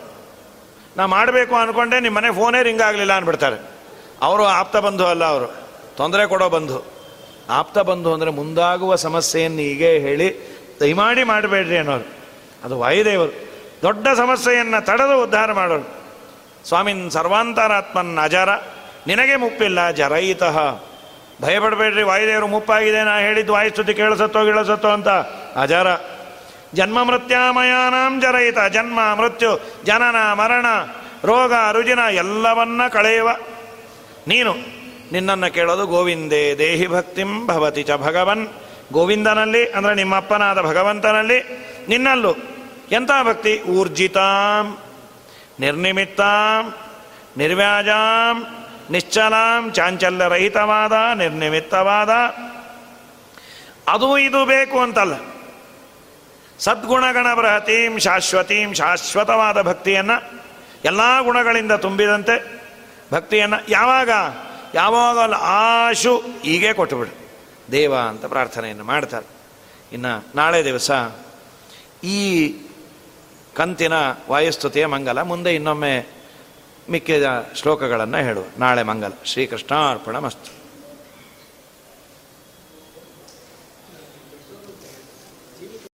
ನಾ ಮಾಡಬೇಕು ಅಂದ್ಕೊಂಡೆ ನಿಮ್ಮ ಮನೆ ಫೋನೇ ರಿಂಗ್ ಆಗಲಿಲ್ಲ ಅಂದ್ಬಿಡ್ತಾರೆ ಅವರು ಆಪ್ತ ಬಂಧು ಅಲ್ಲ ಅವರು. ತೊಂದರೆ ಕೊಡೋ ಬಂಧು. ಆಪ್ತ ಬಂಧು ಅಂದರೆ ಮುಂದಾಗುವ ಸಮಸ್ಯೆಯನ್ನು ಹೀಗೆ ಹೇಳಿ ದಯಮಾಡಿ ಮಾಡಬೇಡ್ರಿ ಅನ್ನೋರು. ಅದು ವಾಯುದೇವರು. ದೊಡ್ಡ ಸಮಸ್ಯೆಯನ್ನು ತಡೆದು ಉದ್ಧಾರ ಮಾಡೋರು. ಸ್ವಾಮಿನ್ ಸರ್ವಾಂತರಾತ್ಮನ್ ಅಜರ. ನಿನಗೆ ಮುಪ್ಪಿಲ್ಲ ಜರಯಿತಃ ಭಯಪಡಬೇಡ್ರಿ, ವಾಯುದೇವರು ಮುಪ್ಪಾಗಿದೆ, ನಾ ಹೇಳಿದ್ದು ವಾಯುಸ್ತುತಿ ಕೇಳಿಸತ್ತೋ ಗಿಳಿಸತ್ತೋ ಅಂತ. ಅಜರ. ಜನ್ಮ ಮೃತ್ಯಾಮಯಾನಾಂ ಜರಯಿತ ಜನ್ಮ ಮೃತ್ಯು, ಜನನ ಮರಣ, ರೋಗ ರುಜಿನ ಎಲ್ಲವನ್ನ ಕಳೆಯುವ. ನೀನು ನಿನ್ನನ್ನು ಕೇಳೋದು ಗೋವಿಂದೇ ದೇಹಿ ಭಕ್ತಿಂ ಭವತಿ ಚ ಭಗವನ್. ಗೋವಿಂದನಲ್ಲಿ, ಅಂದರೆ ನಿಮ್ಮಪ್ಪನಾದ ಭಗವಂತನಲ್ಲಿ, ನಿನ್ನಲ್ಲೂ ಎಂಥ ಭಕ್ತಿ? ಊರ್ಜಿತಾಂ, ನಿರ್ನಿಮಿತ್ತಾಂ, ನಿರ್ವ್ಯಾಜಾಂ, ನಿಶ್ಚಲಾಂ, ಚಾಂಚಲ್ಯರಹಿತವಾದ, ನಿರ್ನಿಮಿತ್ತವಾದ. ಅದು ಇದು ಬೇಕು ಅಂತಲ್ಲ. ಸದ್ಗುಣಗಣ ಬೃಹತೀಂ, ಶಾಶ್ವತೀಂ, ಶಾಶ್ವತವಾದ ಭಕ್ತಿಯನ್ನು ಎಲ್ಲ ಗುಣಗಳಿಂದ ತುಂಬಿದಂತೆ ಭಕ್ತಿಯನ್ನು ಯಾವಾಗ? ಯಾವಾಗ ಆಶು ಹೀಗೆ ಕೊಟ್ಟುಬಿಡು. ದೇವ ಅಂತ ಪ್ರಾರ್ಥನೆಯನ್ನು ಮಾಡ್ತಾರೆ. ಇನ್ನು ನಾಳೆ ದಿವಸ ಈ ಕಂತಿನ ವಾಯುಸ್ತುತಿಯ ಮಂಗಲ. ಮುಂದೆ ಇನ್ನೊಮ್ಮೆ ಮಿಕ್ಕಿದ ಶ್ಲೋಕಗಳನ್ನು ಹೇಳುವ. ನಾಳೆ ಮಂಗಲ. ಶ್ರೀಕೃಷ್ಣಾರ್ಪಣ ಮಸ್ತು